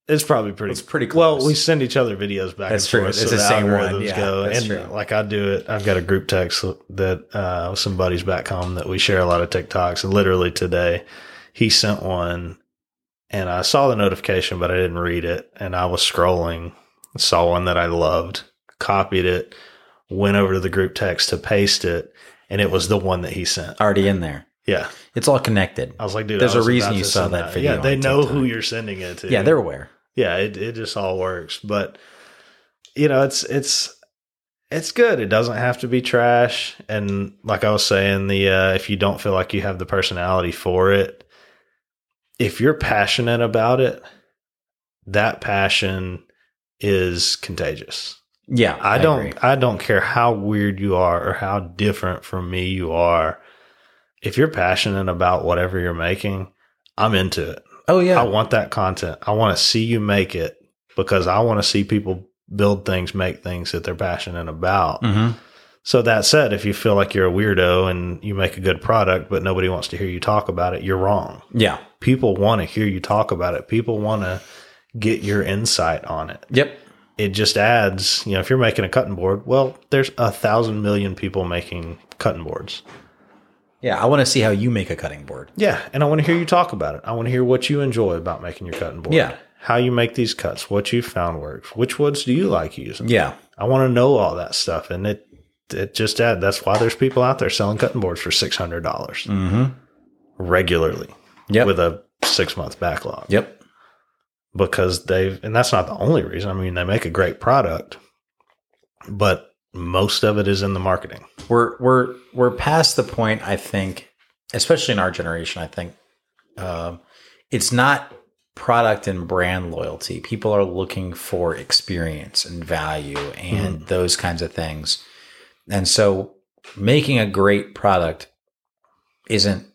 It's probably pretty. It's pretty Well, we send each other videos back. That's and true. Forth, It's so the same one. Yeah, that's and true. like I do it. I've got a group text that uh, with some buddies back home that we share a lot of TikToks. And literally today, he sent one, and I saw the notification, but I didn't read it. And I was scrolling, saw one that I loved, copied it, went over to the group text to paste it, and it was the one that he sent. already in there. Yeah, It's all connected. I was like, dude, There's a reason you saw that video Yeah, they know TikTok. who you're sending it to. Yeah, they're aware. yeah it, it just all works but you know it's it's it's good it doesn't have to be trash and like i was saying the uh if you don't feel like you have the personality for it if you're passionate about it that passion is contagious Yeah, i, don't agree. i don't care how weird you are or how different from me you are if you're passionate about whatever you're making i'm into it Oh yeah, I want that content. I want to see you make it because I want to see people build things, make things that they're passionate about. Mm-hmm. So that said, if you feel like you're a weirdo and you make a good product, but nobody wants to hear you talk about it, you're wrong. Yeah. People want to hear you talk about it. People want to get your insight on it. Yep. It just adds, you know, if you're making a cutting board, well, there's a thousand million people making cutting boards. Yeah. I want to see how you make a cutting board. Yeah, and I want to hear you talk about it. I want to hear what you enjoy about making your cutting board. Yeah. How you make these cuts, what you found works, which woods do you like using? Yeah. I want to know all that stuff, and it it just add. That's why there's people out there selling cutting boards for six hundred dollars Mm-hmm. regularly Yep. with a six month backlog yep. because they've, and that's not the only reason. I mean, they make a great product, but most of it is in the marketing. We're we're we're past the point. I think, especially in our generation, I think um, it's not product and brand loyalty. People are looking for experience and value and those kinds of things. And so, making a great product isn't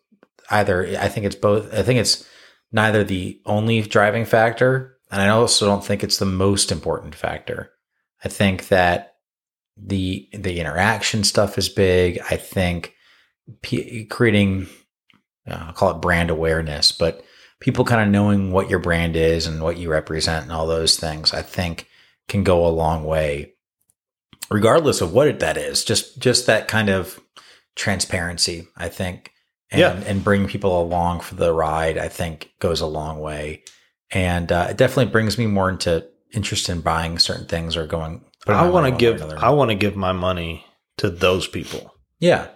either. I think it's both. I think it's neither the only driving factor, and I also don't think it's the most important factor. I think that the the interaction stuff is big. I think p- creating, uh, I'll call it brand awareness, but people kind of knowing what your brand is and what you represent and all those things, I think can go a long way, regardless of what it, that is. Just just that kind of transparency, I think, and Yeah. and bring people along for the ride, I think goes a long way, and uh, it definitely brings me more into interest in buying certain things or going. I want to give. I want to give my money to those people yeah,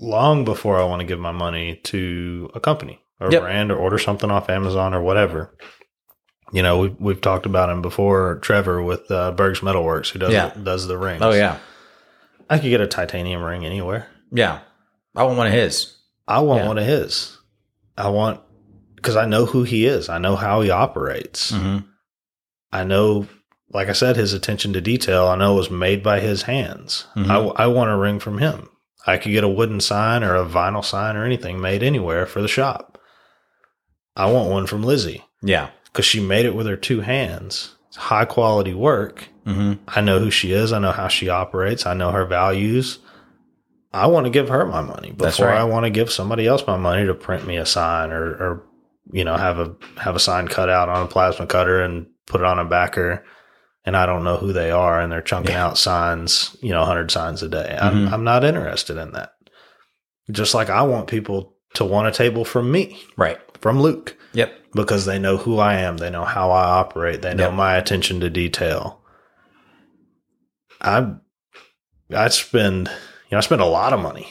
long before I want to give my money to a company or a Yep. brand or order something off Amazon or whatever. You know, we've, we've talked about him before, Trevor with uh, Berg's Metalworks, who does Yeah. does the rings. oh yeah, I could get a titanium ring anywhere. yeah. I want one of his. I want Yeah. one of his. I want because I know who he is. I know how he operates. Mm-hmm. I know, like I said, his attention to detail. I know was made by his hands. Mhm. I, I want a ring from him. I could get a wooden sign or a vinyl sign or anything made anywhere for the shop. I want one from Lizzie Yeah. because she made it with her two hands. It's high quality work. Mm-hmm. I know who she is. I know how she operates. I know her values. I want to give her my money That's before right. I want to give somebody else my money to print me a sign or, or, you know, have a have a sign cut out on a plasma cutter and put it on a backer. And I don't know who they are, and they're chunking Yeah. out signs, you know, hundred signs a day. I'm, Mhm. I'm not interested in that. Just like I want people to want a table from me, Right. from Luke Yep. because they know who I am. They know how I operate. They know Yep. my attention to detail. I I spend you know I spend a lot of money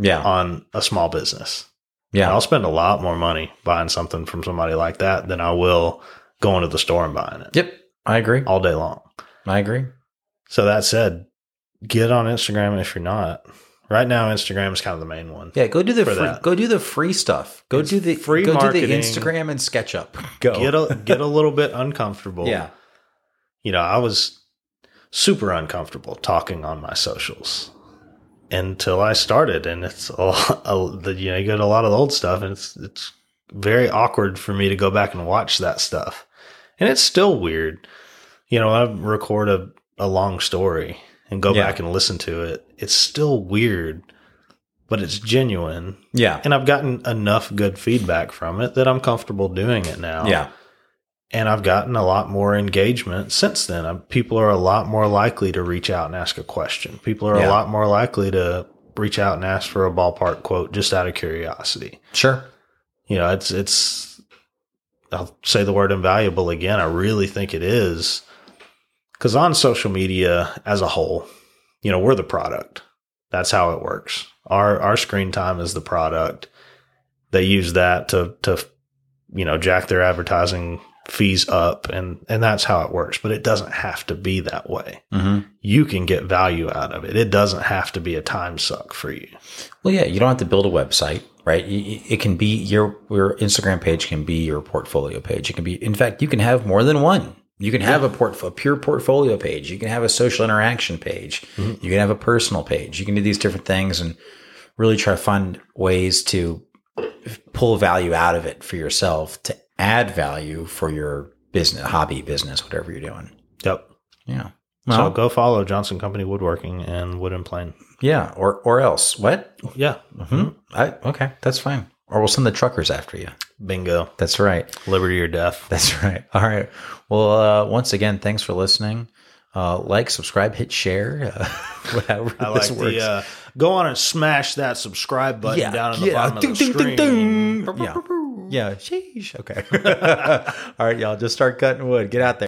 Yeah. on a small business. Yeah. I'll spend a lot more money buying something from somebody like that than I will going to the store and buying it Yep. I agree. all day long. I agree. So that said, get on Instagram if you're not. Right now, Instagram is kind of the main one. Yeah. Go do the For free, that. go do the free stuff. Go It's do the free Go do marketing. the Instagram and SketchUp. Go. Get a get a little bit uncomfortable. yeah. you know, I was super uncomfortable talking on my socials until I started, and it's a, a the, you know you get a lot of the old stuff, and it's it's very awkward for me to go back and watch that stuff, and it's still weird. You know, I record a a long story and go Yeah. back and listen to it. It's still weird, but it's genuine, Yeah. and I've gotten enough good feedback from it that I'm comfortable doing it now Yeah. and I've gotten a lot more engagement since then. People are a lot more likely to reach out and ask a question. People are Yeah. a lot more likely to reach out and ask for a ballpark quote just out of curiosity. Sure. You know, it's it's I'll say the word invaluable again. I really think it is cuz on social media as a whole, you know, we're the product. That's how it works. Our our screen time is the product. They use that to to you know, jack their advertising fees up and and that's how it works, but it doesn't have to be that way. hmm You can get value out of it. It doesn't have to be a time suck for you. Well, yeah. You don't have to build a website, right? It can be your your Instagram page can be your portfolio page. It can be, in fact, you can have more than one. You can have a port a pure portfolio page. You can have a social interaction page. Mhm. You can have a personal page. You can do these different things and really try to find ways to pull value out of it for yourself to add value for your business, hobby, business, whatever you're doing. Yep. Yeah. so Well, go follow Johnson Company Woodworking and Wood and Plane. Yeah, or or else what? Yeah. Hmm? I, okay, that's fine. Or we'll send the truckers after you. Bingo. That's right. Liberty or death. That's right. <laughs> All right. Well, uh, once again, thanks for listening. Uh, like, subscribe, hit share. Uh, <laughs> whatever I this like works. the uh, go on and smash that subscribe button yeah, down in the yeah. bottom of Ding, the ding, screen. ding, ding. Yeah. Yeah. Sheesh. Okay. <laughs> All right, y'all. Just start cutting wood. Get out there.